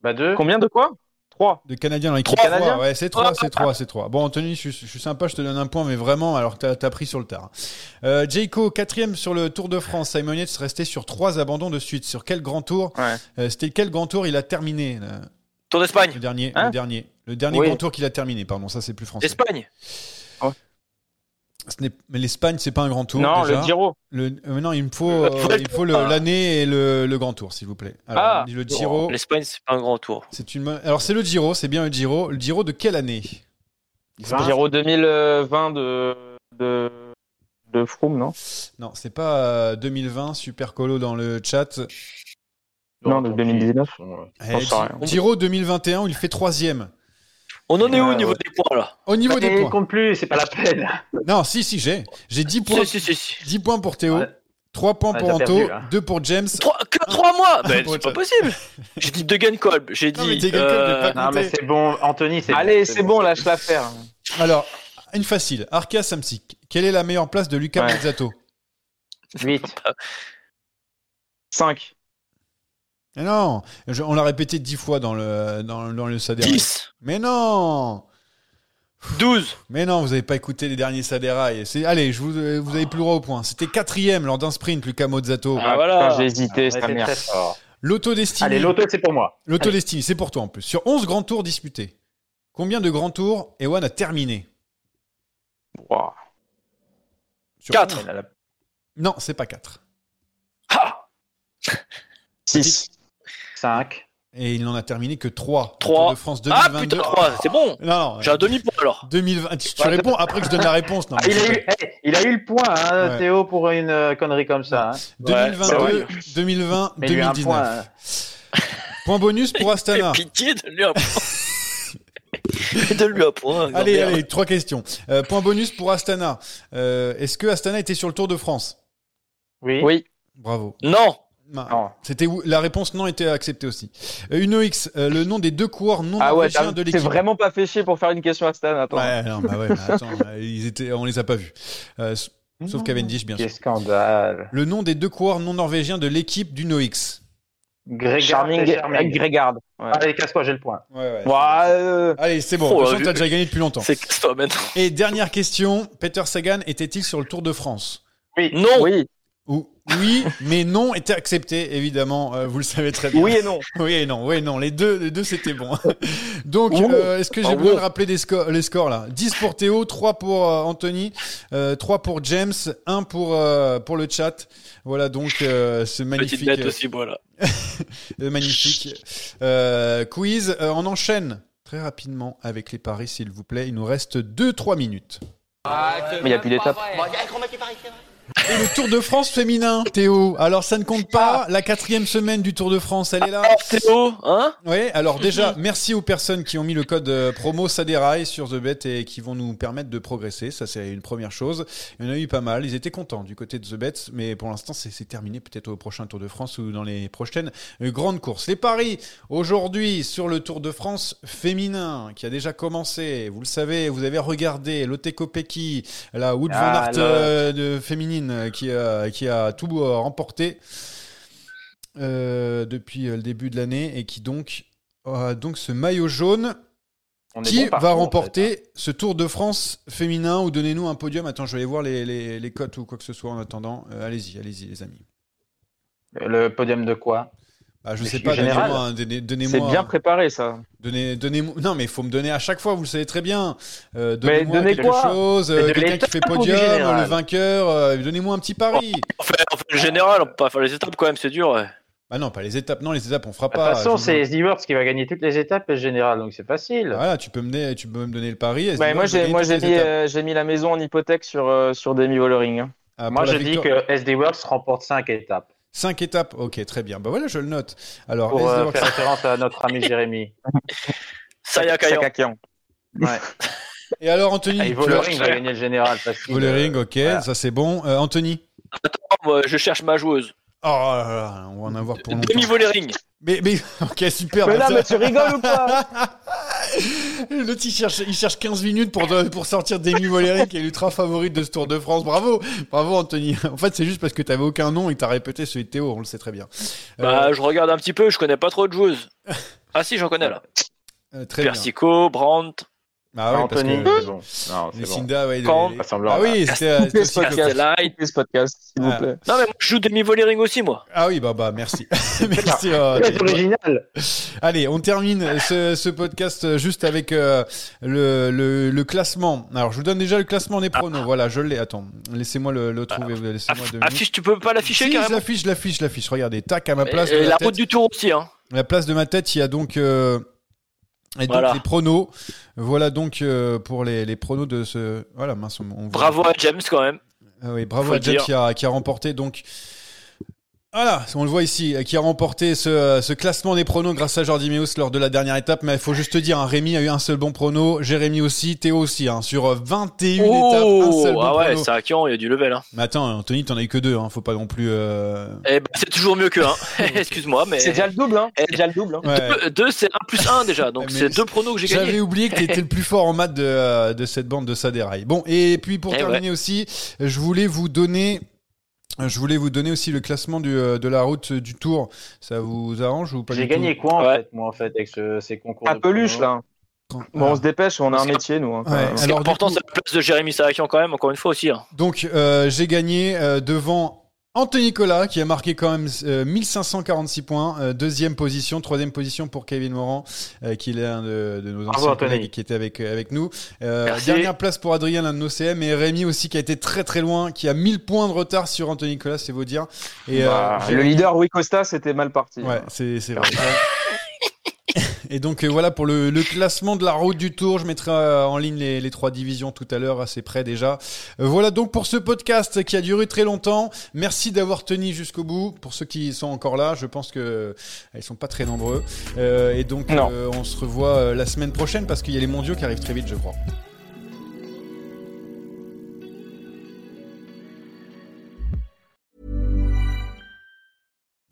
Speaker 5: Bah deux.
Speaker 2: Combien de quoi? 3.
Speaker 1: De Canadiens dans l'équipe
Speaker 2: Trois
Speaker 1: Trois,
Speaker 2: Canadiens
Speaker 1: Ouais, c'est trois, c'est trois, c'est trois. Bon, Anthony, je, suis- je suis sympa, je te donne un point, mais vraiment, alors que t'as as pris sur le tard. Euh, Jayco, quatrième sur le Tour de France. Simon Yates resté sur trois abandons de suite. Sur quel grand tour
Speaker 2: Ouais.
Speaker 1: Euh, C'était quel grand tour il a terminé euh,
Speaker 3: Tour d'Espagne.
Speaker 1: Le dernier,
Speaker 2: Hein
Speaker 1: le dernier, le dernier
Speaker 2: Oui.
Speaker 1: grand tour qu'il a terminé. Pardon, ça c'est plus français.
Speaker 3: Espagne.
Speaker 1: Ce n'est- mais l'Espagne, c'est pas un grand tour.
Speaker 2: Non,
Speaker 1: déjà.
Speaker 2: le Giro.
Speaker 1: Le, euh, non, il me faut, euh,
Speaker 3: Faut-
Speaker 1: il faut le- l'année et le, le grand tour, s'il vous plaît. Alors,
Speaker 2: Ah.
Speaker 1: le Giro.
Speaker 3: L'Espagne, c'est pas un grand tour.
Speaker 1: C'est une. Alors c'est le Giro, c'est bien le Giro. Le Giro de quelle année?
Speaker 5: Vingt.
Speaker 2: Giro 2020 de, de, de Froome, non?
Speaker 1: Non, c'est pas euh, 2020. Super colo dans le chat.
Speaker 2: Non, de 2019.
Speaker 5: Ouais.
Speaker 1: Eh. Giro 2021 où il fait troisième.
Speaker 3: On en est où au niveau des points, là
Speaker 1: Au niveau des
Speaker 5: Et il
Speaker 1: points.
Speaker 5: compte plus, c'est pas la peine.
Speaker 1: Non, si, si, j'ai. J'ai 10 points,
Speaker 3: Si, si, si. si.
Speaker 1: 10 points pour Théo,
Speaker 5: Ouais.
Speaker 1: 3 points
Speaker 5: Ouais,
Speaker 1: pour Anto,
Speaker 5: perdu, là.
Speaker 1: 2 pour James.
Speaker 3: Trois- que 3 mois Ben, c'est pas
Speaker 1: le-
Speaker 3: possible J'ai dit Degenkolb, j'ai
Speaker 1: Non, mais
Speaker 3: dit...
Speaker 1: Degenkolb,
Speaker 3: euh,
Speaker 1: j'ai pas-
Speaker 5: Non mais c'est bon, Anthony, c'est
Speaker 2: Allez,
Speaker 5: bon,
Speaker 2: c'est bon, lâche-la faire.
Speaker 1: Alors, une facile. Arca Samsic. Quelle est la meilleure place de Luca
Speaker 2: Ouais.
Speaker 1: Mezzato
Speaker 5: 8.
Speaker 2: 5.
Speaker 1: Mais non, je- on l'a répété 10 fois dans le, dans, dans le Sadera.
Speaker 3: 10
Speaker 1: Mais non
Speaker 3: 12
Speaker 1: Mais non, vous avez pas écouté les derniers Saderaï. C'est Allez, je vous, vous avez plus le droit au point. C'était quatrième lors d'un sprint, Luca Mozzato.
Speaker 3: Ah, voilà.
Speaker 2: Putain, J'ai hésité,
Speaker 5: fort.
Speaker 1: L'autodestiny.
Speaker 5: Allez, l'auto c'est pour moi.
Speaker 1: L'autodestiny, c'est pour toi en plus. Sur 11 grands tours disputés, combien de grands tours Ewan a terminé
Speaker 2: Wow.
Speaker 1: Sur
Speaker 3: 4
Speaker 5: Elle a la-
Speaker 1: Non, c'est pas 4.
Speaker 3: Ah
Speaker 2: 6.
Speaker 5: 5.
Speaker 1: Et il n'en a terminé que 3.
Speaker 3: 3.
Speaker 1: Tour de France
Speaker 3: Ah
Speaker 1: 2022.
Speaker 3: putain, 3, c'est bon.
Speaker 1: Non, non.
Speaker 3: J'ai un demi-point alors.
Speaker 1: 2020. Tu, tu réponds après que je donne la réponse. Non,
Speaker 5: Ah,
Speaker 1: mais
Speaker 5: il, a eu, hey, il a eu le point, hein,
Speaker 1: Ouais.
Speaker 5: Théo, pour une euh, connerie comme ça. hein.
Speaker 1: 2022, 2020,
Speaker 5: Mais il a eu un
Speaker 1: 2019.
Speaker 5: point. hein.
Speaker 1: Point bonus pour Astana.
Speaker 3: Pitié, donne-lui un point. donne-lui un point.
Speaker 1: Allez, allez, trois questions. Euh, point bonus pour Astana. Euh, Est-ce que Astana était sur le Tour de France?
Speaker 5: Oui.
Speaker 2: Oui.
Speaker 1: Bravo.
Speaker 3: Non.
Speaker 1: Non. C'était la réponse non était acceptée aussi. Euh, une OX, euh, le nom des deux coureurs non
Speaker 2: Ah ouais,
Speaker 1: de
Speaker 2: t'es
Speaker 1: l'équipe.
Speaker 2: vraiment pas fait chier pour faire une question à Stan, attends.
Speaker 1: Ouais, non, bah ouais, mais attends, euh, ils étaient, on les a pas vus. Euh, sauf Cavendish, bien sûr.
Speaker 5: Quel scandale.
Speaker 1: Le nom des deux coureurs non norvégiens de l'équipe du NOX.
Speaker 5: Grégard.
Speaker 2: Grégard. Ouais.
Speaker 5: Allez, casse-toi, j'ai le point.
Speaker 1: Ouais, ouais.
Speaker 2: Ouais, euh,
Speaker 1: Allez, c'est bon.
Speaker 3: Oh,
Speaker 1: t'as déjà gagné depuis longtemps.
Speaker 3: C'est toi maintenant.
Speaker 1: Et dernière question, Peter Sagan était-il sur le Tour de France?
Speaker 5: Oui.
Speaker 3: Non.
Speaker 2: oui.
Speaker 1: Ou oui, mais non était accepté, évidemment. euh, vous le savez très bien.
Speaker 2: Oui et non.
Speaker 1: Oui et non, oui et non, les deux, les deux c'était bon. Donc,
Speaker 2: Oh.
Speaker 1: euh, est-ce que j'ai
Speaker 3: Oh,
Speaker 1: besoin de rappeler des scores, les scores là? 10 pour Théo, 3 pour euh, Anthony, euh, 3 pour James, 1 pour, euh, pour le chat. Voilà donc euh, ce
Speaker 3: Petite
Speaker 1: magnifique,
Speaker 3: bête aussi, voilà.
Speaker 1: euh, magnifique euh, quiz. Euh, on enchaîne très rapidement avec les paris s'il vous plaît. Il nous reste 2-3 minutes.
Speaker 2: Mais il n'y a plus d'étape.
Speaker 1: Et le Tour de France féminin, Théo. Alors ça ne compte pas. La quatrième semaine du Tour de France, elle est là.
Speaker 3: Théo, hein
Speaker 1: Oui, alors déjà, merci aux personnes qui ont mis le code euh, promo Saderail sur The Bet et qui vont nous permettre de progresser. Ça, c'est une première chose. Il y en a eu pas mal. Ils étaient contents du côté de The Bet, mais pour l'instant, c'est terminé. Peut-être au prochain Tour de France ou dans les prochaines euh, grandes courses. Les paris aujourd'hui sur le Tour de France féminin qui a déjà commencé. Vous le savez, vous avez regardé Lotte Kopecky, la Wood Van
Speaker 5: Ah,
Speaker 1: Aert euh, de féminine euh, qui a, qui a tout euh, remporté euh, depuis le début de l'année et qui donc a donc ce maillot jaune
Speaker 5: On
Speaker 1: qui
Speaker 5: bon
Speaker 1: va
Speaker 5: en
Speaker 1: remporter
Speaker 5: fait, hein.
Speaker 1: ce Tour de France féminin ou donnez-nous un podium. Attends, je vais aller voir les, les, les cotes ou quoi que ce soit en attendant. Euh, allez-y, allez-y les amis.
Speaker 5: Le podium de quoi?
Speaker 1: Bah, je sais pas, donnez-moi, donnez-
Speaker 2: C'est bien préparé ça.
Speaker 1: donnez, donnez non mais il faut me donner à chaque fois, vous le savez très bien. Euh,
Speaker 2: Mais
Speaker 1: donnez-moi
Speaker 2: donnez
Speaker 1: quelque
Speaker 2: quoi?
Speaker 1: chose, euh, quelqu'un qui fait podium, le vainqueur, euh, donnez-moi un petit pari.
Speaker 3: on fait, on fait le général, on peut pas faire les étapes quand même, c'est dur. ouais.
Speaker 1: Bah non, pas les étapes, non les étapes on fera
Speaker 5: De toute
Speaker 1: pas.
Speaker 5: façon, c'est Stewarts qui va gagner toutes les étapes et le général, donc c'est facile.
Speaker 1: Voilà, tu peux me donner, tu peux me donner le pari.
Speaker 2: Bah, moi, j'ai mis, euh, mis la maison en hypothèque sur, euh, sur Demi Vollering. hein.
Speaker 1: Ah,
Speaker 5: Moi, je dis que SD Works remporte 5 étapes.
Speaker 1: Cinq étapes, ok, très bien. Bah voilà, je le note. Alors,
Speaker 5: Pour euh, faire référence à notre ami Jérémy.
Speaker 3: Saya Kayan.
Speaker 2: Sakakian.
Speaker 5: Ouais.
Speaker 1: Et alors, Anthony
Speaker 5: Et
Speaker 1: tu
Speaker 5: Vollering
Speaker 1: as-
Speaker 5: va gagner le général. facile.
Speaker 1: Vollering, ok,
Speaker 5: Voilà.
Speaker 1: ça c'est bon. Euh, Anthony
Speaker 3: Attends, moi, je cherche ma joueuse.
Speaker 1: Oh là là, on va en avoir pour longtemps.
Speaker 3: Demi Vollering.
Speaker 1: Mais, mais, ok, super.
Speaker 2: Mais là,
Speaker 1: Ça-
Speaker 2: mais tu rigoles ou pas
Speaker 1: L'autre, il cherche, il cherche 15 minutes pour, pour sortir Demi Vollering, qui est l'ultra favorite de ce Tour de France. Bravo, bravo Anthony. En fait, c'est juste parce que t'avais aucun nom et que t'as répété celui de Théo, on le sait très bien. Euh,
Speaker 3: Bah, je regarde un petit peu, je connais pas trop de joueuses. Ah si, j'en connais là.
Speaker 1: euh, très bien.
Speaker 3: Persico, Brandt,
Speaker 1: Ah parce
Speaker 5: Anthony,
Speaker 1: que
Speaker 5: c'est bon. Non, c'est bon.
Speaker 1: Lucinda, ouais,
Speaker 3: Quand-
Speaker 1: les- Ah
Speaker 5: là.
Speaker 1: oui, c'était euh, aussi
Speaker 2: Podcast.
Speaker 1: que-.
Speaker 2: Coupez ce podcast, s'il
Speaker 1: Ah.
Speaker 2: vous plaît.
Speaker 3: Non mais moi, je joue Demi Vollering aussi moi.
Speaker 1: Ah oui, bah, bah, merci. merci. euh,
Speaker 5: C'est original.
Speaker 1: Allez, on termine ce, ce podcast juste avec euh, le, le, le classement. Alors, je vous donne déjà le classement des pronos. Voilà, je l'ai. Attends, laissez-moi le, le trouver. Laissez-moi deux minutes.
Speaker 3: Affiche, tu peux pas l'afficher
Speaker 1: Si, je
Speaker 3: carrément.
Speaker 1: l'affiche, je l'affiche, je l'affiche. Regardez, tac, à ma place.
Speaker 3: Et,
Speaker 1: de
Speaker 3: et
Speaker 1: la,
Speaker 3: la
Speaker 1: tête,
Speaker 3: route du tour aussi hein.
Speaker 1: la place de ma tête, il y a donc, euh, et donc
Speaker 3: Voilà.
Speaker 1: les pronos. Voilà donc euh, pour les, les pronos de ce. Voilà, mince, on, on voit-
Speaker 3: Bravo à James quand même.
Speaker 1: Ah oui, bravo
Speaker 3: Faut
Speaker 1: à James qui a, qui a remporté donc. Voilà, on le voit ici, euh, qui a remporté ce, ce classement des pronos grâce à Jordi Meus lors de la dernière étape. Mais il faut juste te dire, hein, Rémi a eu un seul bon prono, Jérémy aussi, Théo aussi, hein, sur euh, 21 étapes, un seul bon
Speaker 3: ah ouais, c'est à il y a du level. Hein.
Speaker 1: Mais attends, Anthony, t'en as eu que deux, hein, faut pas non plus. euh,
Speaker 3: Eh ben, c'est toujours mieux que 1. Excuse-moi, mais.
Speaker 2: C'est déjà le double, hein. C'est
Speaker 3: Eh,
Speaker 2: déjà le double. hein.
Speaker 1: Ouais.
Speaker 3: Deux, deux, c'est 1 plus 1 déjà, donc c'est deux pronos que j'ai
Speaker 1: J'avais
Speaker 3: gagnés.
Speaker 1: oublié que t'étais le plus fort en maths de, euh, de cette bande de Saderail. Bon, et puis pour
Speaker 3: Eh
Speaker 1: terminer aussi, je voulais vous donner. Je voulais vous donner aussi le classement du, euh, de la route du Tour. Ça vous arrange ou pas
Speaker 5: J'ai gagné
Speaker 1: tout
Speaker 5: quoi en
Speaker 3: Ouais.
Speaker 5: fait, moi en fait, avec ce- ces concours
Speaker 2: Un peluche, là. Bon, on se dépêche, on a un métier, nous. hein,
Speaker 1: Ouais.
Speaker 3: Ce qui est important,
Speaker 1: coup-
Speaker 3: c'est la place de Jérémy Sarakian quand même, encore une fois aussi. Hein.
Speaker 1: Donc euh, j'ai gagné euh, devant Anthony Nicolas qui a marqué quand même euh, 1546 points, euh, deuxième position, troisième position pour Kevin Morand euh, qui est l'un de, de nos anciens collègues qui était avec euh, avec nous. Euh, dernière place pour Adrien l'un de nos CM et Rémi aussi qui a été très très loin, qui a 1000 points de retard sur Anthony Nicolas, c'est vous dire. Et euh,
Speaker 5: Bah,
Speaker 2: Le leader, Rui Costa, c'était mal parti.
Speaker 1: Ouais, c'est c'est vrai. Et donc euh, voilà pour le, le classement de la route du Tour. Je mettrai euh, en ligne les, les trois divisions tout à l'heure, assez près déjà. Euh, voilà donc pour ce podcast qui a duré très longtemps. Merci d'avoir tenu jusqu'au bout. Pour ceux qui sont encore là, je pense que euh, ils sont pas très nombreux. Euh, et donc euh, on se revoit la semaine prochaine parce qu'il y a les mondiaux qui arrivent très vite, je crois.